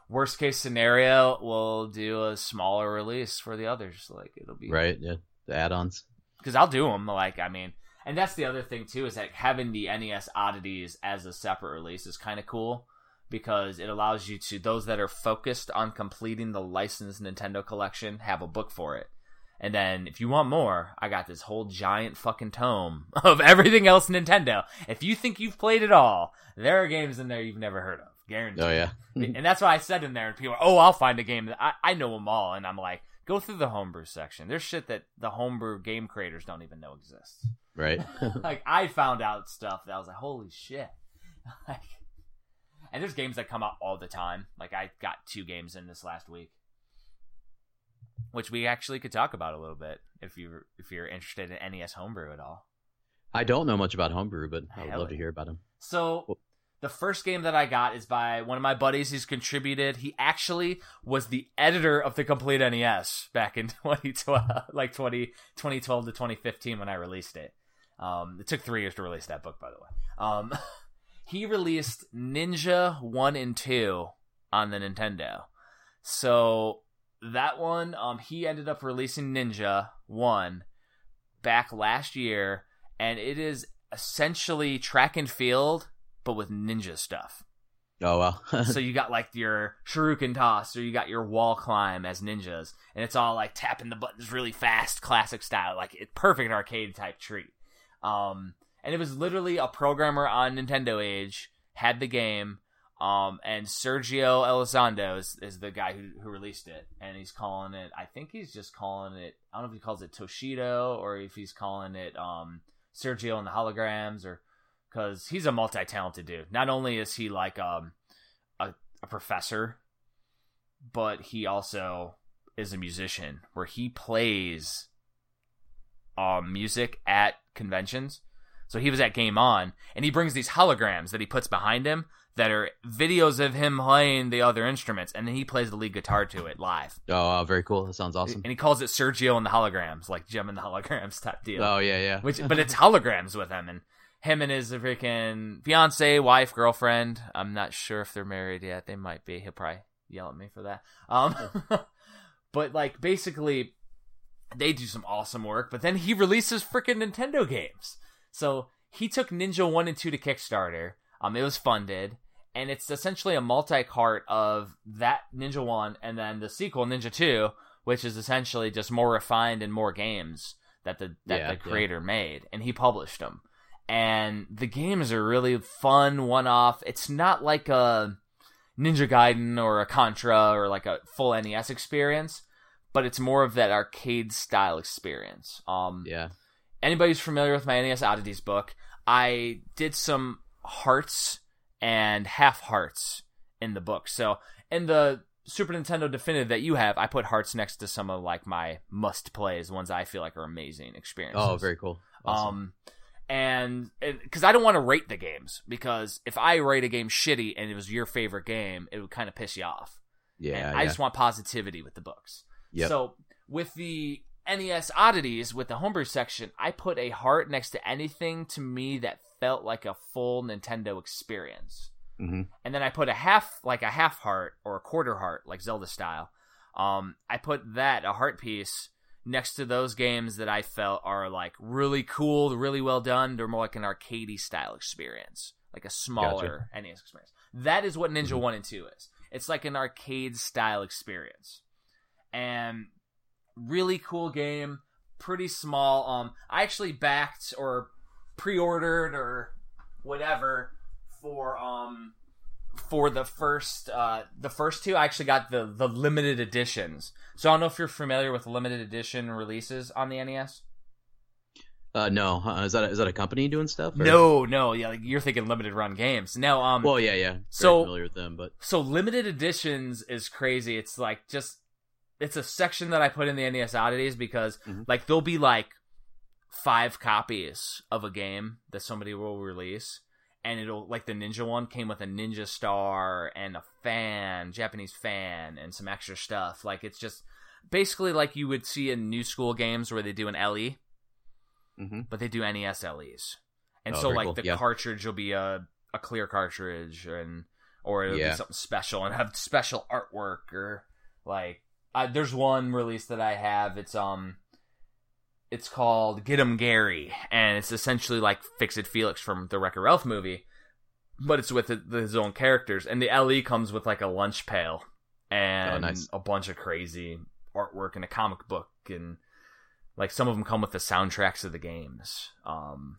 worst case scenario, we'll do a smaller release for the others. Like it'll be right. Yeah. The add-ons. because I'll do them. Like I mean, and that's the other thing too is that having the NES oddities as a separate release is kind of cool because it allows you to those that are focused on completing the licensed Nintendo collection have a book for it. And then if you want more, I got this whole giant fucking tome of everything else Nintendo. If you think you've played it all, there are games in there you've never heard of. Guaranteed. Oh, yeah. and that's why I said in there, and people, are, oh, I'll find a game that I, I know them all, and I'm like, go through the homebrew section. There's shit that the homebrew game creators don't even know exists. right. like I found out stuff that I was like, holy shit. like, and there's games that come out all the time. Like I got two games in this last week, which we actually could talk about a little bit if you if you're interested in NES homebrew at all. I don't know much about homebrew, but I would Hell love to hear about them. So the first game that I got is by one of my buddies. He's contributed. He actually was the editor of the complete NES back in 2012, like 20, 2012 to 2015 when I released it. Um, it took three years to release that book, by the way. Um, he released Ninja 1 and 2 on the Nintendo. So that one, um, he ended up releasing Ninja 1 back last year, and it is essentially track and field, but with ninja stuff. Oh well. so you got like your shuriken toss, or you got your wall climb as ninjas, and it's all like tapping the buttons really fast, classic style, like it perfect arcade type treat. Um, and it was literally a programmer on Nintendo Age had the game, um, and Sergio Elizondo is, is the guy who, who released it, and he's calling it. I think he's just calling it. I don't know if he calls it Toshido or if he's calling it um, Sergio and the holograms, or because he's a multi-talented dude. Not only is he like um, a, a professor, but he also is a musician where he plays um, music at conventions. So he was at Game On, and he brings these holograms that he puts behind him that are videos of him playing the other instruments, and then he plays the lead guitar to it live. oh, very cool. That sounds awesome. And he calls it Sergio and the holograms, like Jim and the holograms type deal. Oh yeah, yeah. Which, but it's holograms with him, and him and his freaking fiance, wife, girlfriend. I'm not sure if they're married yet. They might be. He'll probably yell at me for that. Um, but like basically, they do some awesome work. But then he releases freaking Nintendo games. So he took Ninja One and Two to Kickstarter. Um, it was funded, and it's essentially a multi-cart of that Ninja One and then the sequel Ninja Two, which is essentially just more refined and more games that the that Yeah, the yeah. creator made, and he published them. And the games are really fun, one-off. It's not like a Ninja Gaiden or a Contra or like a full NES experience, but it's more of that arcade style experience. Um, yeah. anybody who's familiar with my NES Oddities book, I did some hearts and half hearts in the book. So in the Super Nintendo Definitive that you have, I put Hearts next to some of like my must plays, ones I feel like are amazing experiences. Oh, very cool. Awesome. Um, and because I don't want to rate the games because if I rate a game shitty and it was your favorite game, it would kind of piss you off. yeah, And yeah. I just want positivity with the books. Yep. So with the NES oddities with the homebrew section, I put a heart next to anything to me that felt like a full Nintendo experience. Mhm. And then I put a half, like a half heart or a quarter heart, like Zelda style. Um, I put that a heart piece next to those games that I felt are like really cool, really well done. They're more like an arcadey style experience, like a smaller NES experience. That is what Ninja Mhm. One and Two is. It's like an arcade style experience, and really cool game. Pretty small. Um, I actually backed or pre-ordered or whatever for um for the first uh the first two. I actually got the the limited editions. So I don't know if you're familiar with limited edition releases on the NES. Uh, no, uh, is that is that a company doing stuff? or- No, no, yeah, like you're thinking limited run games. No, um, Well, yeah, yeah. Very So- familiar with them, but so limited editions is crazy. It's like just it's a section that I put in the NES oddities because Mhm. like there'll be like five copies of a game that somebody will release and it'll like the ninja one came with a ninja star and a fan, Japanese fan and some extra stuff. Like it's just basically like you would see in new school games where they do an LE, hmm but they do NES LEs. And Oh, so like cool. the Yeah. cartridge will be a a clear cartridge and or it'll Yeah. be something special and have special artwork or like uh, there's one release that I have. It's um it's called Get 'em Gary and it's essentially like Fix It Felix from the Wreck-It Ralph movie. But it's with his own characters, and the LE comes with like a lunch pail and Oh, nice. a bunch of crazy artwork and a comic book, and like some of them come with the soundtracks of the games. Um,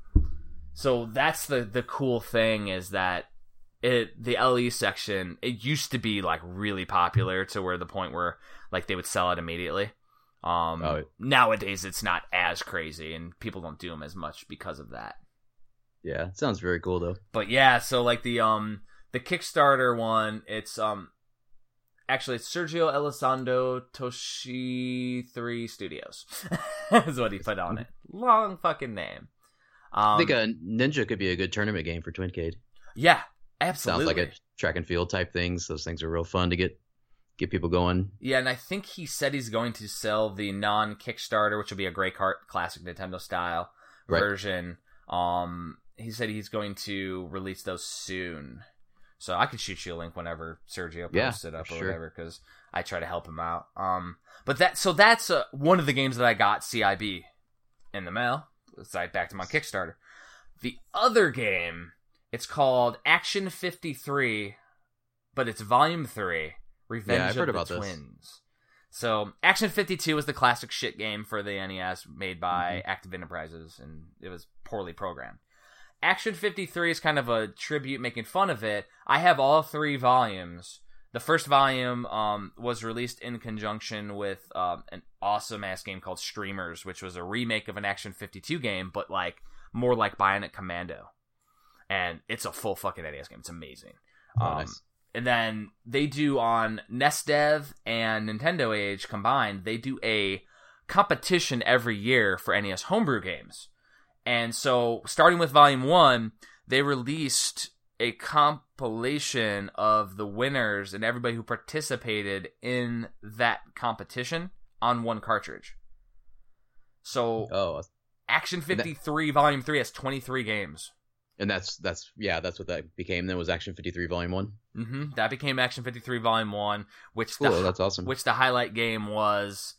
so that's the the cool thing is that it the LE section it used to be like really popular to where the point where like they would sell it immediately. Um, Oh. nowadays it's not as crazy and people don't do them as much because of that. yeah, it sounds very cool though. But yeah, so like the um the Kickstarter one, it's um actually it's Sergio Elizondo Toshi Three Studios is what he put on it. Long fucking name. Um, I think a Ninja could be a good tournament game for Twincade. yeah, absolutely. Sounds like a track and field type things. Those things are real fun to get get people going. Yeah, and I think he said he's going to sell the non Kickstarter, which will be a Grey Cart classic Nintendo style Right. version. Um, he said he's going to release those soon. So I could shoot you a link whenever Sergio Yeah, posts it up or sure. whatever, because I try to help him out. Um, but that so that's uh, one of the games that I got CIB in the mail. Aside back to my Kickstarter. The other game, it's called Action Fifty Three, but it's Volume Three. Revenge Yeah, I've of heard the about this. Twins. So Action 52 was the classic shit game for the NES made by Mm-hmm. Active Enterprises and it was poorly programmed. Action 53 is kind of a tribute making fun of it. I have all three volumes. The first volume um, was released in conjunction with um, an awesome ass game called Streemerz, which was a remake of an Action 52 game, but like more like Bionic Commando. And it's a full fucking NES game. It's amazing. Oh, Um, nice. And then they do on NESDev and Nintendo Age combined, they do a competition every year for NES homebrew games. And so, starting with Volume 1, they released a compilation of the winners and everybody who participated in that competition on one cartridge. So, Oh, Action 53 Volume 3 has 23 games. And that's that's yeah, that's what that became. Then was Action Fifty Three Volume One. hmm That became Action 53 Volume 1, which Cool, the that's awesome. which the highlight game was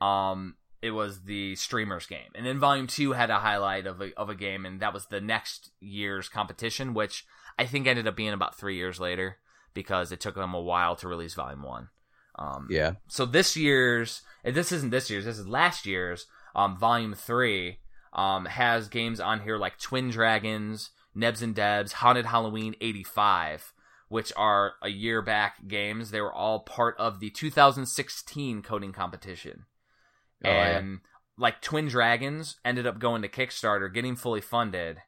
um it was the Streemerz game and then volume 2 had a highlight of a, of a game and that was the next year's competition which i think ended up being about three years later because it took them a while to release volume 1 um yeah, so this year's this isn't this year's this is last year's um volume 3 um has games on here like twin dragons nebs and debs haunted halloween 85 which are a year back games they were all part of the 2016 coding competition Oh, yeah. and like twin dragons ended up going to kickstarter getting fully funded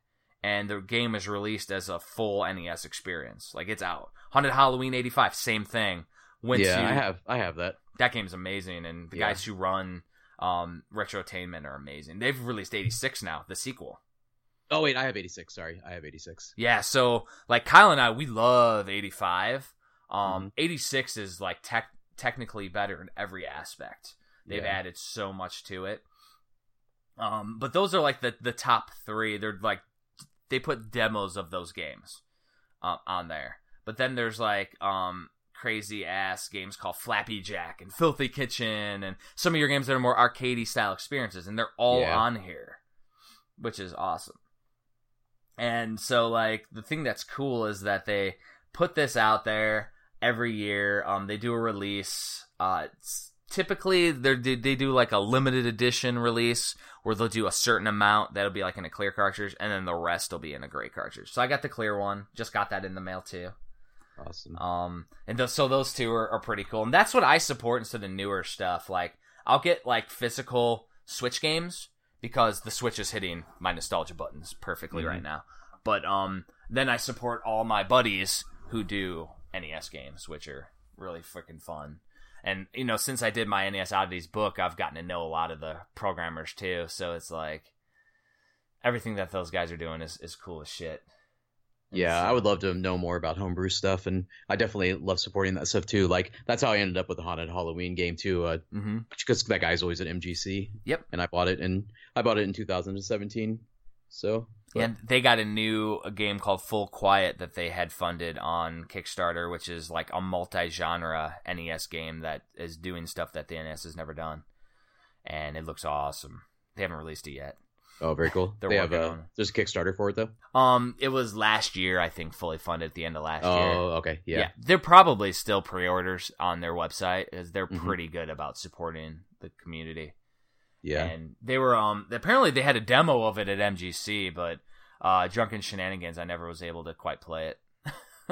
and the game is released as a full nes experience like it's out haunted halloween 85 same thing went yeah, to I have I have that. that game's amazing, and the Yeah. guys who run um, Retrotainment are amazing. They've released 86 now, the sequel. Oh wait, I have 86. Sorry, I have 86. Yeah, so like Kyle and I, we love 85. Um, Mm-hmm. 86 is like tech technically better in every aspect. They've Yeah. added so much to it. Um, but those are like the the top three. They're like they put demos of those games uh, on there. But then there's like um crazy ass games called Flappy Jack and Filthy Kitchen and some of your games that are more arcadey style experiences, and they're all Yeah. on here, which is awesome. And so like the thing that's cool is that they put this out there every year. Um, they do a release. Uh, it's, typically they they do like a limited edition release where they'll do a certain amount that'll be like in a clear cartridge, and then the rest will be in a gray cartridge. So I got the clear one. Just got that in the mail too. Awesome. Um, and th- so those two are, are pretty cool, and that's what I support instead of newer stuff. Like I'll get like physical Switch games because the Switch is hitting my nostalgia buttons perfectly Mhm. right now. But um, then I support all my buddies who do NES games, which are really freaking fun. And you know, since I did my NES Oddities book, I've gotten to know a lot of the programmers too. So it's like everything that those guys are doing is, is cool as shit. Yeah, So- I would love to know more about homebrew stuff, and I definitely love supporting that stuff too. Like that's how I ended up with the haunted Halloween game too, uh, Mm-hmm. because that guy's always at MGC. Yep. And I bought it, and I bought it in 2017. So but- And they got a new a game called Full Quiet that they had funded on Kickstarter, which is like a multi-genre NES game that is doing stuff that the NES has never done, and it looks awesome. They haven't released it yet. Oh, very cool. They're they have a on it. there's a Kickstarter for it though. Um, it was last year, I think, fully funded at the end of last year. Oh, okay, yeah. they're probably still pre-orders on their website, as they're Mhm. pretty good about supporting the community. Yeah. And they were um apparently they had a demo of it at MGC, but uh Drunken Shenanigans I never was able to quite play it.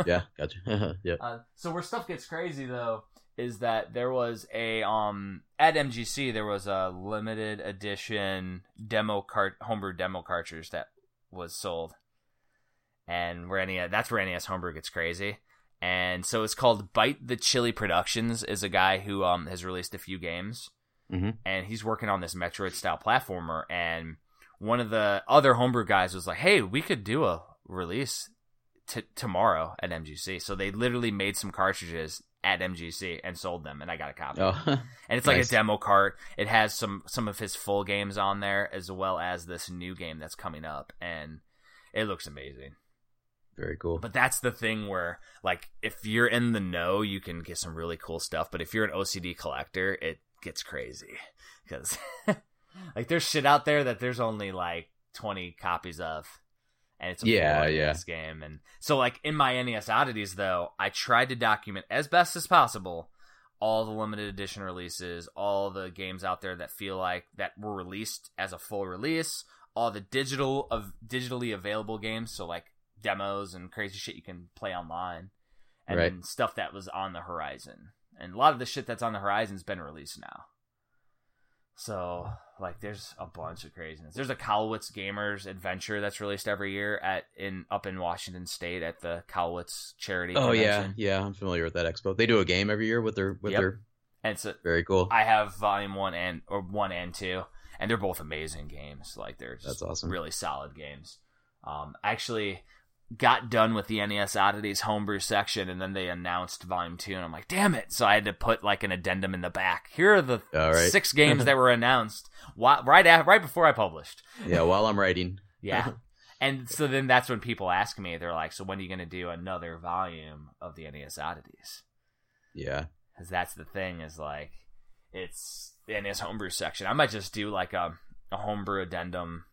yeah, gotcha. yeah. Uh, so where stuff gets crazy though is that there was a um at MGC there was a limited edition demo cart homebrew demo cartridge that was sold, and where NES that's where NES homebrew gets crazy. And so it's called Bite the Chili Productions is a guy who um has released a few games, Mhm. and he's working on this Metroid style platformer. And one of the other homebrew guys was like, "Hey, we could do a release t- tomorrow at MGC. So they literally made some cartridges at MGC and sold them, and I got a copy. Oh, And it's like nice. a demo cart. It has some some of his full games on there, as well as this new game that's coming up, and it looks amazing. very cool. But that's the thing where, like, if you're in the know, you can get some really cool stuff. But if you're an OCD collector, it gets crazy because, like, there's shit out there that there's only like 20 copies of, and it's a Yeah, yeah. Game. And so, like, in my NES oddities, though, I tried to document as best as possible all the limited edition releases, all the games out there that feel like that were released as a full release, all the digital of digitally available games, so like demos and crazy shit you can play online, and Right. stuff that was on the horizon. And a lot of the shit that's on the horizon's been released now. So, like, there's a bunch of craziness. There's a Cowlitz Gamers Adventure that's released every year at in up in Washington State at the Cowlitz Charity. Oh yeah, Convention. yeah. I'm familiar with that expo. They do a game every year with their with Yep. their and a, very cool. I have volume one and or one and two, and they're both amazing games. Like they're just That's awesome. really solid games. Um, actually got done with the NES Oddities homebrew section, and then they announced volume two, and I'm like, damn it! So I had to put like an addendum in the back. Here are the right. six games that were announced whi- right after, right before I published. yeah, while I'm writing. Yeah. And so then that's when people ask me, they're like, "So when are you going to do another volume of the NES Oddities?" Yeah. because that's the thing is like it's in his homebrew section. I might just do like a a homebrew addendum,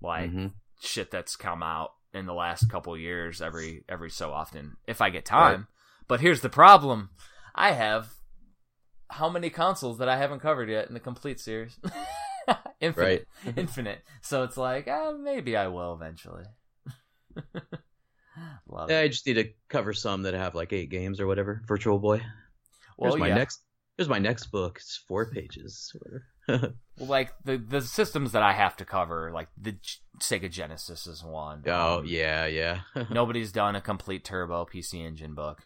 like Mhm. shit that's come out in the last couple years every every so often if I get time. But here's the problem: I have how many consoles that I haven't covered yet in the complete series? infinite, infinite. So it's like uh, maybe I will eventually. Love Yeah, it. I just need to cover some that have like eight games or whatever. Virtual Boy. Here's Well, my yeah. next. Here's my next book. It's four pages. Whatever. Well, like the the systems that I have to cover, like the G- Sega Genesis is one. oh Um, yeah, yeah. Nobody's done a complete Turbo PC Engine book.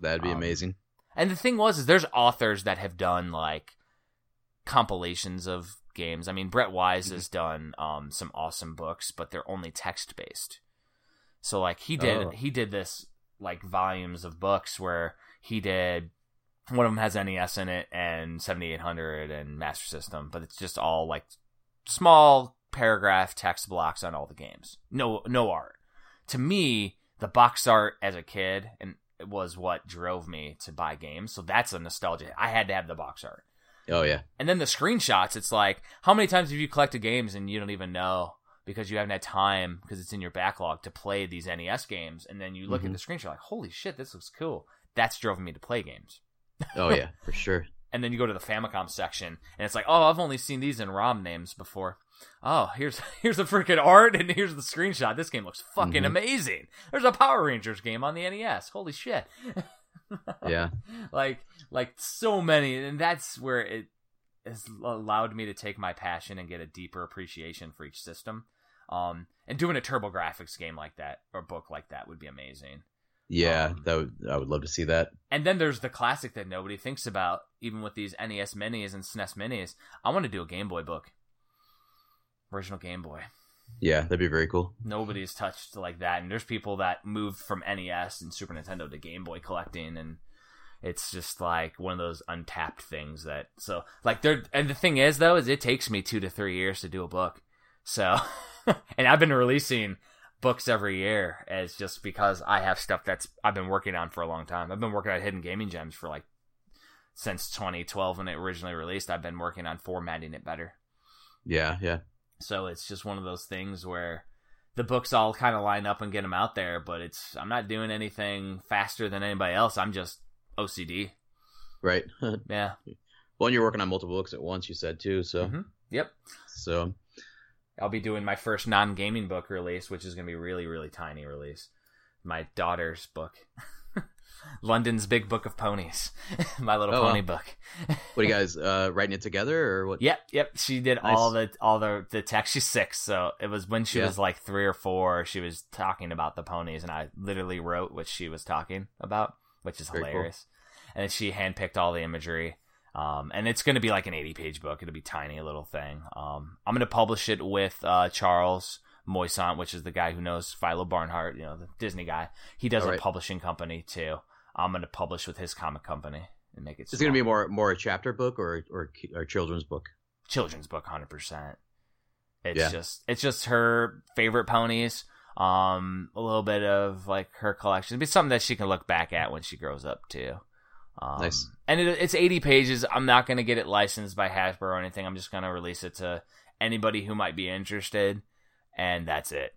That'd be Um, amazing. And the thing was, is there's authors that have done like compilations of games. I mean, Brett Weiss Mhm. has done um, some awesome books, but they're only text based. So like he did, Oh. he did this like volumes of books where he did. One of them has NES in it and 7800 and Master System, but it's just all like small paragraph text blocks on all the games. No, no art. To me, the box art as a kid and it was what drove me to buy games. So that's a nostalgia. I had to have the box art. Oh yeah. And then the screenshots, it's like, how many times have you collected games and you don't even know because you haven't had time because it's in your backlog to play these NES games? And then you look Mhm. at the screenshot, like, holy shit, this looks cool. That's drove me to play games. Oh yeah, for sure. And then you go to the Famicom section, and it's like, oh, I've only seen these in ROM names before. Oh, here's here's the freaking art, and here's the screenshot. This game looks fucking Mhm. amazing. There's a Power Rangers game on the NES. Holy shit! Yeah. like like so many and that's where it has allowed me to take my passion and get a deeper appreciation for each system um and doing a TurboGrafx game like that or book like that would be amazing Yeah, Um, that would, I would love to see that. and then there's the classic that nobody thinks about even with these nes minis and snes minis i want to do a game boy book original game boy Yeah, that'd be very cool. nobody's touched like that and there's people that moved from nes and super nintendo to game boy collecting and it's just like one of those untapped things that so like there and the thing is though is it takes me two to three years to do a book so and i've been releasing books every year as just because i have stuff that's i've been working on for a long time i've been working on hidden gaming gems for like since 2012 when it originally released i've been working on formatting it better Yeah, yeah. so it's just one of those things where the books all kind of line up and get them out there, but it's I'm not doing anything faster than anybody else. I'm just OCD. Right. Yeah. well, and you're working on multiple books at once. You said too. So, Mhm. Yep. so I'll be doing my first non-gaming book release, which is going to be really really tiny release. My daughter's book. London's Big Book of Ponies. my little Oh, pony wow. book. what are you guys uh, writing it together or what? Yep, yep. She did Nice. all the all the the text. She's six, so it was when she Yeah. was like three or four. She was talking about the ponies, and I literally wrote what she was talking about, which is Very cool. hilarious. And then she handpicked all the imagery. Um, and it's going to be like an 80 page book. It'll be tiny, little thing. Um, I'm going to publish it with uh, Charles Moisant, which is the guy who knows Philo Barnhart, you know, the Disney guy. He does All a publishing company too. I'm going to publish with his comic company and make it. it. Is going to be more more a chapter book or or or children's book? children's book 100% it's Yeah. just it's just her favorite ponies um a little bit of like her collection It'd be something that she can look back at when she grows up too um, Nice. and it, it's 80 pages i'm not going to get it licensed by hasbro or anything i'm just going to release it to anybody who might be interested and that's it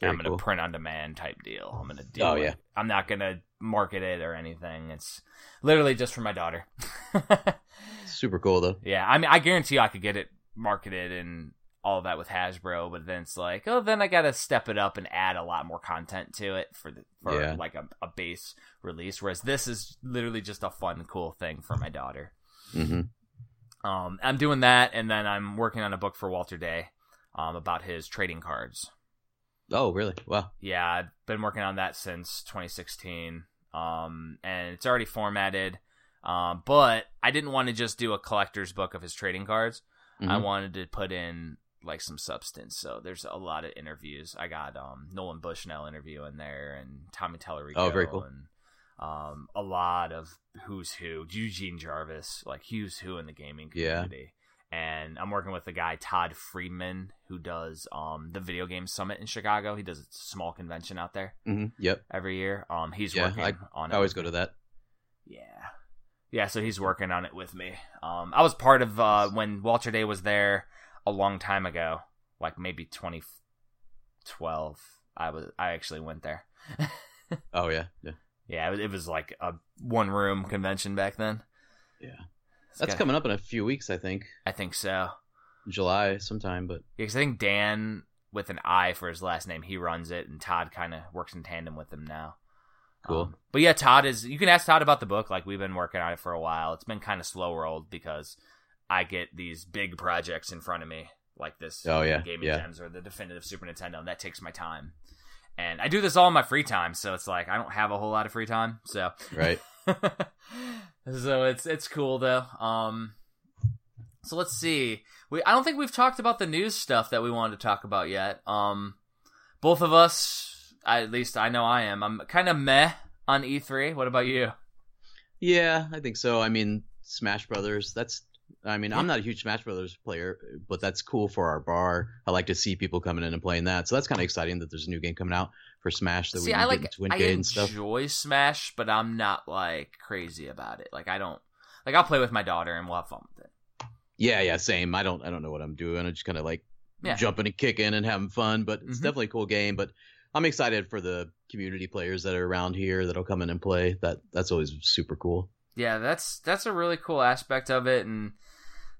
Very i'm going to cool. print on demand type deal i'm going to deal Oh, with- yeah. i'm not going to market it or anything it's literally just for my daughter Super cool though. yeah, I mean, I guarantee you I could get it marketed and all that with Hasbro, but then it's like, oh, then I gotta step it up and add a lot more content to it for the for Yeah. like a, a base release. Whereas this is literally just a fun, cool thing for my daughter. hmm Um, I'm doing that, and then I'm working on a book for Walter Day, um, about his trading cards. Oh, really? Wow. Yeah, I've been working on that since 2016. Um, and it's already formatted. Um, but I didn't want to just do a collector's book of his trading cards. I Mhm. wanted to put in like some substance. So there's a lot of interviews. I got um Nolan Bushnell interview in there and Tommy Tallarico. Oh, very cool. And um a lot of who's who. Eugene Jarvis, like who's who in the gaming Yeah. community. And I'm working with the guy Todd Friedman who does um the video game summit in Chicago. He does a small convention out there Mhm. Yep. every year. Um he's Yeah, working I- on it. I always go to that. yeah. Yeah, so he's working on it with me. Um, I was part of uh, when Walter Day was there a long time ago, like maybe 2012. I was I actually went there. Oh yeah. Yeah. Yeah, it was, it was like a one room convention back then. Yeah. It's That's got- coming up in a few weeks, I think. I think so. July sometime, but Because I think Dan with an I for his last name, he runs it, and Todd kind of works in tandem with him now. Cool. Um, but yeah, Todd is. You can ask Todd about the book. Like we've been working on it for a while. It's been kind of slow rolled because I get these big projects in front of me, like this. Oh, yeah, Gaming yeah. Gems or the definitive Super Nintendo, and that takes my time. And I do this all in my free time, so it's like I don't have a whole lot of free time. So right. so it's it's cool though. Um, so let's see. We I don't think we've talked about the news stuff that we wanted to talk about yet. Um, both of us, at least I know I am. I'm kind of meh on E3. What about you? Yeah, I think so. I mean, Smash Brothers. That's. I mean, I'm not a huge Smash Brothers player, but that's cool for our bar. I like to see people coming in and playing that. So that's kind of exciting that there's a new game coming out for Smash that See, we can I like get into I and stuff. enjoy Smash, but I'm not like crazy about it. Like I don't like I'll play with my daughter and we'll have fun with it. Yeah, yeah, same. I don't, I don't know what I'm doing. I'm just kind of like Yeah. jumping and kicking and having fun. But it's Mhm. definitely a cool game. But I'm excited for the community players that are around here that'll come in and play. That that's always super cool. Yeah, that's that's a really cool aspect of it, and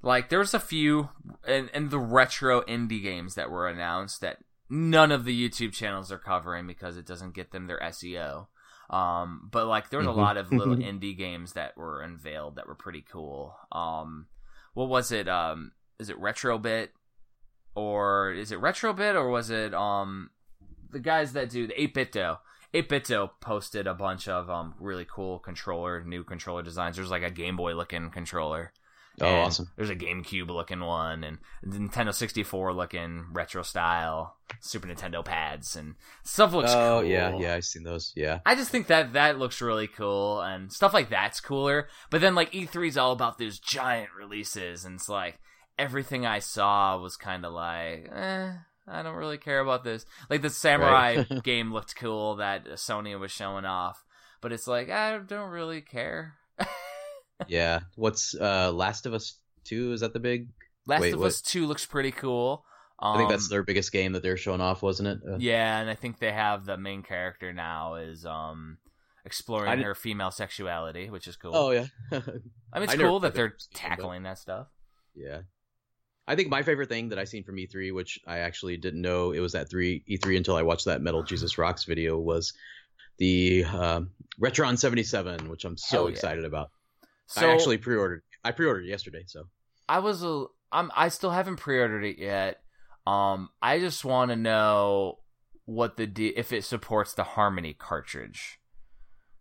like there's a few and and the retro indie games that were announced that none of the YouTube channels are covering because it doesn't get them their SEO. Um, but like there was a Mhm. lot of little indie games that were unveiled that were pretty cool. Um, what was it? Um, is it Retrobit or is it Retrobit or was it um the guys that do the 8BitDo? 8BitDo posted a bunch of um really cool controller, new controller designs. There's like a Game Boy looking controller. Oh, and awesome. There's a GameCube looking one and Nintendo 64 looking retro style Super Nintendo pads and stuff looks oh cool. yeah, yeah. I've seen those. Yeah. I just think that that looks really cool and stuff like that's cooler. But then like E3 is all about those giant releases and it's like everything I saw was kind of like, eh, I don't really care about this. Like the Samurai Right. game looked cool that Sony was showing off, but it's like I don't really care. yeah. What's uh Last of Us Two? Is that the big? Last Wait, of what? Us 2 looks pretty cool. Um, I think that's their biggest game that they're showing off, wasn't it? Uh, Yeah, and I think they have the main character now is um exploring her female sexuality, which is cool. Oh yeah. I mean, it's I cool that they're that game, but- tackling that stuff. Yeah. I think my favorite thing that I seen from E3, which I actually didn't know it was at three E3 until I watched that Metal Jesus Rocks video, was the um, Retron 77, which I'm so yeah. excited about. So I actually pre-ordered. I pre-ordered yesterday, so I was a I'm I still haven't pre-ordered it yet. Um, I just want to know what the de- if it supports the Harmony cartridge.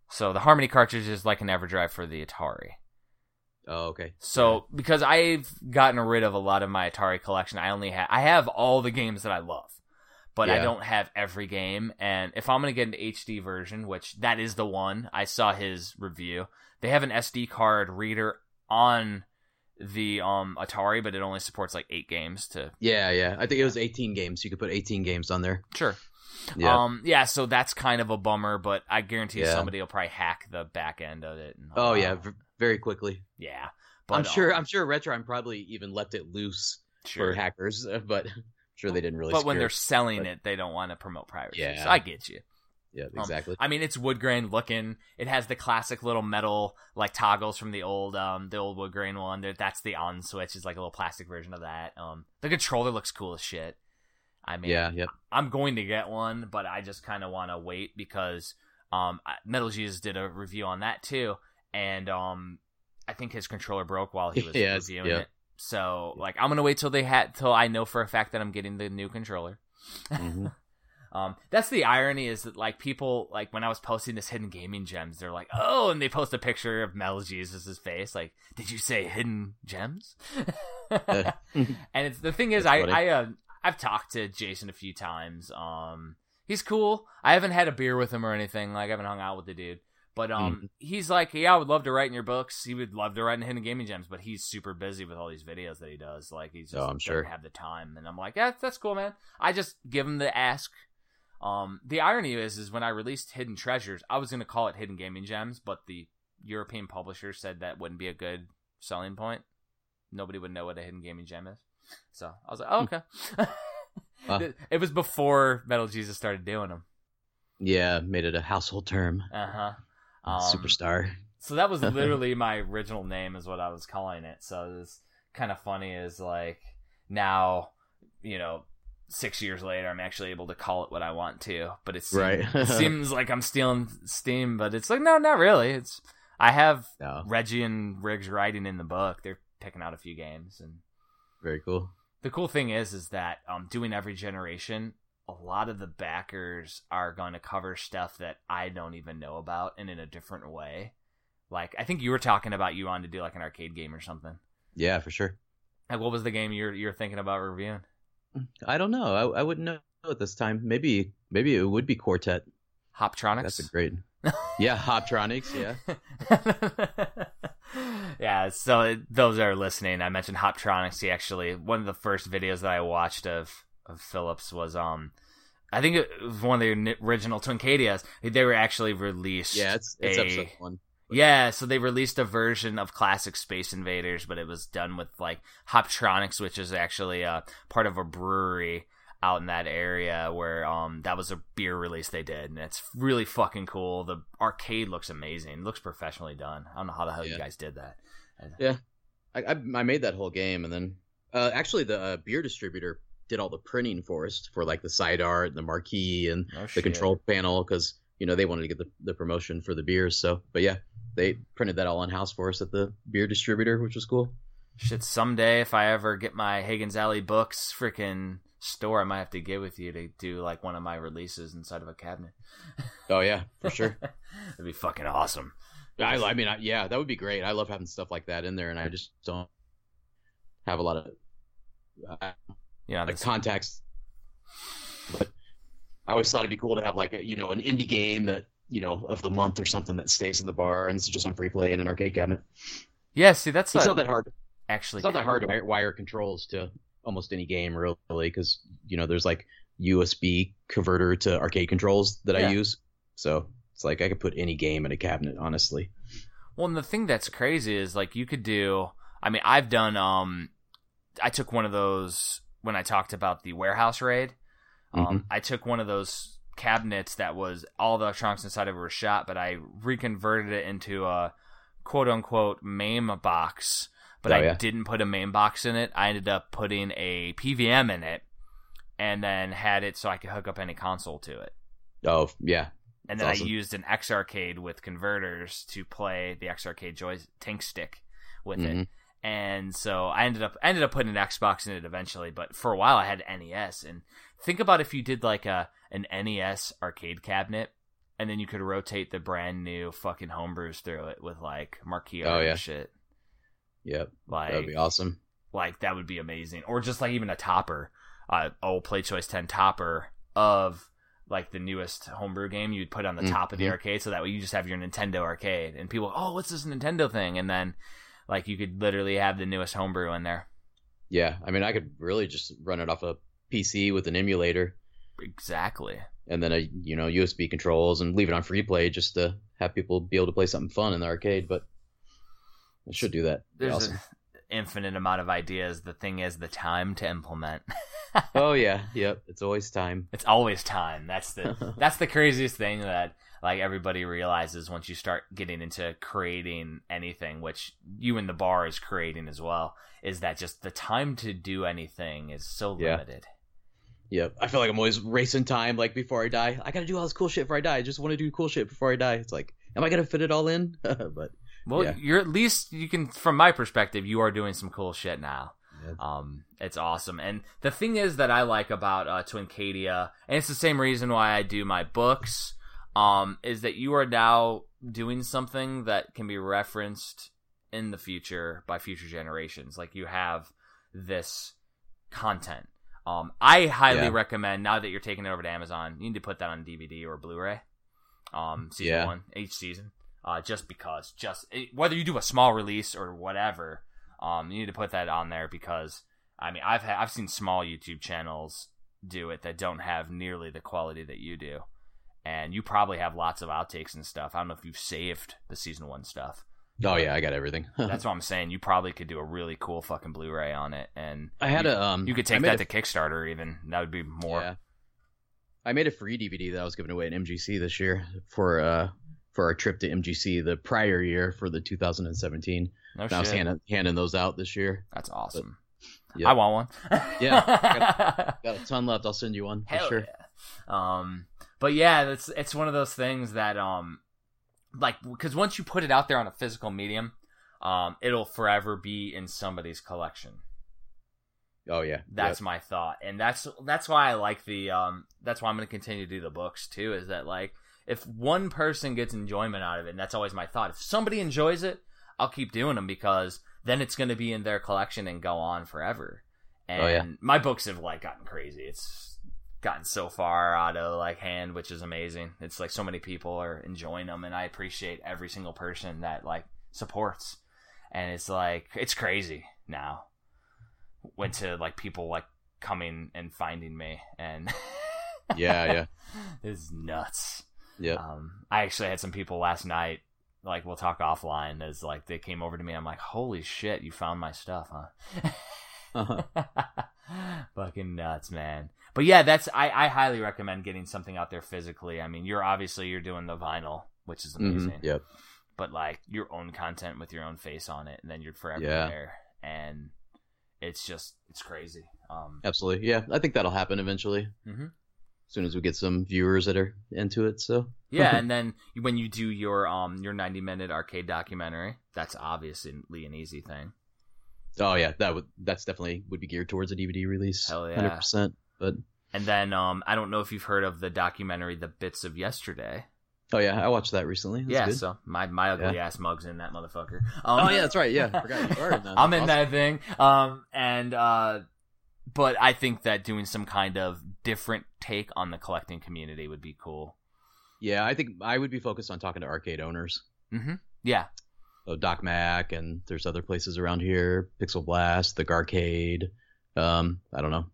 So the Harmony cartridge is like an EverDrive for the Atari. oh okay. So because I've gotten rid of a lot of my Atari collection, I only have I have all the games that I love, but I don't have every game. And if I'm gonna get an HD version, which that is the one, I saw his review. They have an SD card reader on the um Atari, but it only supports like eight games to yeah, yeah. I think it was 18 games. You could put 18 games on there. sure. Yeah. Um, yeah, so that's kind of a bummer, but I guarantee Yeah. somebody will probably hack the back end of it. And, oh uh, yeah, v- very quickly. yeah. but, I'm sure. um, I'm sure Retron probably even left it loose sure. for hackers, but sure they didn't really. but when they're selling but- it, they don't want to promote piracy. Yeah. So I get you. yeah, um, exactly. I mean, it's wood grain looking. It has the classic little metal like toggles from the old um the old wood grain one. That's the on switch. Is like a little plastic version of that. Um, the controller looks cool as shit. I mean, yeah, yep. I'm going to get one, but I just kind of want to wait because um Metal Jesus did a review on that too, and um I think his controller broke while he was Yes, reviewing yeah. it. So like I'm gonna wait till they had till I know for a fact that I'm getting the new controller. Mhm. Um, that's the irony is that like people like when I was posting this hidden gaming gems, they're like, oh, and they post a picture of Metal Jesus' face. Like, did you say hidden gems? and it's the thing is, That's I funny. I uh, I've talked to Jason a few times. Um, he's cool. I haven't had a beer with him or anything. Like, I haven't hung out with the dude. But um, Mm-hmm. he's like, yeah, I would love to write in your books. He would love to write in Hidden Gaming Gems, but he's super busy with all these videos that he does. Like, he's just Oh, I'm sure. have the time. And I'm like, yeah, that's cool, man. I just give him the ask. Um, the irony is, is when I released Hidden Treasures, I was gonna call it Hidden Gaming Gems, but the European publisher said that wouldn't be a good selling point. Nobody would know what a hidden gaming gem is. So I was like, oh, okay. Wow. it, it was before Metal Jesus started doing them. yeah, made it a household term. Uh huh. Um, Superstar. So that was literally my original name, is what I was calling it. So it's kind of funny is like now, you know, six years later, I'm actually able to call it what I want to. But it's Right. it seems like I'm stealing steam, but it's like no, not really. It's I have No, Reggie and Riggs writing in the book. They're picking out a few games, and very cool. the cool thing is, is that um, doing every generation, a lot of the backers are going to cover stuff that I don't even know about, and in a different way. Like I think you were talking about you wanted to do like an arcade game or something. Yeah, for sure. Like what was the game you're you're thinking about reviewing? I don't know. I, I wouldn't know at this time. Maybe maybe it would be Quartet. Hoptronics. That's a great. yeah, Hoptronics. Yeah. yeah. So those that are listening, I mentioned Hoptronics. He actually one of the first videos that I watched of of Phillips was um. I think it was one of the original Twincadias. They were actually released. Yeah, it's, it's a, episode one. Yeah, so they released a version of classic Space Invaders, but it was done with like Hoptronics, which is actually a part of a brewery out in that area where um that was a beer release they did, and it's really fucking cool. The arcade looks amazing, it looks professionally done. I don't know how the hell yeah. you guys did that. Yeah, I, I, I made that whole game, and then uh, actually the uh, beer distributor did all the printing for us for like the side art, the marquee, and oh, the control panel because you know they wanted to get the, the promotion for the beers. So, but yeah, they printed that all in house for us at the beer distributor, which was cool. Shit, someday if I ever get my Hagen's Alley books freaking store, I might have to get with you to do like one of my releases inside of a cabinet. Oh yeah, for sure. That'd be fucking awesome. I, I mean, I, yeah, that would be great. I love having stuff like that in there, and I just don't have a lot of uh, yeah like contacts. But I always thought it'd be cool to have like a you know an indie game that you know of the month or something that stays in the bar and it's just on free play in an arcade cabinet. Yeah, see, that's it's a, not that hard. Actually, it's not that hard to wire, wire controls to almost any game really because you know there's like USB converter to arcade controls that yeah. I use. So it's like I could put any game in a cabinet, honestly. Well, and the thing that's crazy is like you could do. I mean, I've done. Um, I took one of those when I talked about the warehouse raid. Um, mm-hmm. I took one of those cabinets that was all the electronics inside of it were shot, but I reconverted it into a quote unquote MAME box but oh, I yeah. didn't put a MAME box in it. I ended up putting a PVM in it, and then had it so I could hook up any console to it. Oh yeah. And then awesome. I used an X Arcade with converters to play the X Arcade Joy Tank Stick with mm-hmm. it. And so I ended up ended up putting an Xbox in it eventually, but for a while I had NES. And think about if you did like a an NES arcade cabinet, and then you could rotate the brand new fucking homebrews through it with like marquee oh, yeah. and shit. Yep. Like that'd be awesome. Like that would be amazing. Or just like even a topper, uh, old Play Choice Ten topper of like the newest homebrew game you'd put on the top mm-hmm. of the mm-hmm. arcade, so that way you just have your Nintendo arcade, and people, oh, what's this Nintendo thing? And then like you could literally have the newest homebrew in there. Yeah, I mean, I could really just run it off a PC with an emulator. Exactly. And then a you know USB controls and leave it on free play just to have people be able to play something fun in the arcade. But I should do that. There's awesome. an infinite amount of ideas. The thing is the time to implement. oh yeah, yep. It's always time. It's always time. That's the that's the craziest thing that like everybody realizes once you start getting into creating anything, which you and the bar is creating as well, is that just the time to do anything is so limited. Yeah. Yep. I feel like I'm always racing time like before I die. I gotta do all this cool shit before I die. I just want to do cool shit before I die. It's like, am I gonna fit it all in? but well, yeah. you're at least you can, from my perspective, you are doing some cool shit now. Yeah. Um, it's awesome, and the thing is that I like about uh, Twincadia, and it's the same reason why I do my books, um, is that you are now doing something that can be referenced in the future by future generations. Like you have this content. Um, I highly yeah. recommend now that you're taking it over to Amazon, you need to put that on DVD or Blu-ray. Um, season yeah. one, each season uh, just because, just whether you do a small release or whatever, um, you need to put that on there because I mean I've ha- I've seen small YouTube channels do it that don't have nearly the quality that you do, and you probably have lots of outtakes and stuff. I don't know if you've saved the season one stuff. Oh yeah, I got everything. that's what I'm saying. You probably could do a really cool fucking Blu-ray on it, and I had you, a um. You could take that a, to Kickstarter even. That would be more. Yeah. I made a free DVD that I was giving away at MGC this year for uh for our trip to MGC the prior year for the 2017. No shit. I was handing, handing those out this year. That's awesome. But, yeah. I want one. yeah, got, got, a ton left. I'll send you one for sure. Yeah. Um, but yeah, it's it's one of those things that um, like because once you put it out there on a physical medium, um, it'll forever be in somebody's collection. Oh yeah, that's yep. my thought, and that's that's why I like the um, that's why I'm going to continue to do the books too. Is that like if one person gets enjoyment out of it, and that's always my thought. If somebody enjoys it, I'll keep doing them because then it's going to be in their collection and go on forever. And Oh, yeah. my books have like gotten crazy. It's gotten so far out of like hand, which is amazing. It's like so many people are enjoying them, and I appreciate every single person that like supports. And it's like it's crazy now. Went to like people like coming and finding me, and Yeah, yeah, it's nuts. yeah. Um, I actually had some people last night. Like we'll talk offline. As like they came over to me, I'm like, "Holy shit, you found my stuff, huh?" Uh-huh. Fucking nuts, man. But yeah, that's I, I highly recommend getting something out there physically. I mean, you're obviously you're doing the vinyl, which is amazing. Mhm, Yep. But like your own content with your own face on it, and then you're forever Yeah. there, and it's just it's crazy. Um, Absolutely. Yeah, I think that'll happen eventually. Mhm. As soon as we get some viewers that are into it. So yeah, and then when you do your um your 90 minute arcade documentary, that's obviously an easy thing. Oh yeah, that would that's definitely would be geared towards a DVD release. Hell yeah. hundred percent. But And then um I don't know if you've heard of the documentary The Bits of Yesterday. oh yeah, I watched that recently. That's yeah, good. so my my ugly ass mug's in that motherfucker. Um, oh yeah, that's right. Yeah, I forgot you are in that. I'm in Awesome. that thing. Um, and uh, but I think that doing some kind of different take on the collecting community would be cool. Yeah, I think I would be focused on talking to arcade owners. Mm-hmm. Yeah, So Doc Mack and there's other places around here, Pixel Blast, the Garcade. Um, I don't know.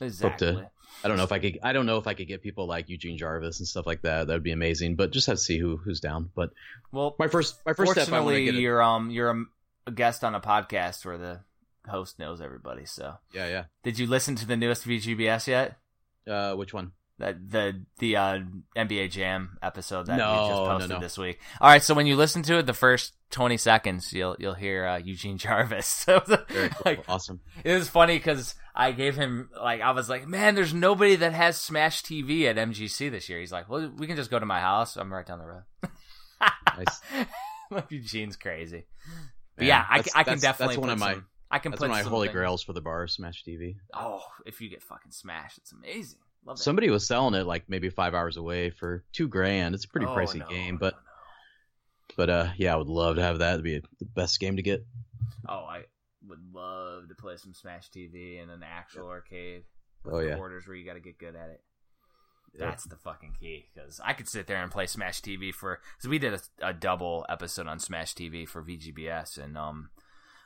Exactly. I don't know if I could. I don't know if I could get people like Eugene Jarvis and stuff like that. That would be amazing. But just have to see who who's down. But Well, my first my first step, I to fortunately, get. A, you're um you're a, a guest on a podcast where the host knows everybody. So, yeah, yeah. did you listen to the newest VGBS yet? Uh, which one? That the the uh, NBA Jam episode that we No, just no, posted no. this week. All right, so when you listen to it, the first twenty seconds, you'll you'll hear uh, Eugene Jarvis. So Very cool. like, awesome. it was funny because I gave him like I was like, man, there's nobody that has Smash TV at MGC this year. He's like, well, we can just go to my house. I'm right down the road. Nice. Eugene's crazy. Man, yeah, I, I can definitely That's one put of my. some- I can That's put one of my holy things- grails for the bar. Smash TV. Oh, if you get fucking Smash, it's amazing. Love. Somebody was selling it like maybe five hours away for two grand. It's a pretty Oh, pricey no, game, no, but no. But uh, yeah, I would love to have that. It'd be the best game to get. Oh, I would love to play some Smash TV in an actual arcade with Oh, yeah. orders where you got to get good at it. Yeah. That's the fucking key because I could sit there and play Smash TV for because we did a, a double episode on Smash TV for VGBS and um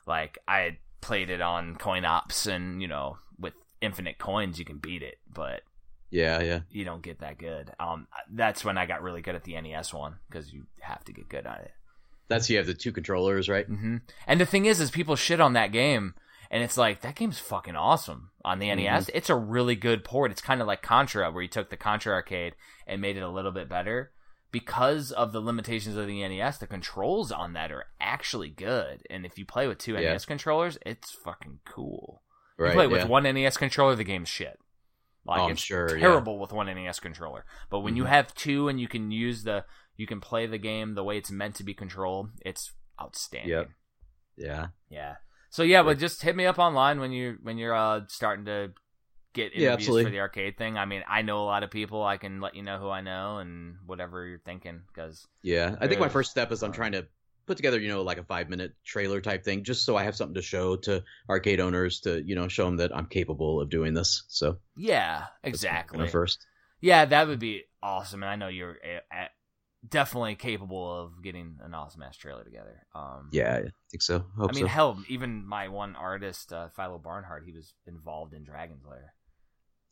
like I had played it on Coin Ops and you know with infinite coins you can beat it but Yeah, yeah, you don't get that good. Um, that's when I got really good at the NES one because you have to get good at it. that's you have the two controllers, right? hmm And the thing is, is people shit on that game, and it's like that game's fucking awesome on the NES. It's a really good port. It's kind of like Contra, where you took the Contra arcade and made it a little bit better. Because of the limitations of the NES, the controls on that are actually good. And if you play with two Yeah. NES controllers, it's fucking cool. Right. you play yeah. with one NES controller, the game's shit. Like Oh, I'm it's sure, yeah. terrible with one NES controller. But when you Mhm. have two and you can use the you can play the game the way it's meant to be controlled, it's outstanding. Yep. yeah. Yeah. So yeah, but just hit me up online when you when you're uh starting to get Yeah, interviews absolutely. for the arcade thing. I mean, I know a lot of people. I can let you know who I know and whatever you're thinking because Yeah, I think my first step is I'm uh, trying to put together, you know, like a five minute trailer type thing, just so I have something to show to arcade owners to, you know, show them that I'm capable of doing this. So yeah, exactly. first. Yeah, that would be awesome, and I know you're uh, uh, definitely capable of getting an awesome ass trailer together. Um, Yeah, I think so. Hope I mean, so. hell, even my one artist, uh, Philo Barnhart, he was involved in Dragon's Lair.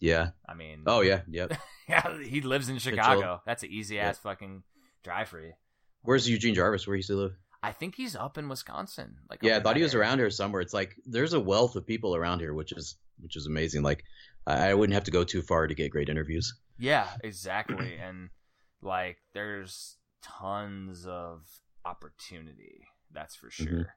yeah. I mean, Oh yeah. Yep. yeah, he lives in. Chicago. That's an easy ass fucking drive for you. Where's Eugene Jarvis? Where he used to live? I think he's up in Wisconsin. Like, Yeah, I thought he was area. around here somewhere. It's like there's a wealth of people around here, which is which is amazing. Like I wouldn't have to go too far to get great interviews. Yeah, exactly. and like, there's tons of opportunity. That's for sure.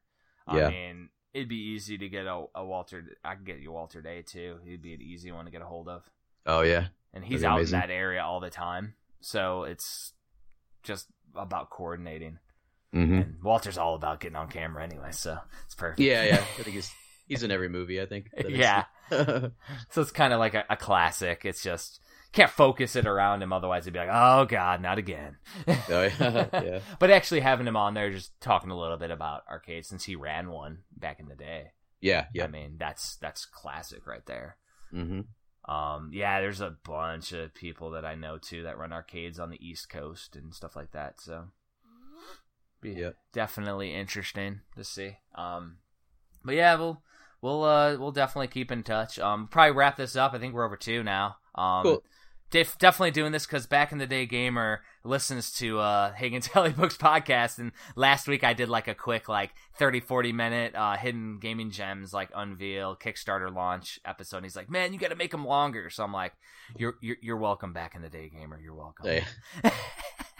Mm-hmm. Yeah. I mean, it'd be easy to get a, a Walter. I could get you Walter Day too. He'd be an easy one to get a hold of. Oh yeah. and he's That'd out in that area all the time. So it's just about coordinating. Hmm And Walter's all about getting on camera anyway, so it's perfect. Yeah, yeah. I think he's he's in every movie. I think. yeah. So it's kind of like a, a classic. It's just can't focus it around him. Otherwise, it'd be like, oh god, not again. Oh, yeah. yeah. But actually having him on there, just talking a little bit about arcade since he ran one back in the day. Yeah. Yeah. I mean, that's that's classic right there. hmm Um, yeah, there's a bunch of people that I know too that run arcades on the East Coast and stuff like that. So, be definitely interesting to see. Um, but yeah, we'll we'll uh we'll definitely keep in touch. Um, probably wrap this up. I think we're over two now. Um, Cool. def- definitely doing this because back in the day, gamer listens to uh Hagen's Alley Books podcast, and last week I did like a quick like 30, 40 minute uh hidden gaming gems like unveil Kickstarter launch episode. And he's like, man, you got to make them longer. So I'm like, you're you're you're welcome back in the day, gamer. You're welcome. Yeah.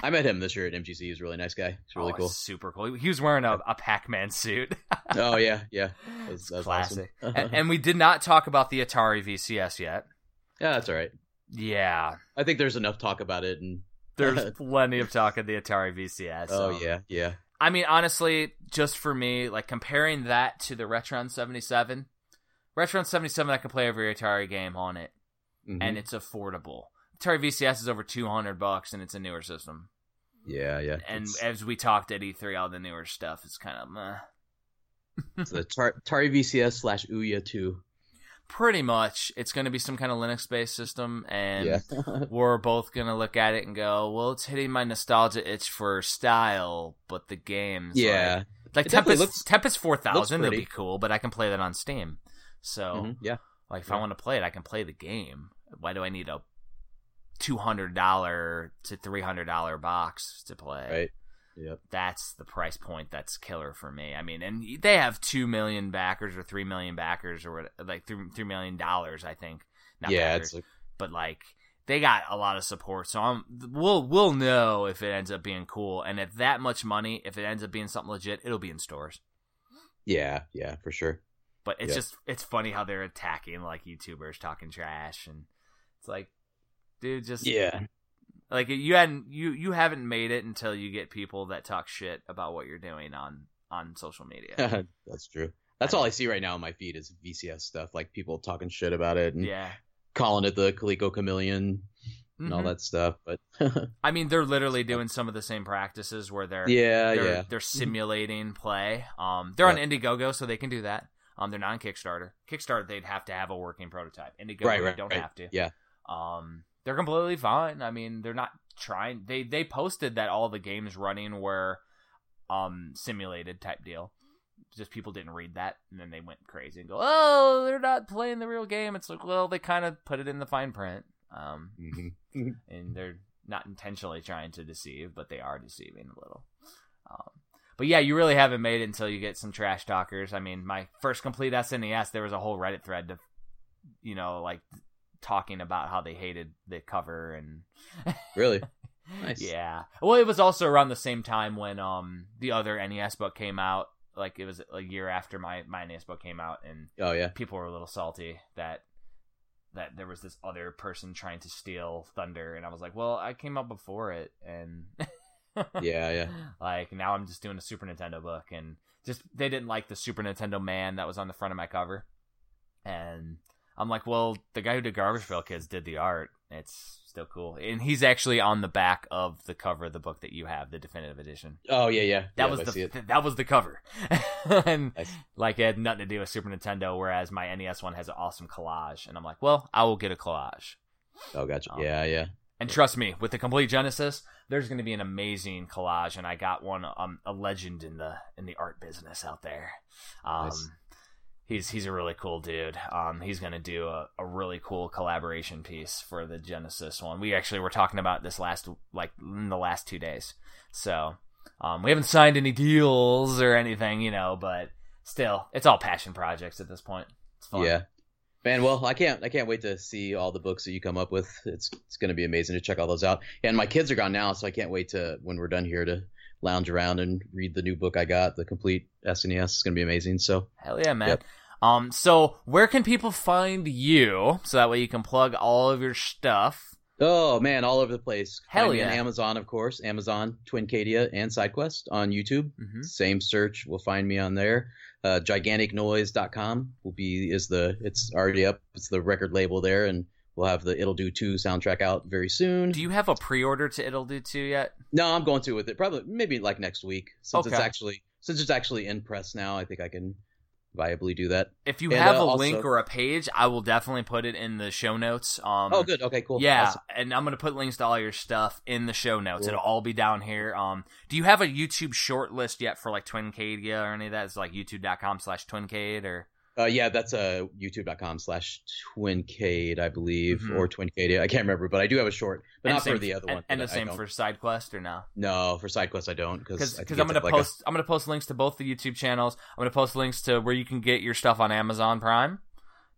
I met him this year at MGC. He's a really nice guy. He's really Oh, cool. Super cool. He was wearing a, a Pac Man suit. Oh yeah, yeah. That was, It's classic. awesome. and, and we did not talk about the Atari VCS yet. yeah, that's all right. Yeah, I think there's enough talk about it. And there's plenty of talk of the Atari VCS. oh um, yeah, yeah. I mean, honestly, just for me, like comparing that to the Retron 77, Retron 77, I can play every Atari game on it, Mhm. and it's affordable. Atari VCS is over 200 bucks, and it's a newer system. yeah, yeah. And It's- as we talked at E3, all the newer stuff is kind of meh. It's the Tar- Atari VCS slash Ouya 2. Pretty much, it's going to be some kind of Linux based system, and Yeah. we're both going to look at it and go, well, it's hitting my nostalgia itch for style, but the games. yeah. Like, like Tempest, looks- Tempest 4000 would pretty. be cool, but I can play that on Steam. So, Mhm, Yeah. like, if I want to play it, I can play the game. Why do I need a $200 to $300 box to play? Right. Yep. that's the price point that's killer for me. I mean, and they have two million backers or three million backers or what, like three three million dollars, I think. Not yeah, backers, it's like, but like they got a lot of support, so I'm we'll we'll know if it ends up being cool, and if that much money, if it ends up being something legit, it'll be in stores. yeah, yeah, for sure. But it's just it's funny how they're attacking like YouTubers talking trash, and it's like, dude, just Yeah. like you hadn't you you haven't made it until you get people that talk shit about what you're doing on on social media. That's true. That's all I see right now on my feed is VCS stuff, like people talking shit about it and yeah. calling it the Coleco Chameleon and all Mhm. that stuff. But I mean, they're literally doing some of the same practices where they're yeah, they're, yeah, they're simulating play. Um, they're on Indiegogo, so they can do that. Um, they're not on Kickstarter. Kickstarter, they'd have to have a working prototype. Indiegogo, Right, they don't right. have to. Yeah. Um, they're completely fine. I mean, they're not trying. They they posted that all the games running were um simulated type deal. Just people didn't read that, and then they went crazy and go, "Oh, they're not playing the real game." It's like, well, they kind of put it in the fine print. Um, Mhm. and they're not intentionally trying to deceive, but they are deceiving a little. Um, but yeah, you really haven't made it until you get some trash talkers. I mean, my first complete SNES, there was a whole Reddit thread to, you know, like talking about how they hated the cover and really. Nice. yeah. Well, it was also around the same time when um the other NES book came out. Like it was a year after my my NES book came out, and Oh yeah. people were a little salty that that there was this other person trying to steal Thunder, and I was like, well, I came out before it, and Yeah, yeah. like now I'm just doing a Super Nintendo book, and just they didn't like the Super Nintendo man that was on the front of my cover, and I'm like, well, the guy who did Garbage Pail Kids did the art. It's still cool, and he's actually on the back of the cover of the book that you have, the definitive edition. Oh yeah, yeah. That Yep, was I the it. that was the cover, and Nice. like it had nothing to do with Super Nintendo. Whereas my NES one has an awesome collage, and I'm like, well, I will get a collage. Oh gotcha. Um, Yeah, yeah. And trust me, with the complete Genesis, there's going to be an amazing collage, and I got one, um, a legend in the in the art business out there. Um, Nice. He's he's a really cool dude. Um, he's to do a, a really cool collaboration piece for the Genesis one. We actually were talking about this last like in the last two days, so um, we haven't signed any deals or anything, you know, but still, it's all passion projects at this point. It's fun. Yeah. Man, well, I can't I can't wait to see all the books that you come up with. It's it's going to be amazing to check all those out. And my kids are gone now, so I can't wait to when we're done here to lounge around and read the new book I got, the complete SNES. It's going to be amazing. So, Hell yeah, man. Yep. Um, so where can people find you so that way you can plug all of your stuff? oh man, all over the place. Hell Find yeah. Amazon, of course, Amazon, Twincadia, and SideQuest on YouTube. Mm-hmm. Same search will find me on there. Uh, giganticnoise.com will be is the it's already up. It's the record label there, and we'll have the Ittle Dew 2 soundtrack out very soon. Do you have a pre-order to Ittle Dew 2 yet? No, I'm going to with it. Probably maybe like next week since it's actually since it's actually in press now. I think I can viably do that. If you And, have uh, a also- link or a page, I will definitely put it in the show notes. Um, oh, good. Okay, cool. Yeah, Awesome. and I'm gonna put links to all your stuff in the show notes. Cool. It'll all be down here. Um, do you have a YouTube short list yet for like Twincadia or any of that? It's like youtube.com slash Twincade or Uh, yeah, that's uh, youtube.com slash twincade, I believe, Mhm. or twincade. I can't remember, but I do have a short, but and not same for the other and, one. And that the I same don't. for SideQuest or no? No, for SideQuest I don't Because I'm gonna post I'm gonna post links to both the YouTube channels. I'm gonna post links to where you can get your stuff on Amazon Prime.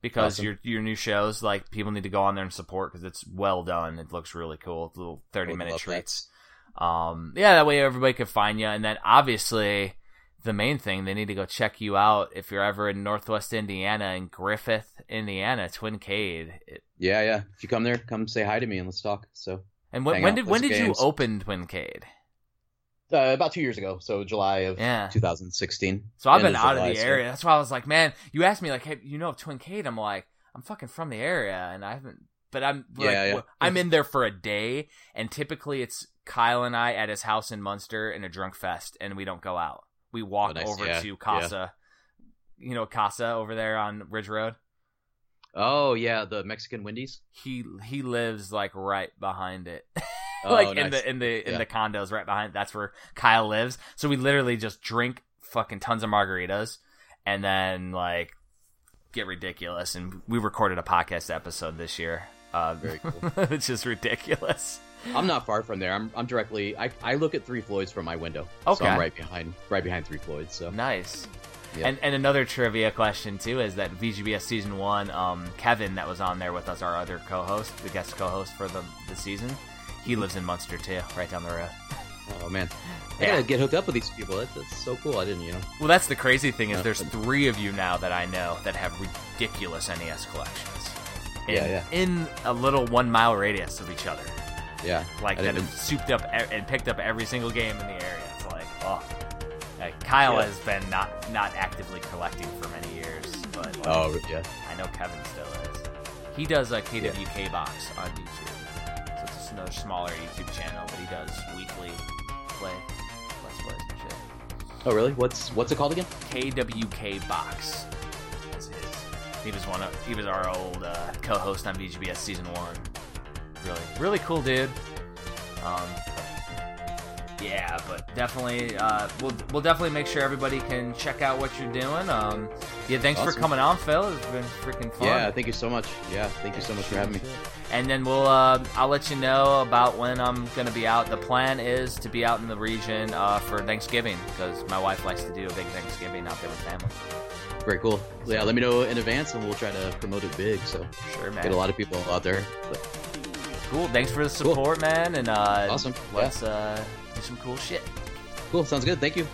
Because Awesome. your your new shows, like people need to go on there and support because it's well done. It looks really cool. It's little thirty minute treats. Um, yeah, that way everybody can find you. And then obviously, the main thing they need to go check you out if you're ever in Northwest Indiana in Griffith, Indiana, Twincade. It- Yeah, yeah. If you come there, come say hi to me and let's talk. So And when, when did when did you games. open Twincade? uh, about two years ago, so July of Yeah. 2016. So I've been out of July, the so- area. That's why I was like, man, you asked me like, hey, you know Twin Twincade? I'm like, I'm fucking from the area, and I haven't. But I'm like, Yeah, yeah. I'm in there for a day, and typically it's Kyle and I at his house in Munster in a drunk fest, and we don't go out. We walk Oh, nice. over Yeah, to yeah. Casa. You know Casa over there on Ridge Road. Oh yeah, the Mexican Wendy's. He he lives like right behind it. Oh, like in the in the in Yeah. the condos right behind that's where Kyle lives. So we literally just drink fucking tons of margaritas and then like get ridiculous and we recorded a podcast episode this year. Uh Very cool. which is ridiculous. I'm not far from there. I'm I'm directly. I, I look at Three Floyds from my window. Okay. So I'm right behind right behind Three Floyds. So Nice. Yeah. And and another trivia question too is that VGBS season one, um, Kevin that was on there with us, our other co-host, the guest co-host for the the season, he lives in Munster too, right down the road. oh man, I Yeah. gotta get hooked up with these people. That, that's so cool. I didn't, you know. Well, that's the crazy thing is there's three of you now that I know that have ridiculous NES collections. In, Yeah, yeah. In a little one mile radius of each other, Yeah. like that have souped up and picked up every single game in the area. It's like, oh, like, Kyle Yeah. has been not not actively collecting for many years, but like, Oh yeah. I know Kevin still is. He does a KWK box on YouTube, so it's just another smaller YouTube channel, but he does weekly play, let's plays and shit. Oh really? What's what's it called again? KWK Box. He was one of he was our old uh, co-host on VGBS season one. Really, really cool dude. Um, yeah, but definitely, uh, we'll we'll definitely make sure everybody can check out what you're doing. Um, yeah, thanks for coming on, Phil. It's been freaking fun. Yeah. Thank you so much. Yeah. Thank you so much for having me. And then we'll uh, I'll let you know about when I'm gonna be out. The plan is to be out in the region uh, for Thanksgiving because my wife likes to do a big Thanksgiving out there with family. Very cool. Yeah. Let me know in advance, and we'll try to promote it big. So Sure, man. get a lot of people out there. But Cool. Thanks for the Cool. support, man. And uh, Awesome. Let's uh, do some cool shit. cool. Sounds good. Thank you.